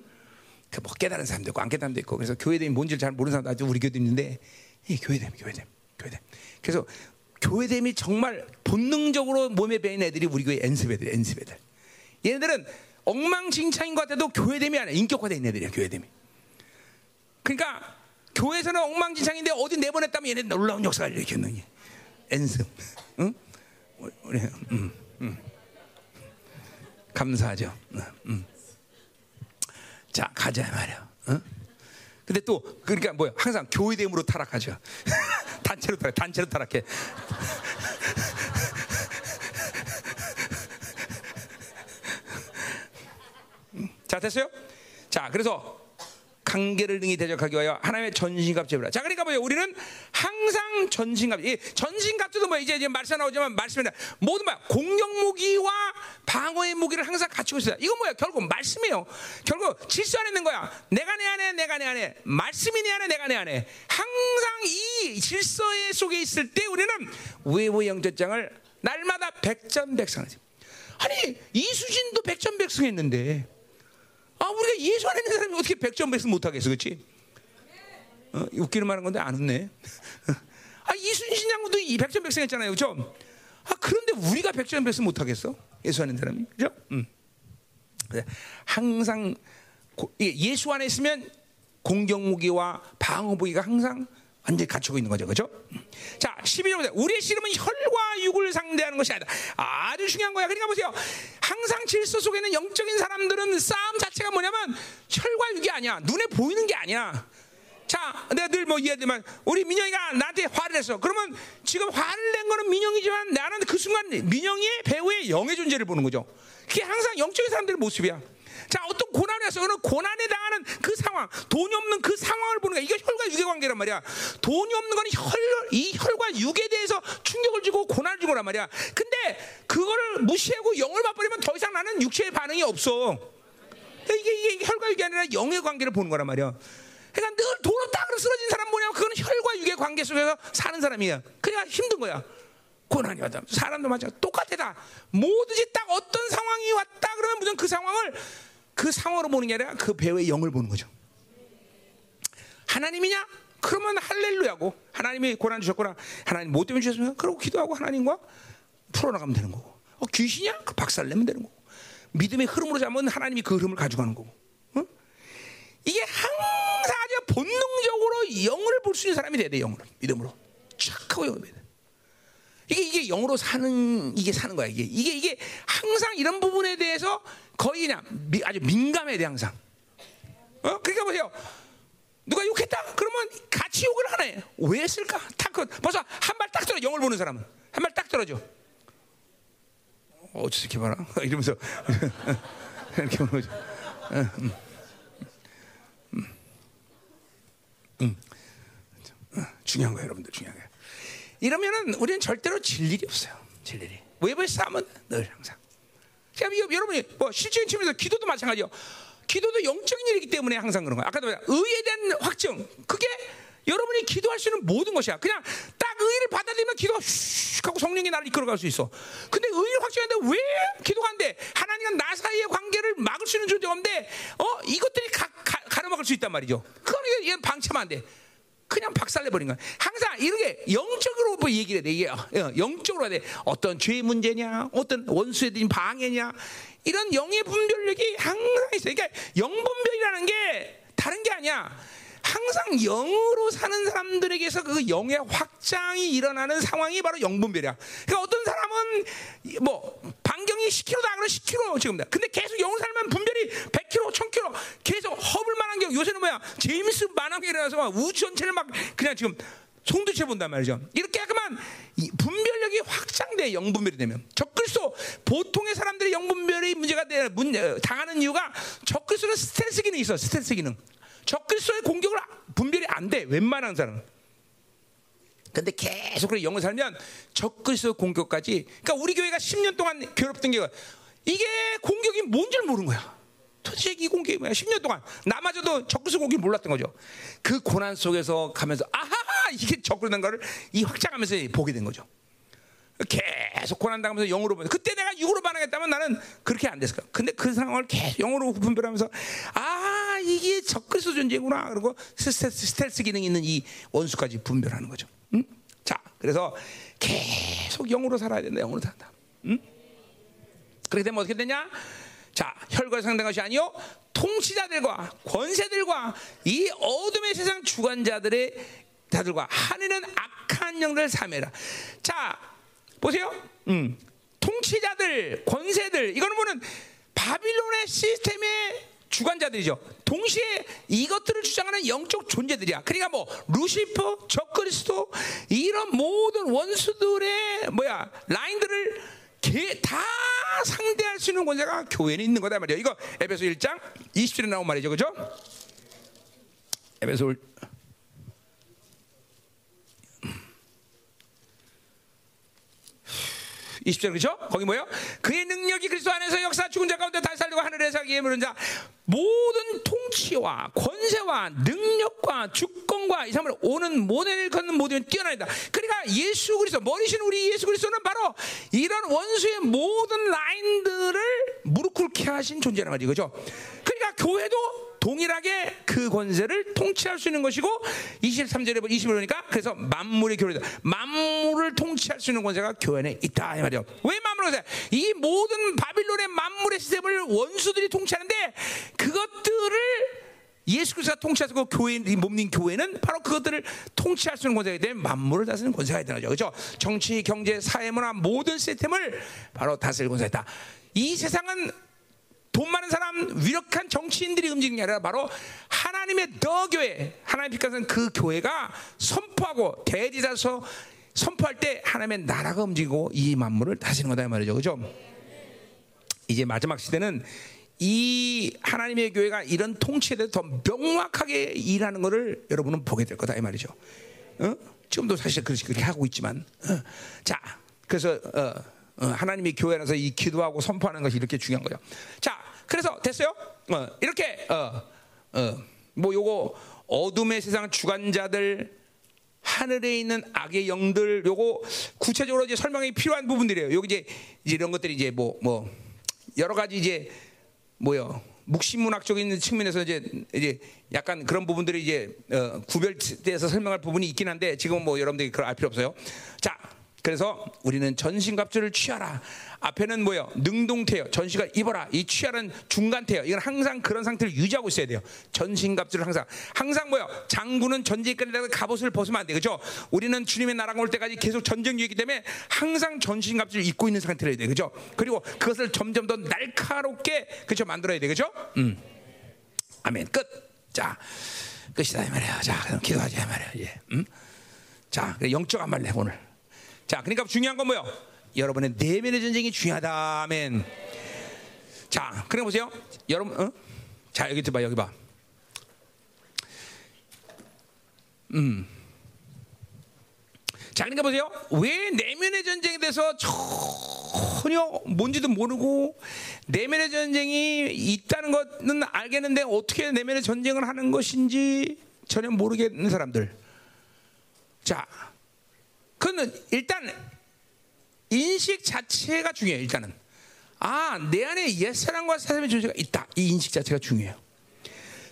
그뭐 깨달은 사람도 있고 안 깨달은 사람도 있고 그래서 교회됨이 뭔지를 잘 모르는 사람도 아주 우리 교회도 있는데 이 교회됨, 교회됨, 교회됨. 그래서 교회됨이 정말 본능적으로 몸에 배인 애들이 우리 교회 엔습 애들, 엔습 애들. 얘네들은 엉망진창인 것 같아도 교회됨이 아니야. 인격화된 애들이야, 교회됨이. 그러니까 교회에서는 엉망진창인데 어디 내보냈다면 얘네 놀라운 역사를 일으켰는 게 엔습. 응? 우리, 음, 음. 감사하죠. 음. 자, 가자 말이야. 응? 근데 또 그러니까 뭐야? 항상 교회됨으로 타락하죠. 단체로 타락, 단체로 타락해. 자 됐어요? 자 그래서 관계를 능히 대적하기 위하여 하나님의 전신갑 제부라. 자, 그러니까 뭐예요? 우리는 항상 전신갑. 이 전신갑도 뭐 이제, 이제 말씀 나오지만 말씀이다. 모든 말 공격 무기와 방어의 무기를 항상 갖추고 있어요. 이건 뭐야? 결국 말씀이에요. 결국 질서 안에 있는 거야. 내가 내 안에, 내가 내 안에, 말씀이 내 안에, 내가 내 안에. 항상 이 질서의 속에 있을 때 우리는 외부 영접장을 날마다 백전백승하지. 아니 이수진도 백전백승했는데. 아, 우리가 예수 안에 있는 사람이 어떻게 백점 백승 못하겠어, 그렇지? 어, 웃기는 말한 건데 안 웃네. 아, 이순신 장군도 이 백점 백승 했잖아요, 그죠? 아, 그런데 우리가 백점 백승 못하겠어? 예수 안에 있는 사람이, 그죠? 음. 항상 예수 안에 있으면 공격 무기와 방어 무기가 항상 완전히 갖추고 있는 거죠. 그죠? 자, 11절 우리의 씨름은 혈과 육을 상대하는 것이 아니다. 아주 중요한 거야. 그러니까 보세요. 항상 질서 속에 있는 영적인 사람들은 싸움 자체가 뭐냐면 혈과 육이 아니야. 눈에 보이는 게 아니야. 자, 내가 늘뭐 이해하지만 우리 민영이가 나한테 화를 냈어. 그러면 지금 화를 낸 거는 민영이지만 나는 그 순간 민영이의 배우의 영의 존재를 보는 거죠. 그게 항상 영적인 사람들의 모습이야. 자, 어떤 고난을 관계가 속에는 고난에 당하는 그 상황, 돈이 없는 그 상황을 보는 거야. 이게 혈과 육의 관계란 말이야. 돈이 없는 건 혈, 이 혈과 육에 대해서 충격을 주고 고난을 주고 란 말이야. 근데 그거를 무시하고 영을 맛버리면 더 이상 나는 육체의 반응이 없어. 이게, 이게 혈과 육이 아니라 영의 관계를 보는 거란 말이야. 그러니까 늘 돈을 딱으로 쓰러진 사람 뭐냐면 그건 혈과 육의 관계 속에서 사는 사람이야. 그래야 힘든 거야. 고난이 왔다. 사람도 마찬가지. 똑같아. 뭐든지 딱 어떤 상황이 왔다 그러면 무슨 그 상황을 그 상황으로 보는 게 아니라 그 배우의 영을 보는 거죠. 하나님이냐? 그러면 할렐루야고 하나님이 고난 주셨구나. 하나님 뭐 때문에 주셨습니까? 그러고 기도하고 하나님과 풀어나가면 되는 거고. 어, 귀신이야? 그 박살 내면 되는 거고. 믿음의 흐름으로 잡으면 하나님이 그 흐름을 가져가는 거고. 어? 이게 항상 아주 본능적으로 영을 볼 수 있는 사람이 돼야 돼. 영으로 믿음으로 착하고 영을 돼. 이게 이게 영으로 사는 이게 사는 거야. 이게 이게 이게 항상 이런 부분에 대해서 거의 그냥 미, 아주 민감해 돼 항상. 어? 그러니까 보세요. 누가 욕했다? 그러면 같이 욕을 하네. 왜 했을까? 딱 그, 벌써 한 발 딱 떨어. 영을 보는 사람은 한 발 딱 떨어져. 어찌 이렇게 봐라. 이러면서 이렇게 보는 거죠. 중요한 거예요, 여러분들. 중요한 거예요. 이러면은 우리는 절대로 질 일이 없어요. 질 일이. 외부의 싸움은 늘 항상. 그러니까 여러분이 뭐 실질적인 측면에서 기도도 마찬가지요. 기도도 영적인 일이기 때문에 항상 그런 거야. 아까도 의에 대한 확증. 그게 여러분이 기도할 수 있는 모든 것이야. 그냥 딱 의를 받아들이면 기도가 슉 하고 성령이 나를 이끌어갈 수 있어. 근데 의를 확증하는데 왜 기도가 안 돼? 하나님과 나 사이의 관계를 막을 수 있는 존재가 없는데, 어? 이것들이 가, 가, 가로막을 수 있단 말이죠. 그건 이게 방치하면 안 돼. 그냥 박살내버린 거야. 항상 이렇게 영적으로 뭐 얘기를 해. 돼. 이게 어, 영적으로 해야 돼. 어떤 죄 문제냐, 어떤 원수에 대한 방해냐, 이런 영의 분별력이 항상 있어요. 그러니까 영분별이라는 게 다른 게 아니야. 항상 영으로 사는 사람들에게서 그 영의 확장이 일어나는 상황이 바로 영분별이야. 그러니까 어떤 사람은 뭐 반경이 10km다 그러면 10km 지금 다. 근데 계속 영으로 살면 분별이 100km, 1000km 계속 허블 만한 경 요새는 뭐야? 제임스 만한 막 우주 전체를 막 그냥 지금 송두채 본단 말이죠. 이렇게 하면 분별력이 확장돼 영분별이 되면 적글소 보통의 사람들의 영분별이 문제가 돼 문제 당하는 이유가 적글소는 스트레스 기능이 있어 스트레스 기능. 적그리스도의 공격을 분별이 안 돼. 웬만한 사람은. 근데 계속 그렇게 영을 살면 적그리스도 공격까지. 그러니까 우리 교회가 10년 동안 괴롭던 게 이게 공격이 뭔지를 모르는 거야. 도대체 이 공격이 뭐야? 10년 동안 나마저도 적그리스도 공격이 몰랐던 거죠. 그 고난 속에서 가면서 아하 이게 적그리스도인 거를 이 확장하면서 보게 된 거죠. 계속 고난 당하면서 영으로 보면 그때 내가 육으로 반응했다면 나는 그렇게 안 됐을 거야. 근데 그 상황을 계속 영으로 분별하면서 아 이게 적그리스도 존재구나. 그리고 스텔스, 스텔스 기능 있는 이 원수까지 분별하는 거죠. 응? 자, 그래서 계속 영으로 살아야 된다. 영으로 산다. 응? 그렇게 되면 어떻게 되냐? 자, 혈과 상당 것이 아니요 통치자들과 권세들과 이 어둠의 세상 주관자들의 자들과 하늘은 악한 영들 삼해라. 자, 보세요. 음. 통치자들, 권세들, 이거는 뭐는 바빌론의 시스템의 주관자들이죠. 동시에 이것들을 주장하는 영적 존재들이야. 그러니까 뭐 루시퍼, 적그리스도 이런 모든 원수들의 뭐야 라인들을 다 상대할 수 있는 권세가 교회에 있는 거다 말이야. 이거 에베소 1장 20절에 나온 말이죠, 그죠? 에베소 20절 그죠? 거기 뭐요? 그의 능력이 그리스도 안에서 역사 죽은 자 가운데 다시 살리고 하늘에 살기에 물은 자 모든 통치와 권세와 능력과 주권과 이 삶을 오는 모델을 걷는 모든 뛰어나다. 그러니까 예수 그리스도 머리신 우리 예수 그리스도는 바로 이런 원수의 모든 라인들을 무릎 꿇게 하신 존재란 말이죠. 그죠? 그러니까 교회도 동일하게 그 권세를 통치할 수 있는 것이고 23절에 20을 보니까 그래서 만물의 교회다. 만물을 통치할 수 있는 권세가 교회 안에 있다 이 말이요. 왜 만물을 통치? 이 모든 바빌론의 만물의 시스템을 원수들이 통치하는데 그것들을 예수 그리스도가 통치하고 교회 몸닌 교회는 바로 그것들을 통치할 수 있는 권세가 되면 만물을 다스리는 권세가 있다는 거죠. 그렇죠? 정치, 경제, 사회, 문화 모든 시스템을 바로 다스릴 권세가 있다. 이 세상은 돈 많은 사람, 위력한 정치인들이 움직이는 게 아니라 바로 하나님의 더 교회, 하나님 빛까지는 그 교회가 선포하고 대리자서 선포할 때 하나님의 나라가 움직이고 이 만물을 다스리는 거다 말이죠. 그죠? 이제 마지막 시대는 이 하나님의 교회가 이런 통치에 대해서 더 명확하게 일하는 것을 여러분은 보게 될 거다 이 말이죠. 어? 지금도 사실 그렇게, 하고 있지만, 어. 자, 그래서 어, 어, 하나님의 교회라서 이 기도하고 선포하는 것이 이렇게 중요한 거죠. 자, 그래서 됐어요. 어, 이렇게 어, 어, 뭐 요거 어둠의 세상 주관자들 하늘에 있는 악의 영들 요거 구체적으로 이제 설명이 필요한 부분들이에요. 여기 이제, 이제 이런 것들이 이제 뭐뭐 뭐 여러 가지 이제 뭐요 묵신문학적인 측면에서 이제 이제 약간 그런 부분들이 이제 어, 구별돼서 설명할 부분이 있긴 한데 지금 뭐 여러분들이 그걸 알 필요 없어요. 자, 그래서 우리는 전신갑주를 취하라. 앞에는 뭐요? 능동태요. 전시가 입어라. 이 취하는 중간태요. 이건 항상 그런 상태를 유지하고 있어야 돼요. 전신갑주를 항상 항상 뭐요? 장군은 끝내다 갑옷을 벗으면 안 돼. 그죠? 우리는 주님의 나라가 올 때까지 계속 전쟁 중이기 때문에 항상 전신갑주를 입고 있는 상태로 해야 돼. 그죠? 그리고 그것을 점점 더 날카롭게 그죠? 만들어야 돼. 그죠? 음. 아멘. 끝. 자. 끝이다 이 말이야. 자, 그럼 기도하자 이 말이야. 예. 음? 자, 영적 한 말래 오늘. 자, 그러니까 중요한 건 뭐요? 여러분의 내면의 전쟁이 중요하다. 아멘. 자, 그래 보세요. 여러분, 어? 자 여기 들봐 여기 봐. 음. 자, 그러니까 보세요. 왜 내면의 전쟁에 대해서 전혀 뭔지도 모르고 내면의 전쟁이 있다는 것은 알겠는데 어떻게 내면의 전쟁을 하는 것인지 전혀 모르겠는 사람들. 자, 그는 일단 인식 자체가 중요해요. 일단은 아 내 안에 옛 사람과 사람의 존재가 있다. 이 인식 자체가 중요해요.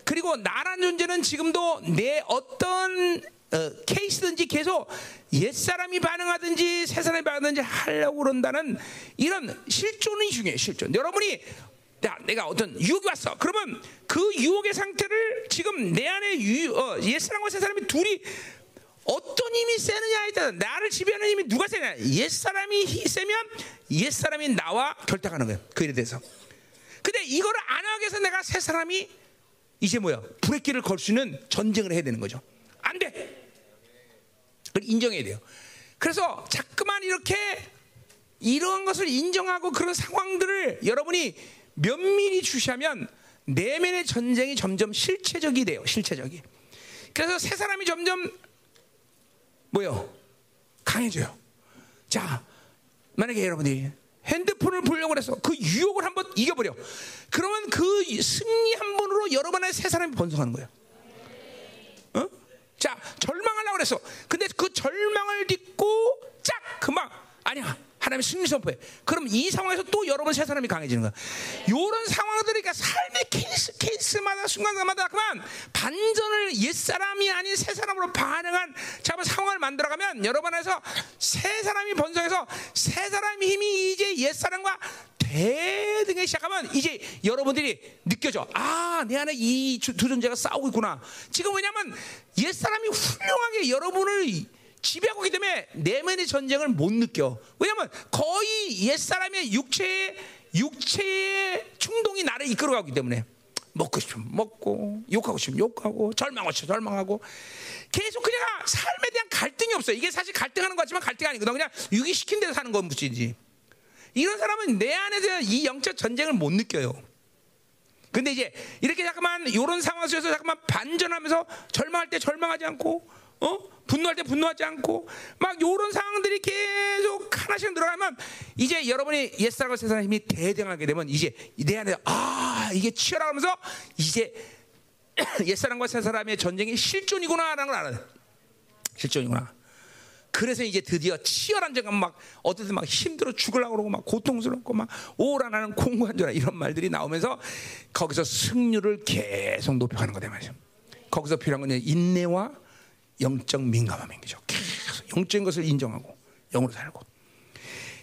그리고 나란 존재는 지금도 내 어떤 어, 케이스든지 계속 옛 사람이 반응하든지 새 사람이 반응하든지 하려고 그런다는 이런 실존이 중요해요. 실존. 여러분이 야, 내가 어떤 유혹이 왔어. 그러면 그 유혹의 상태를 지금 내 안에 유, 어, 옛사람과 새사람이 둘이 어떤 힘이 세느냐에 따라 나를 지배하는 힘이 누가 세냐? 옛 사람이 세면 옛 사람이 나와 결탁하는 거예요. 그 일에 대해서. 근데 이거를 안 하기 위해서 내가 새 사람이 이제 뭐야? 브레이크를 걸수 있는 전쟁을 해야 되는 거죠. 안 돼. 그걸 인정해야 돼요. 그래서 자꾸만 이렇게 이러한 것을 인정하고 그런 상황들을 여러분이 면밀히 주시하면 내면의 전쟁이 점점 실체적이 돼요. 실체적이. 그래서 새 사람이 점점 뭐요? 강해져요. 자, 만약에 여러분이 핸드폰을 보려고 해서 그 유혹을 한번 이겨버려. 그러면 그 승리 한 번으로 여러분의 새 사람이 번성하는 거예요. 어? 자, 절망하려고 그랬어. 근데 그 절망을 딛고 짝 금방 아니야. 하나님의 승리 선포해. 그럼 이 상황에서 또 여러분 세 사람이 강해지는 거야. 이런 상황들이 그러니까 삶의 케이스 케이스마다 순간마다 그만 반전을 옛 사람이 아닌 새 사람으로 반응한 잠깐 상황을 만들어가면 여러분 안에서 새 사람이 번성해서 새 사람의 힘이 이제 옛 사람과 대등에 시작하면 이제 여러분들이 느껴져. 아, 내 안에 이 두 존재가 싸우고 있구나. 지금 왜냐면 옛 사람이 훌륭하게 여러분을 지배하고 있기 때문에 내면의 전쟁을 못 느껴. 왜냐하면 거의 옛 사람의 육체의 육체의 충동이 나를 이끌어가기 때문에 먹고 싶으면 먹고 욕하고 싶으면 욕하고 절망하고 싶으면 절망하고 계속 그냥 삶에 대한 갈등이 없어. 이게 사실 갈등하는 것 같지만 갈등 아니거든. 그냥 유기시킨 대로 사는 건 무지지. 이런 사람은 내 안에 대한 이 영적 전쟁을 못 느껴요. 근데 이제 이렇게 잠깐만 이런 상황 속에서 잠깐만 반전하면서 절망할 때 절망하지 않고 어? 분노할 때 분노하지 않고 막 이런 상황들이 계속 하나씩 들어가면 이제 여러분이 옛사람과 새사람 힘이 대등하게 되면 이제 내 안에 아 이게 치열하 면서 이제 옛사람과 새사람의 전쟁이 실존이구나라는 걸 알아요. 실존이구나. 그래서 이제 드디어 치열한 전쟁 막 어쨌든 막 힘들어 죽으려고 그러고 막 고통스럽고 막 오라나는 공부한줄 이런 말들이 나오면서 거기서 승률을 계속 높여가는 거다 말이죠. 거기서 필요한 건 인내와 영적 민감함인 거죠. 계속 영적인 것을 인정하고 영으로 살고.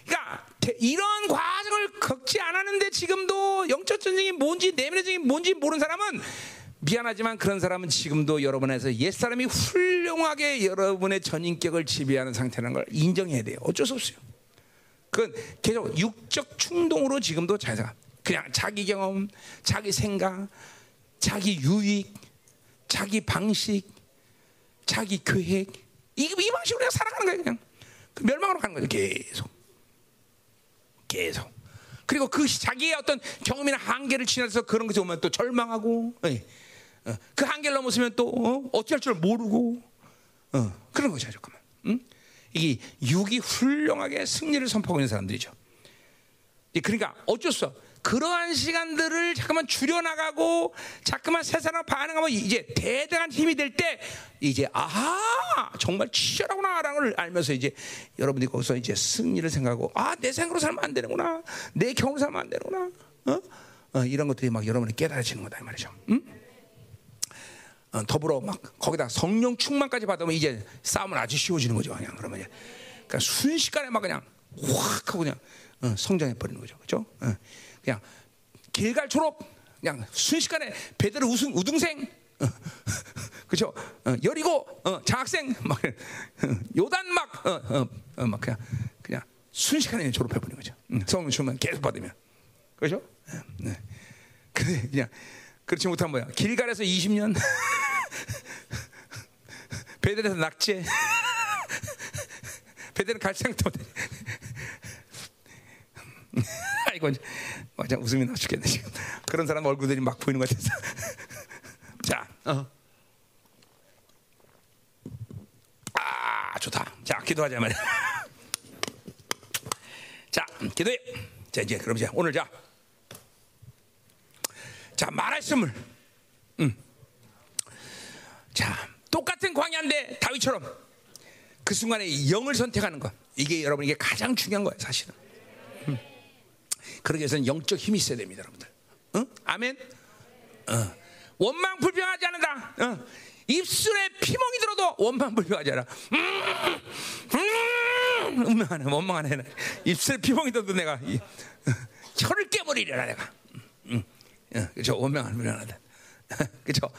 그러니까 이런 과정을 겪지 않았는데 지금도 영적 전쟁이 뭔지 내면의 전쟁이 뭔지 모르는 사람은 미안하지만 그런 사람은 지금도 여러분에서 옛 사람이 훌륭하게 여러분의 전인격을 지배하는 상태라는 걸 인정해야 돼요. 어쩔 수 없어요. 그건 계속 육적 충동으로 지금도 잘 살아. 그냥 자기 경험, 자기 생각, 자기 유익, 자기 방식, 자기 계획 이, 이 방식으로 그냥 살아가는 거예요 그냥 그 멸망으로 가는 거죠 계속 계속 그리고 그 자기의 어떤 경험이나 한계를 지나서 그런 것이 오면 또 절망하고, 예. 어, 그 한계를 넘었으면 또 어? 어찌할 줄 모르고, 어, 그런 거죠, 잠깐만. 응? 이게 육이 훌륭하게 승리를 선포하고 있는 사람들이죠. 그러니까 어쩔 수 없어. 그러한 시간들을 잠깐만 줄여나가고 잠깐만 세상을 반응하면 이제 대단한 힘이 될 때 이제 아하 정말 치열하구나라는 걸 알면서 이제 여러분들이 거기서 이제 승리를 생각하고 아 내 생각으로 살면 안 되는구나 내 경험으로 살면 안 되는구나 어? 어, 이런 것들이 막 여러분이 깨달아지는 거다 이 말이죠. 응? 어, 더불어 막 거기다 성령 충만까지 받으면 이제 싸움은 아주 쉬워지는 거죠. 그냥 그러면 이제 그러니까 순식간에 막 그냥 확 하고 그냥 어, 성장해 버리는 거죠. 그렇죠? 어. 그냥 길갈 졸업 그냥 순식간에 베드로 우승 우등생 어, 그죠? 어, 여리고 어, 장학생 막 요단 막막 어, 어, 어, 막 그냥 그냥 순식간에 졸업해 버리는 거죠. 응, 성령 주면 계속 받으면 그렇죠? 네. 근데 그냥 그렇지 못한 뭐야? 길갈에서 20년 베드로에서 낙제 베드로는 갈 생각도 못해. 아이고 맞아 웃음이 나 죽겠네 지금 그런 사람 얼굴들이 막 보이는 것 같아서 자 어. 아 좋다 자 기도하자 말이야 자 기도해 자 이제 그럼 이제 오늘 자 자, 말씀을. 음. 자, 똑같은 광야인데 다윗처럼 그 순간에 영을 선택하는 것. 이게 여러분 이게 가장 중요한 거예요, 사실은. 음. 그러기 위해서는 영적 힘이 있어야 됩니다, 여러분들. 응? 아멘. 어. 원망 불평하지 않는다. 어. 입술에 피멍이 들어도 원망 불평하지 않아. 음, 음, 원망하네, 원망하네. 입술에 피멍이 들어도 내가 이, 어, 혀를 깨버리려라 내가. 음. 그렇죠. 원명하는 불안하다. 그렇죠.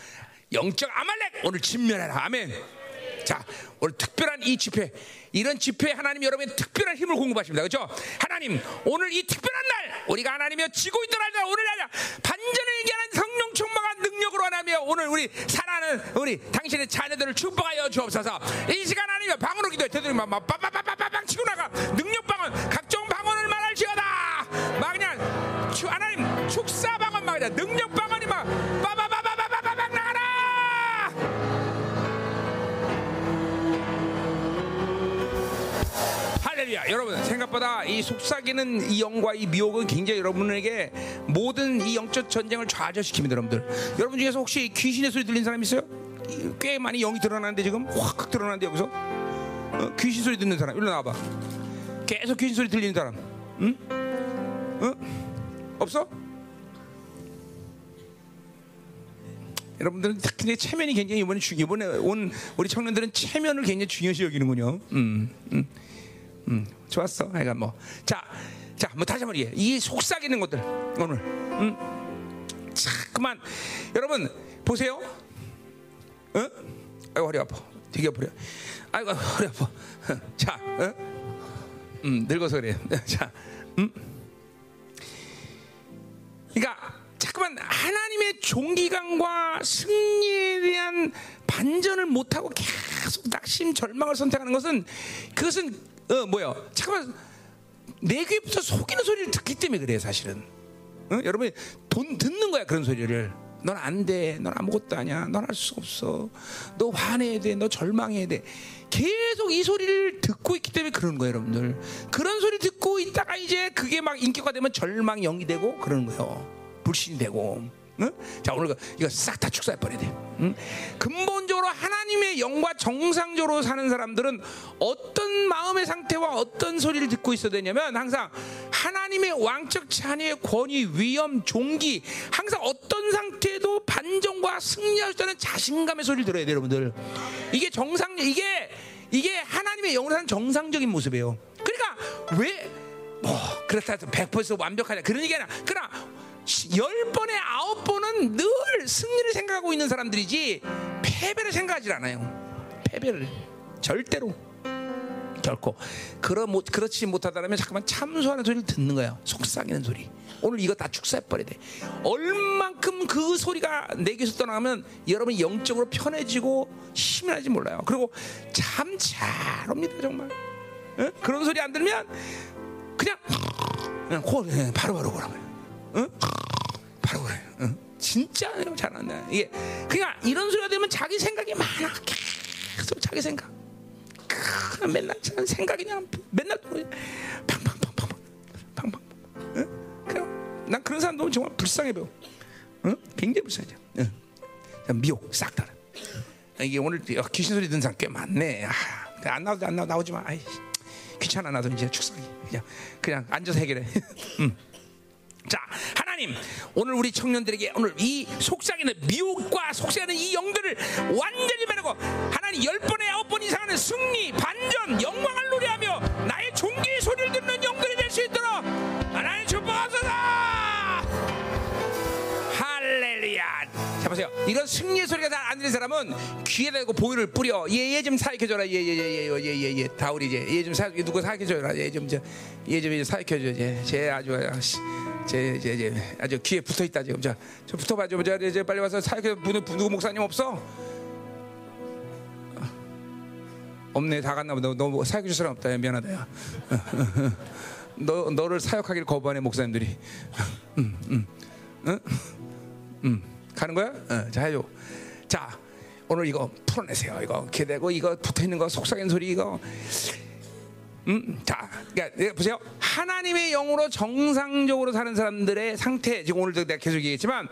영적 아말렉 오늘 진멸해라. 아멘. 자, 오늘 특별한 이 집회, 이런 집회 하나님 여러분의 특별한 힘을 공급하십니다. 그렇죠? 하나님, 오늘 이 특별한 날, 우리가 하나님이여 지고 있던 날, 오늘 아니라 반전을 얘기하는 성령 충만한 능력으로 하나님이여 오늘 우리 사랑하는 우리 당신의 자녀들을 축복하여 주옵소서. 이 시간 하나님이여 방언으로 기도해. 되도록 막 빠바바바바방 치고 나가. 능력 방언, 각종 방언을 말할지어다. 막 그냥 하나님 축사 방언 막 그냥 능력 방언이 막 빠바바 할렐루야. 여러분 생각보다 이 속삭이는 이 영과 이 미혹은 굉장히 여러분에게 모든 이 영적 전쟁을 좌절시킵니다, 여러분들. 여러분 중에서 혹시 귀신의 소리 들린 사람 있어요? 꽤 많이 영이 드러나는데 지금 확 드러나는데 여기서 어? 귀신 소리 듣는 사람 일로 나와봐. 계속 귀신 소리 들리는 사람, 응? 어? 없어? 여러분들은 특히 체면이 굉장히 이번에 주, 이번에 온 우리 청년들은 체면을 굉장히 중요시 여기는군요. 음, 음, 음, 좋았어. 하여가 뭐, 자, 자, 뭐 다시 한번 이 속삭이는 것들 오늘, 음, 자그만 여러분 보세요. 어? 아이고 허리 아파. 되게 아프려. 아이고 허리 아파. 자, 어? 음, 늙어서 그래. 자, 음. 그러니까 자꾸만 하나님의 종기감과 승리에 대한 반전을 못하고 계속 낙심 절망을 선택하는 것은 그것은 어 뭐요? 잠깐만 내 귀부터 속이는 소리를 듣기 때문에 그래요 사실은. 어? 여러분이 돈 듣는 거야 그런 소리를. 넌 안 돼. 넌 아무것도 아니야. 넌 할 수 없어. 너 화내야 돼. 너 절망해야 돼. 계속 이 소리를 듣고 있기 때문에 그러는 거예요, 여러분들. 그런 소리 듣고 있다가 이제 그게 막 인격화 되면 절망 영이 되고 그러는 거예요. 불신이 되고. 응? 자 오늘 이거 싹 다 축사해 버려야 돼. 응? 근본적으로 하나님의 영과 정상적으로 사는 사람들은 어떤 마음의 상태와 어떤 소리를 듣고 있어야 되냐면 항상 하나님의 왕적 자녀의 권위, 위엄, 종기 항상 어떤 상태도 반정과 승리할 수 있다는 자신감의 소리를 들어야 돼요, 여러분들. 이게 정상 이게 이게 하나님의 사는 정상적인 모습이에요. 그러니까 왜 뭐 그렇다 해서 100% 완벽하냐 그런 얘기 아니라 그러나 열 번에 아홉 번은 늘 승리를 생각하고 있는 사람들이지 패배를 생각하지 않아요. 패배를 절대로 결코 그러 못 그렇지 못하다면 잠깐만 참소하는 소리를 듣는 거예요. 속삭이는 소리. 오늘 이거 다 축사해 버려야 돼. 얼만큼 그 소리가 내 귀에서 떠나면 여러분 영적으로 편해지고 힘이 나지 몰라요. 그리고 참 잘 옵니다 정말. 에? 그런 소리 안 들면 그냥 그냥 코 바로 바로 그런 거야. 응? 바로 그래. 응? 진짜 잘한다. 이게 그냥 이런 소리가 되면 자기 생각이 많아. 계속 자기 생각. 크, 맨날 생각이 그냥 맨날 팡팡팡팡 팡팡. 응? 그냥 난 그런 사람 너무 정말 불쌍해 보여. 응? 굉장히 불쌍해. 응. 미혹 싹 다. 이게 오늘 귀신 소리 듣는 사람 꽤 많네. 아, 안 나오지 안 나오 나오지 마. 아이, 귀찮아 나도 이제 축성이 그냥 그냥 앉아서 해결해. 음. 자 하나님 오늘 우리 청년들에게 오늘 이 속삭이는 미혹과 속삭이는 이 영들을 완전히 매르고 하나님 열 번에 아홉 번 이상하는 승리 반전 영광을 노래하며 나의 종기의 소리를 듣는 영들이 될 수 있도록 하나님 축복하소서 자 보세요. 이런 승리의 소리가 잘 안 들리는 사람은 귀에 대고 보혈을 뿌려. 얘얘 좀 사익혀줘라. 얘 얘 얘 얘 얘 얘 다우리 이제 얘좀 사 누구 사익혀줘라. 얘 좀 얘좀 사익혀줘. 쟤 아주 제, 제, 제, 아주 귀에 붙어 있다 지금. 자, 저 붙어 봐 줘, 자, 이제 빨리 와서 사역해. 누구, 누구 목사님 없어? 없네, 다 갔나 보다. 너, 너 사역해 줄 사람 없다. 야, 미안하다. 야. 너 너를 사역하기를 거부하네 목사님들이. 음, 음, 음, 음, 가는 거야? 어, 자 해줘. 자, 오늘 이거 풀어내세요. 이거 기대고 이거 붙어 있는 거 속삭이는 소리 이거. 음, 자, 그러니까 보세요. 하나님의 영으로 정상적으로 사는 사람들의 상태, 지금 오늘도 내가 계속 얘기했지만,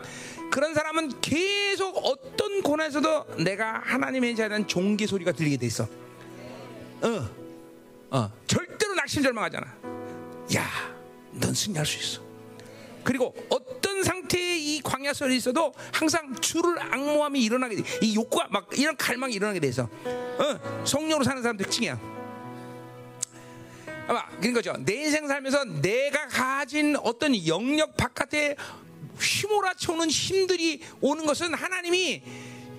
그런 사람은 계속 어떤 고난에서도 내가 하나님의 자는 종기 소리가 들리게 돼 있어. 어, 어, 절대로 낙심 절망하잖아. 야, 넌 승리할 수 있어. 그리고 어떤 상태의 이 광야 속에 있어도 항상 주를 악모함이 일어나게 돼. 이 욕구가 막 이런 갈망이 일어나게 돼서 어, 성령으로 사는 사람 특징이야. 아마 그런 거죠. 내 인생 살면서 내가 가진 어떤 영역 바깥에 휘몰아쳐오는 힘들이 오는 것은 하나님이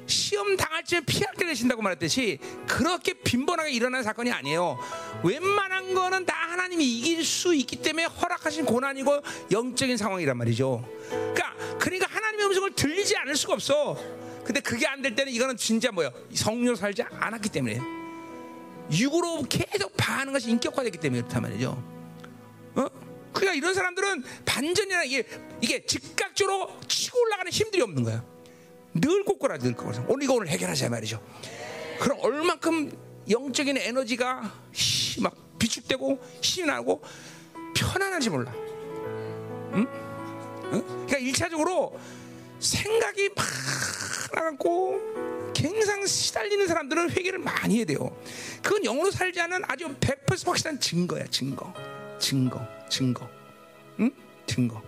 시험 당할 때 피할 때 되신다고 말했듯이 그렇게 빈번하게 일어나는 사건이 아니에요. 웬만한 거는 다 하나님이 이길 수 있기 때문에 허락하신 고난이고 영적인 상황이란 말이죠. 그러니까 그러니까 하나님의 음성을 들리지 않을 수가 없어. 근데 그게 안 될 때는 이거는 진짜 뭐야? 성령 살지 않았기 때문에. 육으로 계속 반하는 것이 인격화됐기 때문에 그렇단 말이죠. 어? 그러니까 이런 사람들은 반전이나 이게 이게 즉각적으로 치고 올라가는 힘들이 없는 거야. 늘 꼬꾸라 늘 꼬꾸라. 오늘 이거 오늘 해결하자 말이죠. 그럼 얼만큼 영적인 에너지가 막 비축되고 힘이 나고 편안한지 몰라. 응? 응? 그러니까 일차적으로 생각이 막 나갖고 굉장히 시달리는 사람들은 회개를 많이 해야 돼요. 그건 영으로 살지 않은 아주 100% 확실한 증거야, 증거. 증거, 증거. 응? 증거.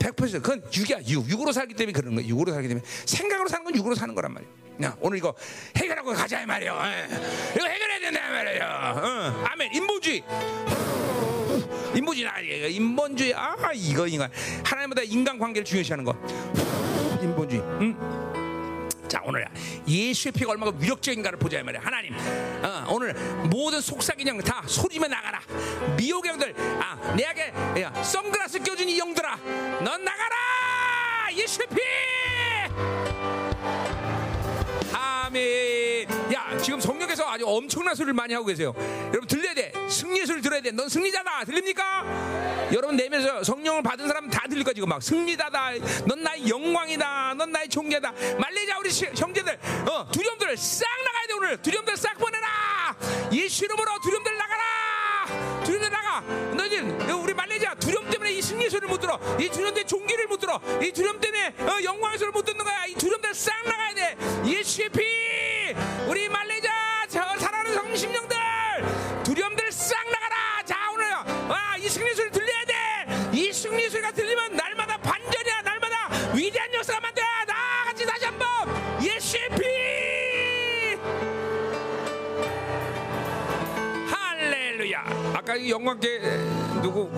100% 그건 육이야, 육. 육으로 살기 때문에 그런 거야. 육으로 살기 때문에. 생각으로 사는 건 육으로 사는 거란 말이야. 야, 오늘 이거 해결하고 가자, 말이야. 예. 이거 해결해야 된다, 말이야. 어. 아멘. 인본주의. 인본주의 아니에요. 인본주의. 아, 이거, 이거. 하나님보다 인간 관계를 중요시하는 거. 인본주의. 응? 자 오늘 예수의 피가 얼마나 위력적인가를 보자 말이야. 하나님 어, 오늘 모든 속삭인 영들 다 소리면 나가라. 미혹 영들 아 내게 야, 선글라스 껴준 이 영들아 넌 나가라! 예수의 피! 아멘. 야 지금 성령께서 아주 엄청난 소리를 많이 하고 계세요. 여러분 들려야 돼 소리 들어야 돼 넌 승리자다. 들립니까? 여러분 내면서 성령을 받은 사람 다 들릴 거 지금 막. 승리자다. 넌 나의 영광이다. 넌 나의 종계다. 말레이자 우리 형제들 어, 두려움들을 싹 나가야 돼 오늘. 두려움들 싹 보내라. 예수 이름으로 두려움들 나가라. 두려움들 나가. 너희들 우리 말레이자 두려움 때문에 이 승리의 소리를 못 들어. 이 두려움 때문에 종기를 못 들어. 이 두려움 때문에 어, 영광의 소리를 못 듣는 거야. 이 두려움들 싹 나가야 돼. 예수의 피! 우리 말레이자 살아가는 성심령 싹 나가라! 자 오늘 아, 이 승리 소리 들려야 돼 이 승리 소리가 들리면 날마다 반전이야 날마다. 위대한 역사가 만들어 다 같이 다시 한번. 예수의 피! 할렐루야. 아까 이 영광계 누구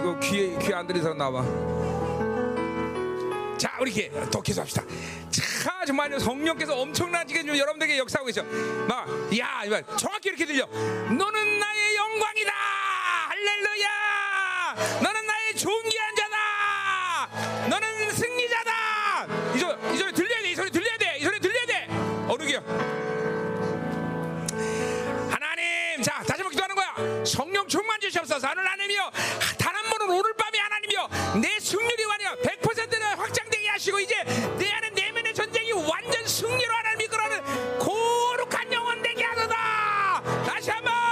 이거 귀에 귀에 안 사람 나와 자 우리 이렇게 더 계속합시다. 자 정말 성령께서 엄청난 지금 여러분들에게 역사하고 있어 막야 정확히 이렇게 들려. 너는 나의 영광이다. 할렐루야. 너는 나의 존귀한 자다. 너는 승리자다. 이 소리, 이 소리 들려야 돼. 이 소리 들려야 돼. 이 소리 들려야 돼. 거야. 성령 충만 주시옵소서. 하늘 하나님이여 단 한 번은 내 안에 내면의 전쟁이 완전 승리로 하나님 이끌어는 거룩한 영혼 되게 하소서. 다시 한번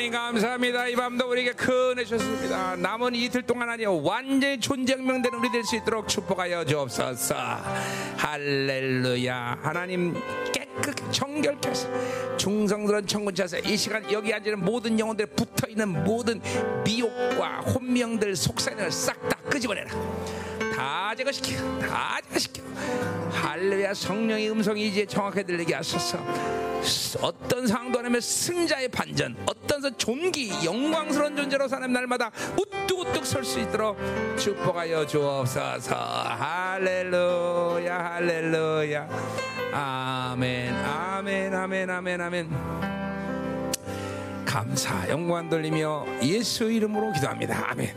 하나님 감사합니다. 이 밤도 우리에게 큰 은혜 주셨습니다. 남은 이틀 동안 아니요 완전히 존재명된 우리 될 수 있도록 축복하여 주옵소서. 할렐루야. 하나님 깨끗 정결케 하소서 중성스러운 청군차서 이 시간 여기 앉는 모든 영혼들 붙어 있는 모든 미혹과 혼명들 속삭임을 싹 다 끄집어내라 다 제거시켜 다 제거시켜. 할렐루야 성령의 음성이 이제 정확하게 들리게 하소서. 어떤 상황도 아니면 승자의 반전 어떤 서 존귀 영광스러운 존재로 사는 날마다 우뚝우뚝 설 수 있도록 축복하여 주옵소서. 할렐루야 할렐루야. 아멘 아멘 아멘 아멘 아멘. 감사 영광 돌리며 예수 이름으로 기도합니다. 아멘